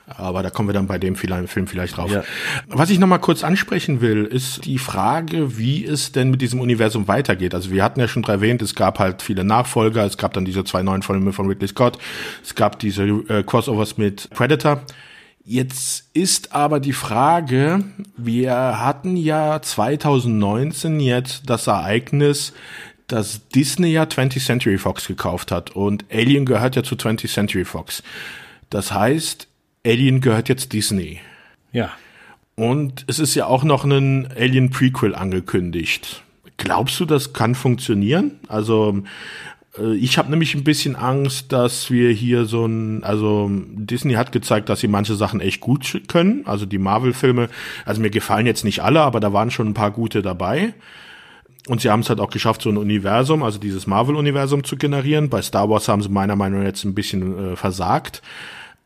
Aber da kommen wir dann bei dem Film vielleicht drauf. Ja. Was ich nochmal kurz ansprechen will, ist die Frage, wie es denn mit diesem Universum weitergeht. Also wir hatten ja schon erwähnt, es gab halt viele Nachfolger, es gab dann diese zwei neuen Filme von Ridley Scott, es gab diese äh, Crossovers mit Predator. Jetzt ist aber die Frage, wir hatten ja 2019 jetzt das Ereignis, dass Disney ja 20th Century Fox gekauft hat und Alien gehört ja zu 20th Century Fox. Das heißt, Alien gehört jetzt Disney. Ja. Und es ist ja auch noch ein Alien Prequel angekündigt. Glaubst du, das kann funktionieren? Also äh, ich habe nämlich ein bisschen Angst, dass wir hier so ein, also Disney hat gezeigt, dass sie manche Sachen echt gut können. Also die Marvel-Filme, also mir gefallen jetzt nicht alle, aber da waren schon ein paar gute dabei. Und sie haben es halt auch geschafft, so ein Universum, also dieses Marvel-Universum zu generieren. Bei Star Wars haben sie meiner Meinung nach jetzt ein bisschen äh, versagt.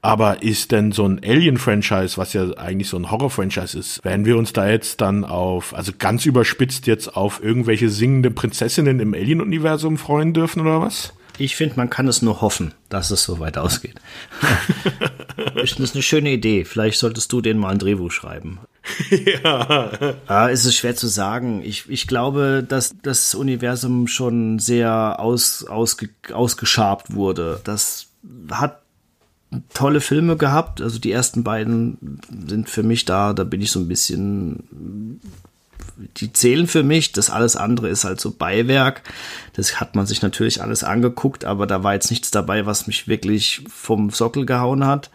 Aber ist denn so ein Alien-Franchise, was ja eigentlich so ein Horror-Franchise ist, werden wir uns da jetzt dann auf, also ganz überspitzt jetzt auf irgendwelche singende Prinzessinnen im Alien-Universum freuen dürfen oder was? Ich finde, man kann es nur hoffen, dass es so weit ausgeht. das ist eine schöne Idee. Vielleicht solltest du denen mal ein Drehbuch schreiben. ja. Ah, ist es schwer zu sagen. Ich, ich glaube, dass das Universum schon sehr aus, ausge, ausgeschabt wurde. Das hat tolle Filme gehabt. Also die ersten beiden sind für mich da, da bin ich so ein bisschen, die zählen für mich. Das alles andere ist halt so Beiwerk. Das hat man sich natürlich alles angeguckt, aber da war jetzt nichts dabei, was mich wirklich vom Sockel gehauen hat.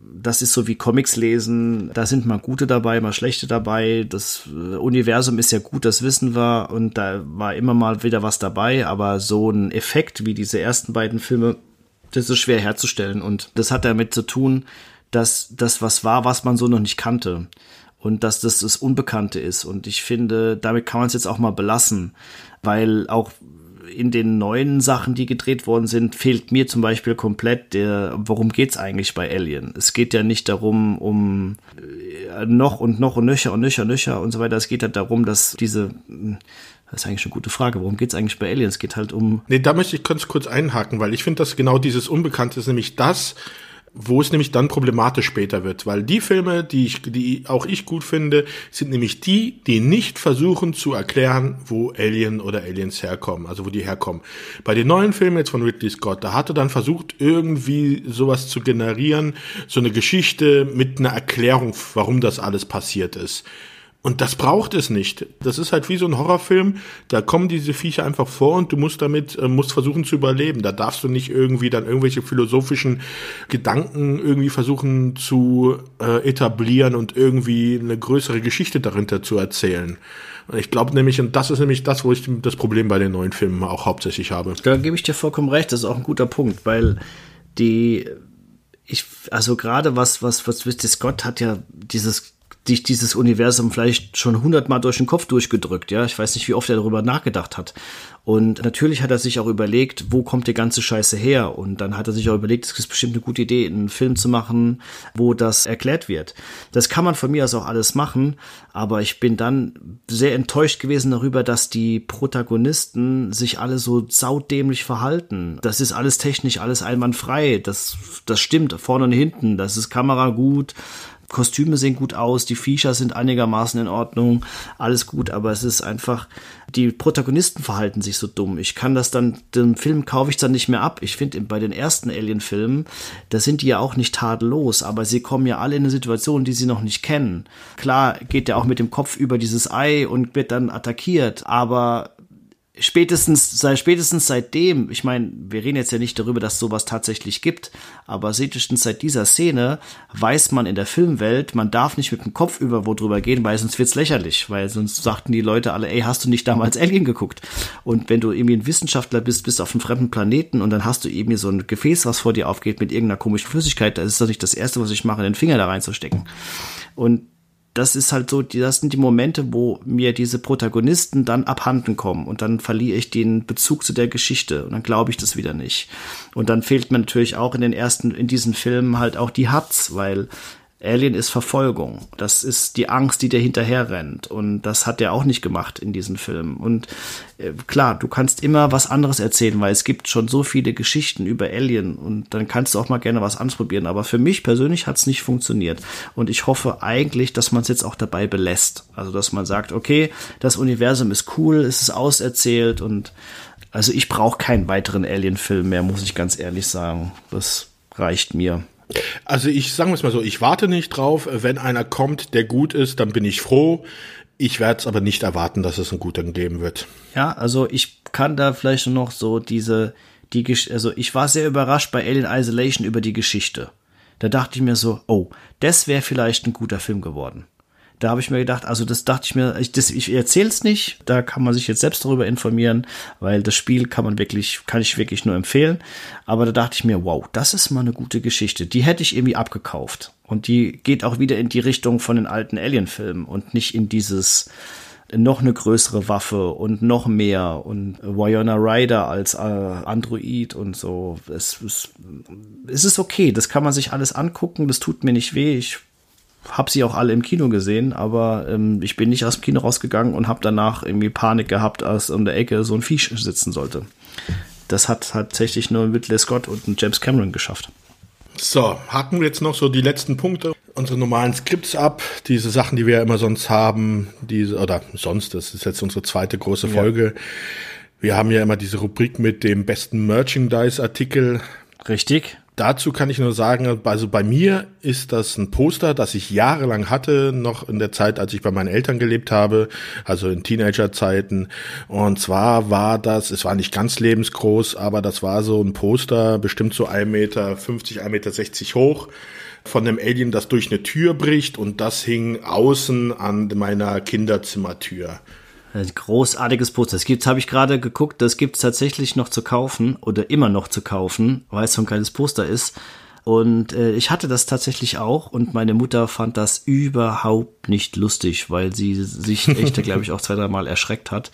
Das ist so wie Comics lesen. Da sind mal gute dabei, mal schlechte dabei. Das Universum ist ja gut, das wissen wir. Und da war immer mal wieder was dabei. Aber so ein Effekt wie diese ersten beiden Filme das ist schwer herzustellen. Und das hat damit zu tun, dass das was war, was man so noch nicht kannte. Und dass das das Unbekannte ist. Und ich finde, damit kann man es jetzt auch mal belassen. Weil auch in den neuen Sachen, die gedreht worden sind, fehlt mir zum Beispiel komplett der, worum geht's eigentlich bei Alien? Es geht ja nicht darum, um äh, noch und noch und nöcher und nöcher, nöcher und so weiter. Es geht halt darum, dass diese das ist eigentlich eine gute Frage. Worum geht es eigentlich bei Aliens? Es geht halt um. Nee, da möchte ich ganz kurz einhaken, weil ich finde, dass genau dieses Unbekannte ist nämlich das, wo es nämlich dann problematisch später wird, weil die Filme, die ich, die auch ich gut finde, sind nämlich die, die nicht versuchen zu erklären, wo Alien oder Aliens herkommen, also wo die herkommen. Bei den neuen Filmen jetzt von Ridley Scott, da hat er dann versucht, irgendwie sowas zu generieren, so eine Geschichte mit einer Erklärung, warum das alles passiert ist. Und das braucht es nicht. Das ist halt wie so ein Horrorfilm. Da kommen diese Viecher einfach vor und du musst damit, äh, musst versuchen zu überleben. Da darfst du nicht irgendwie dann irgendwelche philosophischen Gedanken irgendwie versuchen zu äh, etablieren und irgendwie eine größere Geschichte dahinter zu erzählen. Ich glaube nämlich, und das ist nämlich das, wo ich das Problem bei den neuen Filmen auch hauptsächlich habe. Da gebe ich dir vollkommen recht. Das ist auch ein guter Punkt, weil die, ich, also gerade was, was, was Scott hat ja dieses sich dieses Universum vielleicht schon hundertmal durch den Kopf durchgedrückt. Ja, ich weiß nicht, wie oft er darüber nachgedacht hat. Und natürlich hat er sich auch überlegt, wo kommt die ganze Scheiße her? Und dann hat er sich auch überlegt, es ist bestimmt eine gute Idee, einen Film zu machen, wo das erklärt wird. Das kann man von mir aus auch alles machen, aber ich bin dann sehr enttäuscht gewesen darüber, dass die Protagonisten sich alle so saudämlich verhalten. Das ist alles technisch, alles einwandfrei. Das, das stimmt, vorne und hinten. Das ist Kamera gut Kostüme sehen gut aus, die Viecher sind einigermaßen in Ordnung, alles gut, aber es ist einfach, die Protagonisten verhalten sich so dumm. Ich kann das dann, den Film kaufe ich dann nicht mehr ab. Ich finde, bei den ersten Alien-Filmen, da sind die ja auch nicht tadellos, aber sie kommen ja alle in eine Situation, die sie noch nicht kennen. Klar geht der auch mit dem Kopf über dieses Ei und wird dann attackiert, aber spätestens, sei, spätestens seitdem, ich meine, wir reden jetzt ja nicht darüber, dass sowas tatsächlich gibt, aber spätestens seit dieser Szene weiß man in der Filmwelt, man darf nicht mit dem Kopf über wo drüber gehen, weil sonst wird's lächerlich, weil sonst sagten die Leute alle, ey, hast du nicht damals Alien geguckt? Und wenn du irgendwie ein Wissenschaftler bist, bist auf einem fremden Planeten und dann hast du eben so ein Gefäß, was vor dir aufgeht mit irgendeiner komischen Flüssigkeit, das ist doch nicht das erste, was ich mache, den Finger da reinzustecken. Und das ist halt so, das sind die Momente, wo mir diese Protagonisten dann abhanden kommen und dann verliere ich den Bezug zu der Geschichte und dann glaube ich das wieder nicht. Und dann fehlt mir natürlich auch in den ersten, in diesen Filmen halt auch die Hatz, weil Alien ist Verfolgung. Das ist die Angst, die dir hinterher rennt. Und das hat er auch nicht gemacht in diesem Film. Und äh, klar, du kannst immer was anderes erzählen, weil es gibt schon so viele Geschichten über Alien und dann kannst du auch mal gerne was ausprobieren. Aber für mich persönlich hat es nicht funktioniert. Und ich hoffe eigentlich, dass man es jetzt auch dabei belässt. Also, dass man sagt, okay, das Universum ist cool, es ist auserzählt und also ich brauche keinen weiteren Alien-Film mehr, muss ich ganz ehrlich sagen. Das reicht mir. Also ich sage es mal so, ich warte nicht drauf. Wenn einer kommt, der gut ist, dann bin ich froh. Ich werde es aber nicht erwarten, dass es einen guten geben wird. Ja, also ich kann da vielleicht noch so diese, die, also ich war sehr überrascht bei Alien Isolation über die Geschichte. Da dachte ich mir so, oh, das wäre vielleicht ein guter Film geworden. Da habe ich mir gedacht, also das dachte ich mir, ich, ich erzähle es nicht, da kann man sich jetzt selbst darüber informieren, weil das Spiel kann man wirklich, kann ich wirklich nur empfehlen. Aber da dachte ich mir, wow, das ist mal eine gute Geschichte. Die hätte ich irgendwie abgekauft. Und die geht auch wieder in die Richtung von den alten Alien-Filmen und nicht in dieses noch eine größere Waffe und noch mehr und Wyona Ryder als äh, Android und so. Es, es, es ist okay, das kann man sich alles angucken, das tut mir nicht weh. Ich habe sie auch alle im Kino gesehen, aber ähm, ich bin nicht aus dem Kino rausgegangen und habe danach irgendwie Panik gehabt, als um der Ecke so ein Viech sitzen sollte. Das hat tatsächlich nur Ridley Scott und James Cameron geschafft. So, hacken wir jetzt noch so die letzten Punkte unsere normalen Skripts ab, diese Sachen, die wir ja immer sonst haben, diese oder sonst, das ist jetzt unsere zweite große Folge. Ja. Wir haben ja immer diese Rubrik mit dem besten Merchandise-Artikel. Richtig. Dazu kann ich nur sagen, also bei mir ist das ein Poster, das ich jahrelang hatte, noch in der Zeit, als ich bei meinen Eltern gelebt habe, also in Teenagerzeiten. Und zwar war das, es war nicht ganz lebensgroß, aber das war so ein Poster, bestimmt so 1,50 Meter, 1,60 Meter hoch von einem Alien, das durch eine Tür bricht und das hing außen an meiner Kinderzimmertür. Ein großartiges Poster. Das gibt's, habe ich gerade geguckt, das gibt's tatsächlich noch zu kaufen oder immer noch zu kaufen, weil es so ein kleines Poster ist. Und äh, ich hatte das tatsächlich auch und meine Mutter fand das überhaupt nicht lustig, weil sie sich echt, glaube ich, auch zwei, drei Mal erschreckt hat.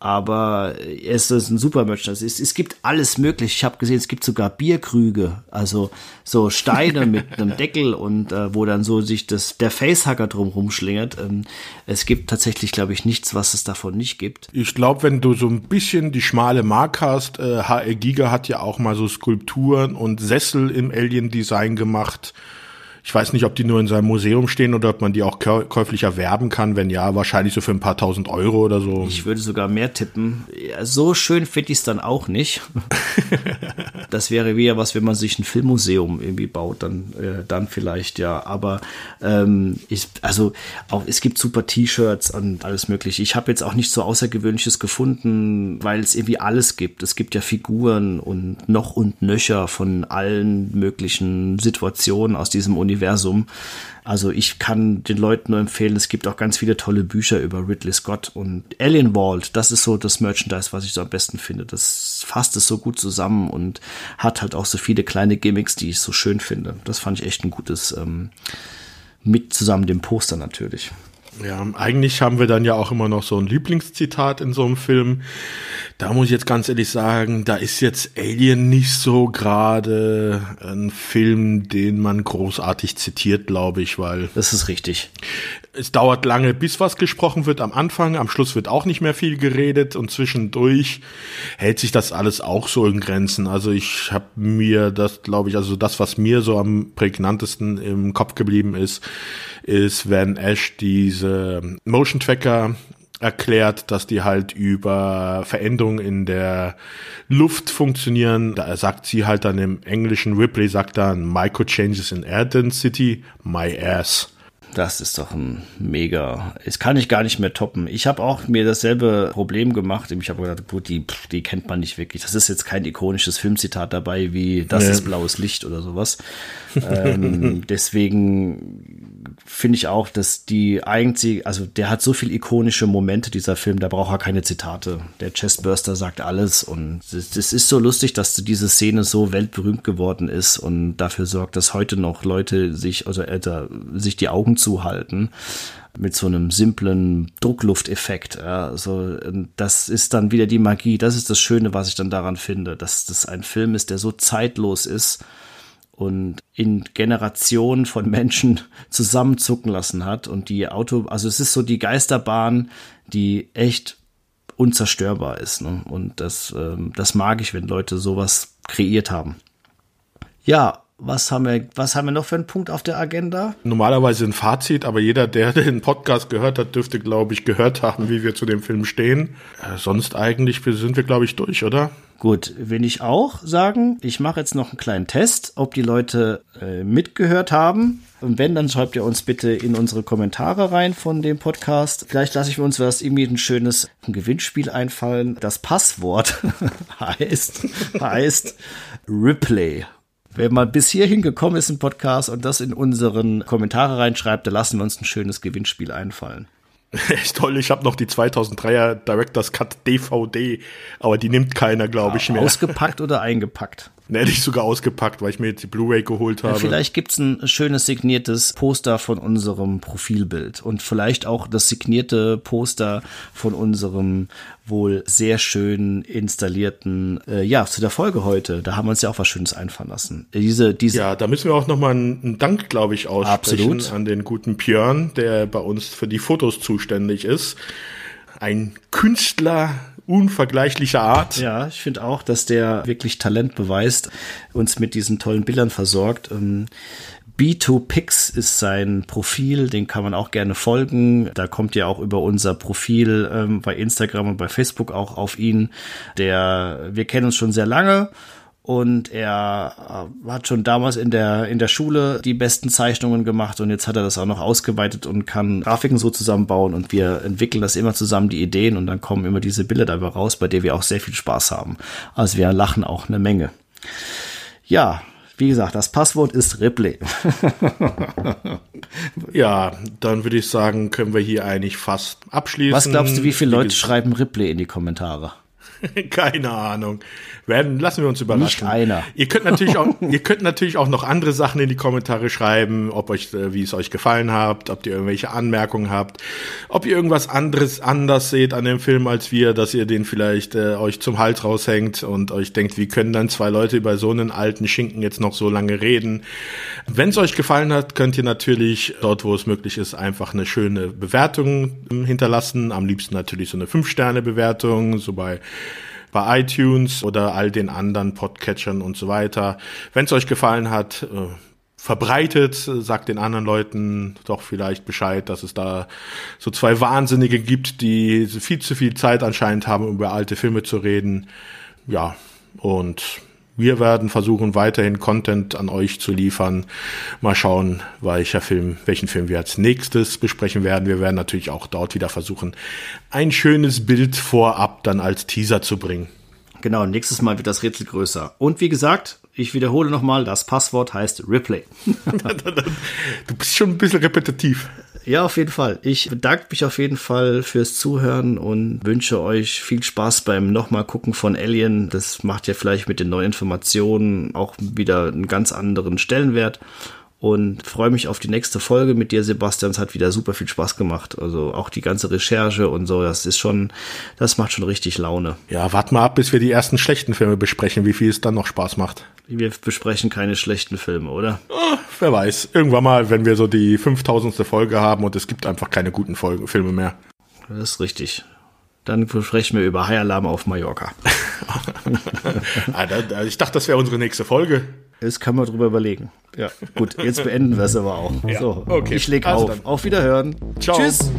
Aber es ist ein super Merchandise. Es, es gibt alles möglich. Ich habe gesehen, es gibt sogar Bierkrüge, also so Steine mit einem Deckel und äh, wo dann so sich das der Facehacker drum rumschlingert. Ähm, es gibt tatsächlich, glaube ich, nichts, was es davon nicht gibt. Ich glaube, wenn du so ein bisschen die schmale Mark hast, äh, HR Giga hat ja auch mal so Skulpturen und Sessel im Alien-Design gemacht. Ich weiß nicht, ob die nur in seinem Museum stehen oder ob man die auch käuflich erwerben kann. Wenn ja, wahrscheinlich so für ein paar tausend Euro oder so. Ich würde sogar mehr tippen. Ja, so schön finde ich es dann auch nicht. das wäre wieder was, wenn man sich ein Filmmuseum irgendwie baut, dann, äh, dann vielleicht ja. Aber ähm, ich, also auch es gibt super T-Shirts und alles mögliche. Ich habe jetzt auch nicht so Außergewöhnliches gefunden, weil es irgendwie alles gibt. Es gibt ja Figuren und noch und nöcher von allen möglichen Situationen aus diesem Universum Universum. Also ich kann den Leuten nur empfehlen, es gibt auch ganz viele tolle Bücher über Ridley Scott und Alien Vault. Das ist so das Merchandise, was ich so am besten finde. Das fasst es so gut zusammen und hat halt auch so viele kleine Gimmicks, die ich so schön finde. Das fand ich echt ein gutes ähm, mit zusammen dem Poster natürlich. Ja, eigentlich haben wir dann ja auch immer noch so ein Lieblingszitat in so einem Film. Da muss ich jetzt ganz ehrlich sagen, da ist jetzt Alien nicht so gerade ein Film, den man großartig zitiert, glaube ich, weil. Das ist richtig. Es dauert lange, bis was gesprochen wird am Anfang. Am Schluss wird auch nicht mehr viel geredet und zwischendurch hält sich das alles auch so in Grenzen. Also ich habe mir das, glaube ich, also das, was mir so am prägnantesten im Kopf geblieben ist, ist, wenn Ash diese Motion Tracker erklärt, dass die halt über Veränderungen in der Luft funktionieren. Da sagt sie halt dann im Englischen, Ripley sagt dann Micro Changes in Air Density, my ass. Das ist doch ein mega. Das kann ich gar nicht mehr toppen. Ich habe auch mir dasselbe Problem gemacht. Ich habe gedacht, gut, die, die kennt man nicht wirklich. Das ist jetzt kein ikonisches Filmzitat dabei, wie Das nee. ist blaues Licht oder sowas. Ähm, deswegen finde ich auch, dass die eigentlich, also der hat so viel ikonische Momente, dieser Film, da braucht er keine Zitate. Der Chestburster sagt alles und es ist so lustig, dass diese Szene so weltberühmt geworden ist und dafür sorgt, dass heute noch Leute sich, also äh, sich die Augen zuhalten mit so einem simplen Drucklufteffekt. Ja, also das ist dann wieder die Magie. Das ist das Schöne, was ich dann daran finde, dass das ein Film ist, der so zeitlos ist und in Generationen von Menschen zusammenzucken lassen hat und die Auto, also es ist so die Geisterbahn, die echt unzerstörbar ist. Ne? Und das, ähm, das mag ich, wenn Leute sowas kreiert haben. Ja, was haben wir, was haben wir noch für einen Punkt auf der Agenda? Normalerweise ein Fazit, aber jeder, der den Podcast gehört hat, dürfte, glaube ich, gehört haben, wie wir zu dem Film stehen. Äh, sonst eigentlich sind wir, glaube ich, durch, oder? Gut, will ich auch sagen, ich mache jetzt noch einen kleinen Test, ob die Leute äh, mitgehört haben. Und wenn, dann schreibt ihr uns bitte in unsere Kommentare rein von dem Podcast. Vielleicht lasse ich uns was irgendwie ein schönes Gewinnspiel einfallen. Das Passwort heißt, heißt Ripley. Wenn man bis hierhin gekommen ist im Podcast und das in unseren Kommentare reinschreibt, dann lassen wir uns ein schönes Gewinnspiel einfallen. Echt toll, ich habe noch die 2003er Director's Cut DVD, aber die nimmt keiner, glaube ich, mehr. Ausgepackt oder eingepackt? Ne, hätte ich sogar ausgepackt, weil ich mir jetzt die Blu-ray geholt habe. Ja, vielleicht gibt's ein schönes signiertes Poster von unserem Profilbild und vielleicht auch das signierte Poster von unserem wohl sehr schön installierten, äh, ja, zu der Folge heute. Da haben wir uns ja auch was Schönes einfallen lassen. Diese, diese ja, da müssen wir auch nochmal einen, einen Dank, glaube ich, aussprechen Absolut. an den guten Björn, der bei uns für die Fotos zuständig ist. Ein Künstler unvergleichlicher Art. Ja, ich finde auch, dass der wirklich Talent beweist, uns mit diesen tollen Bildern versorgt. Ähm, B2Pix ist sein Profil, den kann man auch gerne folgen. Da kommt ihr auch über unser Profil ähm, bei Instagram und bei Facebook auch auf ihn. Der, wir kennen uns schon sehr lange und er äh, hat schon damals in der, in der Schule die besten Zeichnungen gemacht und jetzt hat er das auch noch ausgeweitet und kann Grafiken so zusammenbauen und wir entwickeln das immer zusammen, die Ideen und dann kommen immer diese Bilder dabei raus, bei der wir auch sehr viel Spaß haben. Also wir lachen auch eine Menge. Ja, wie gesagt, das Passwort ist Ripley. ja, dann würde ich sagen, können wir hier eigentlich fast abschließen. Was glaubst du, wie viele Leute schreiben Ripley in die Kommentare? Keine Ahnung. Werden, lassen wir uns überraschen. Nicht einer. Ihr könnt natürlich auch, ihr könnt natürlich auch noch andere Sachen in die Kommentare schreiben, ob euch, äh, wie es euch gefallen habt, ob ihr irgendwelche Anmerkungen habt, ob ihr irgendwas anderes anders seht an dem Film als wir, dass ihr den vielleicht äh, euch zum Hals raushängt und euch denkt, wie können dann zwei Leute über so einen alten Schinken jetzt noch so lange reden. Wenn es euch gefallen hat, könnt ihr natürlich dort, wo es möglich ist, einfach eine schöne Bewertung hinterlassen. Am liebsten natürlich so eine 5-Sterne-Bewertung, so bei bei iTunes oder all den anderen Podcatchern und so weiter. Wenn es euch gefallen hat, äh, verbreitet, sagt den anderen Leuten doch vielleicht Bescheid, dass es da so zwei Wahnsinnige gibt, die viel zu viel Zeit anscheinend haben, über alte Filme zu reden. Ja, und wir werden versuchen, weiterhin Content an euch zu liefern. Mal schauen, welcher Film, welchen Film wir als nächstes besprechen werden. Wir werden natürlich auch dort wieder versuchen, ein schönes Bild vorab dann als Teaser zu bringen. Genau, nächstes Mal wird das Rätsel größer. Und wie gesagt, ich wiederhole nochmal, das Passwort heißt Ripley. du bist schon ein bisschen repetitiv. Ja, auf jeden Fall. Ich bedanke mich auf jeden Fall fürs Zuhören und wünsche euch viel Spaß beim nochmal gucken von Alien. Das macht ja vielleicht mit den neuen Informationen auch wieder einen ganz anderen Stellenwert und freue mich auf die nächste Folge mit dir, Sebastian. Es hat wieder super viel Spaß gemacht. Also auch die ganze Recherche und so, das ist schon, das macht schon richtig Laune. Ja, wart mal ab, bis wir die ersten schlechten Filme besprechen, wie viel es dann noch Spaß macht. Wir besprechen keine schlechten Filme, oder? Oh, wer weiß. Irgendwann mal, wenn wir so die 5000. Folge haben und es gibt einfach keine guten Folgen, Filme mehr. Das ist richtig. Dann besprechen wir über High Alarm auf Mallorca. Ah, ich dachte, das wäre unsere nächste Folge. Das kann man drüber überlegen. Ja, gut, jetzt beenden wir es aber auch. Ja, so, okay. ich leg also auf. Dann. Auf Wiederhören. Ciao. Tschüss.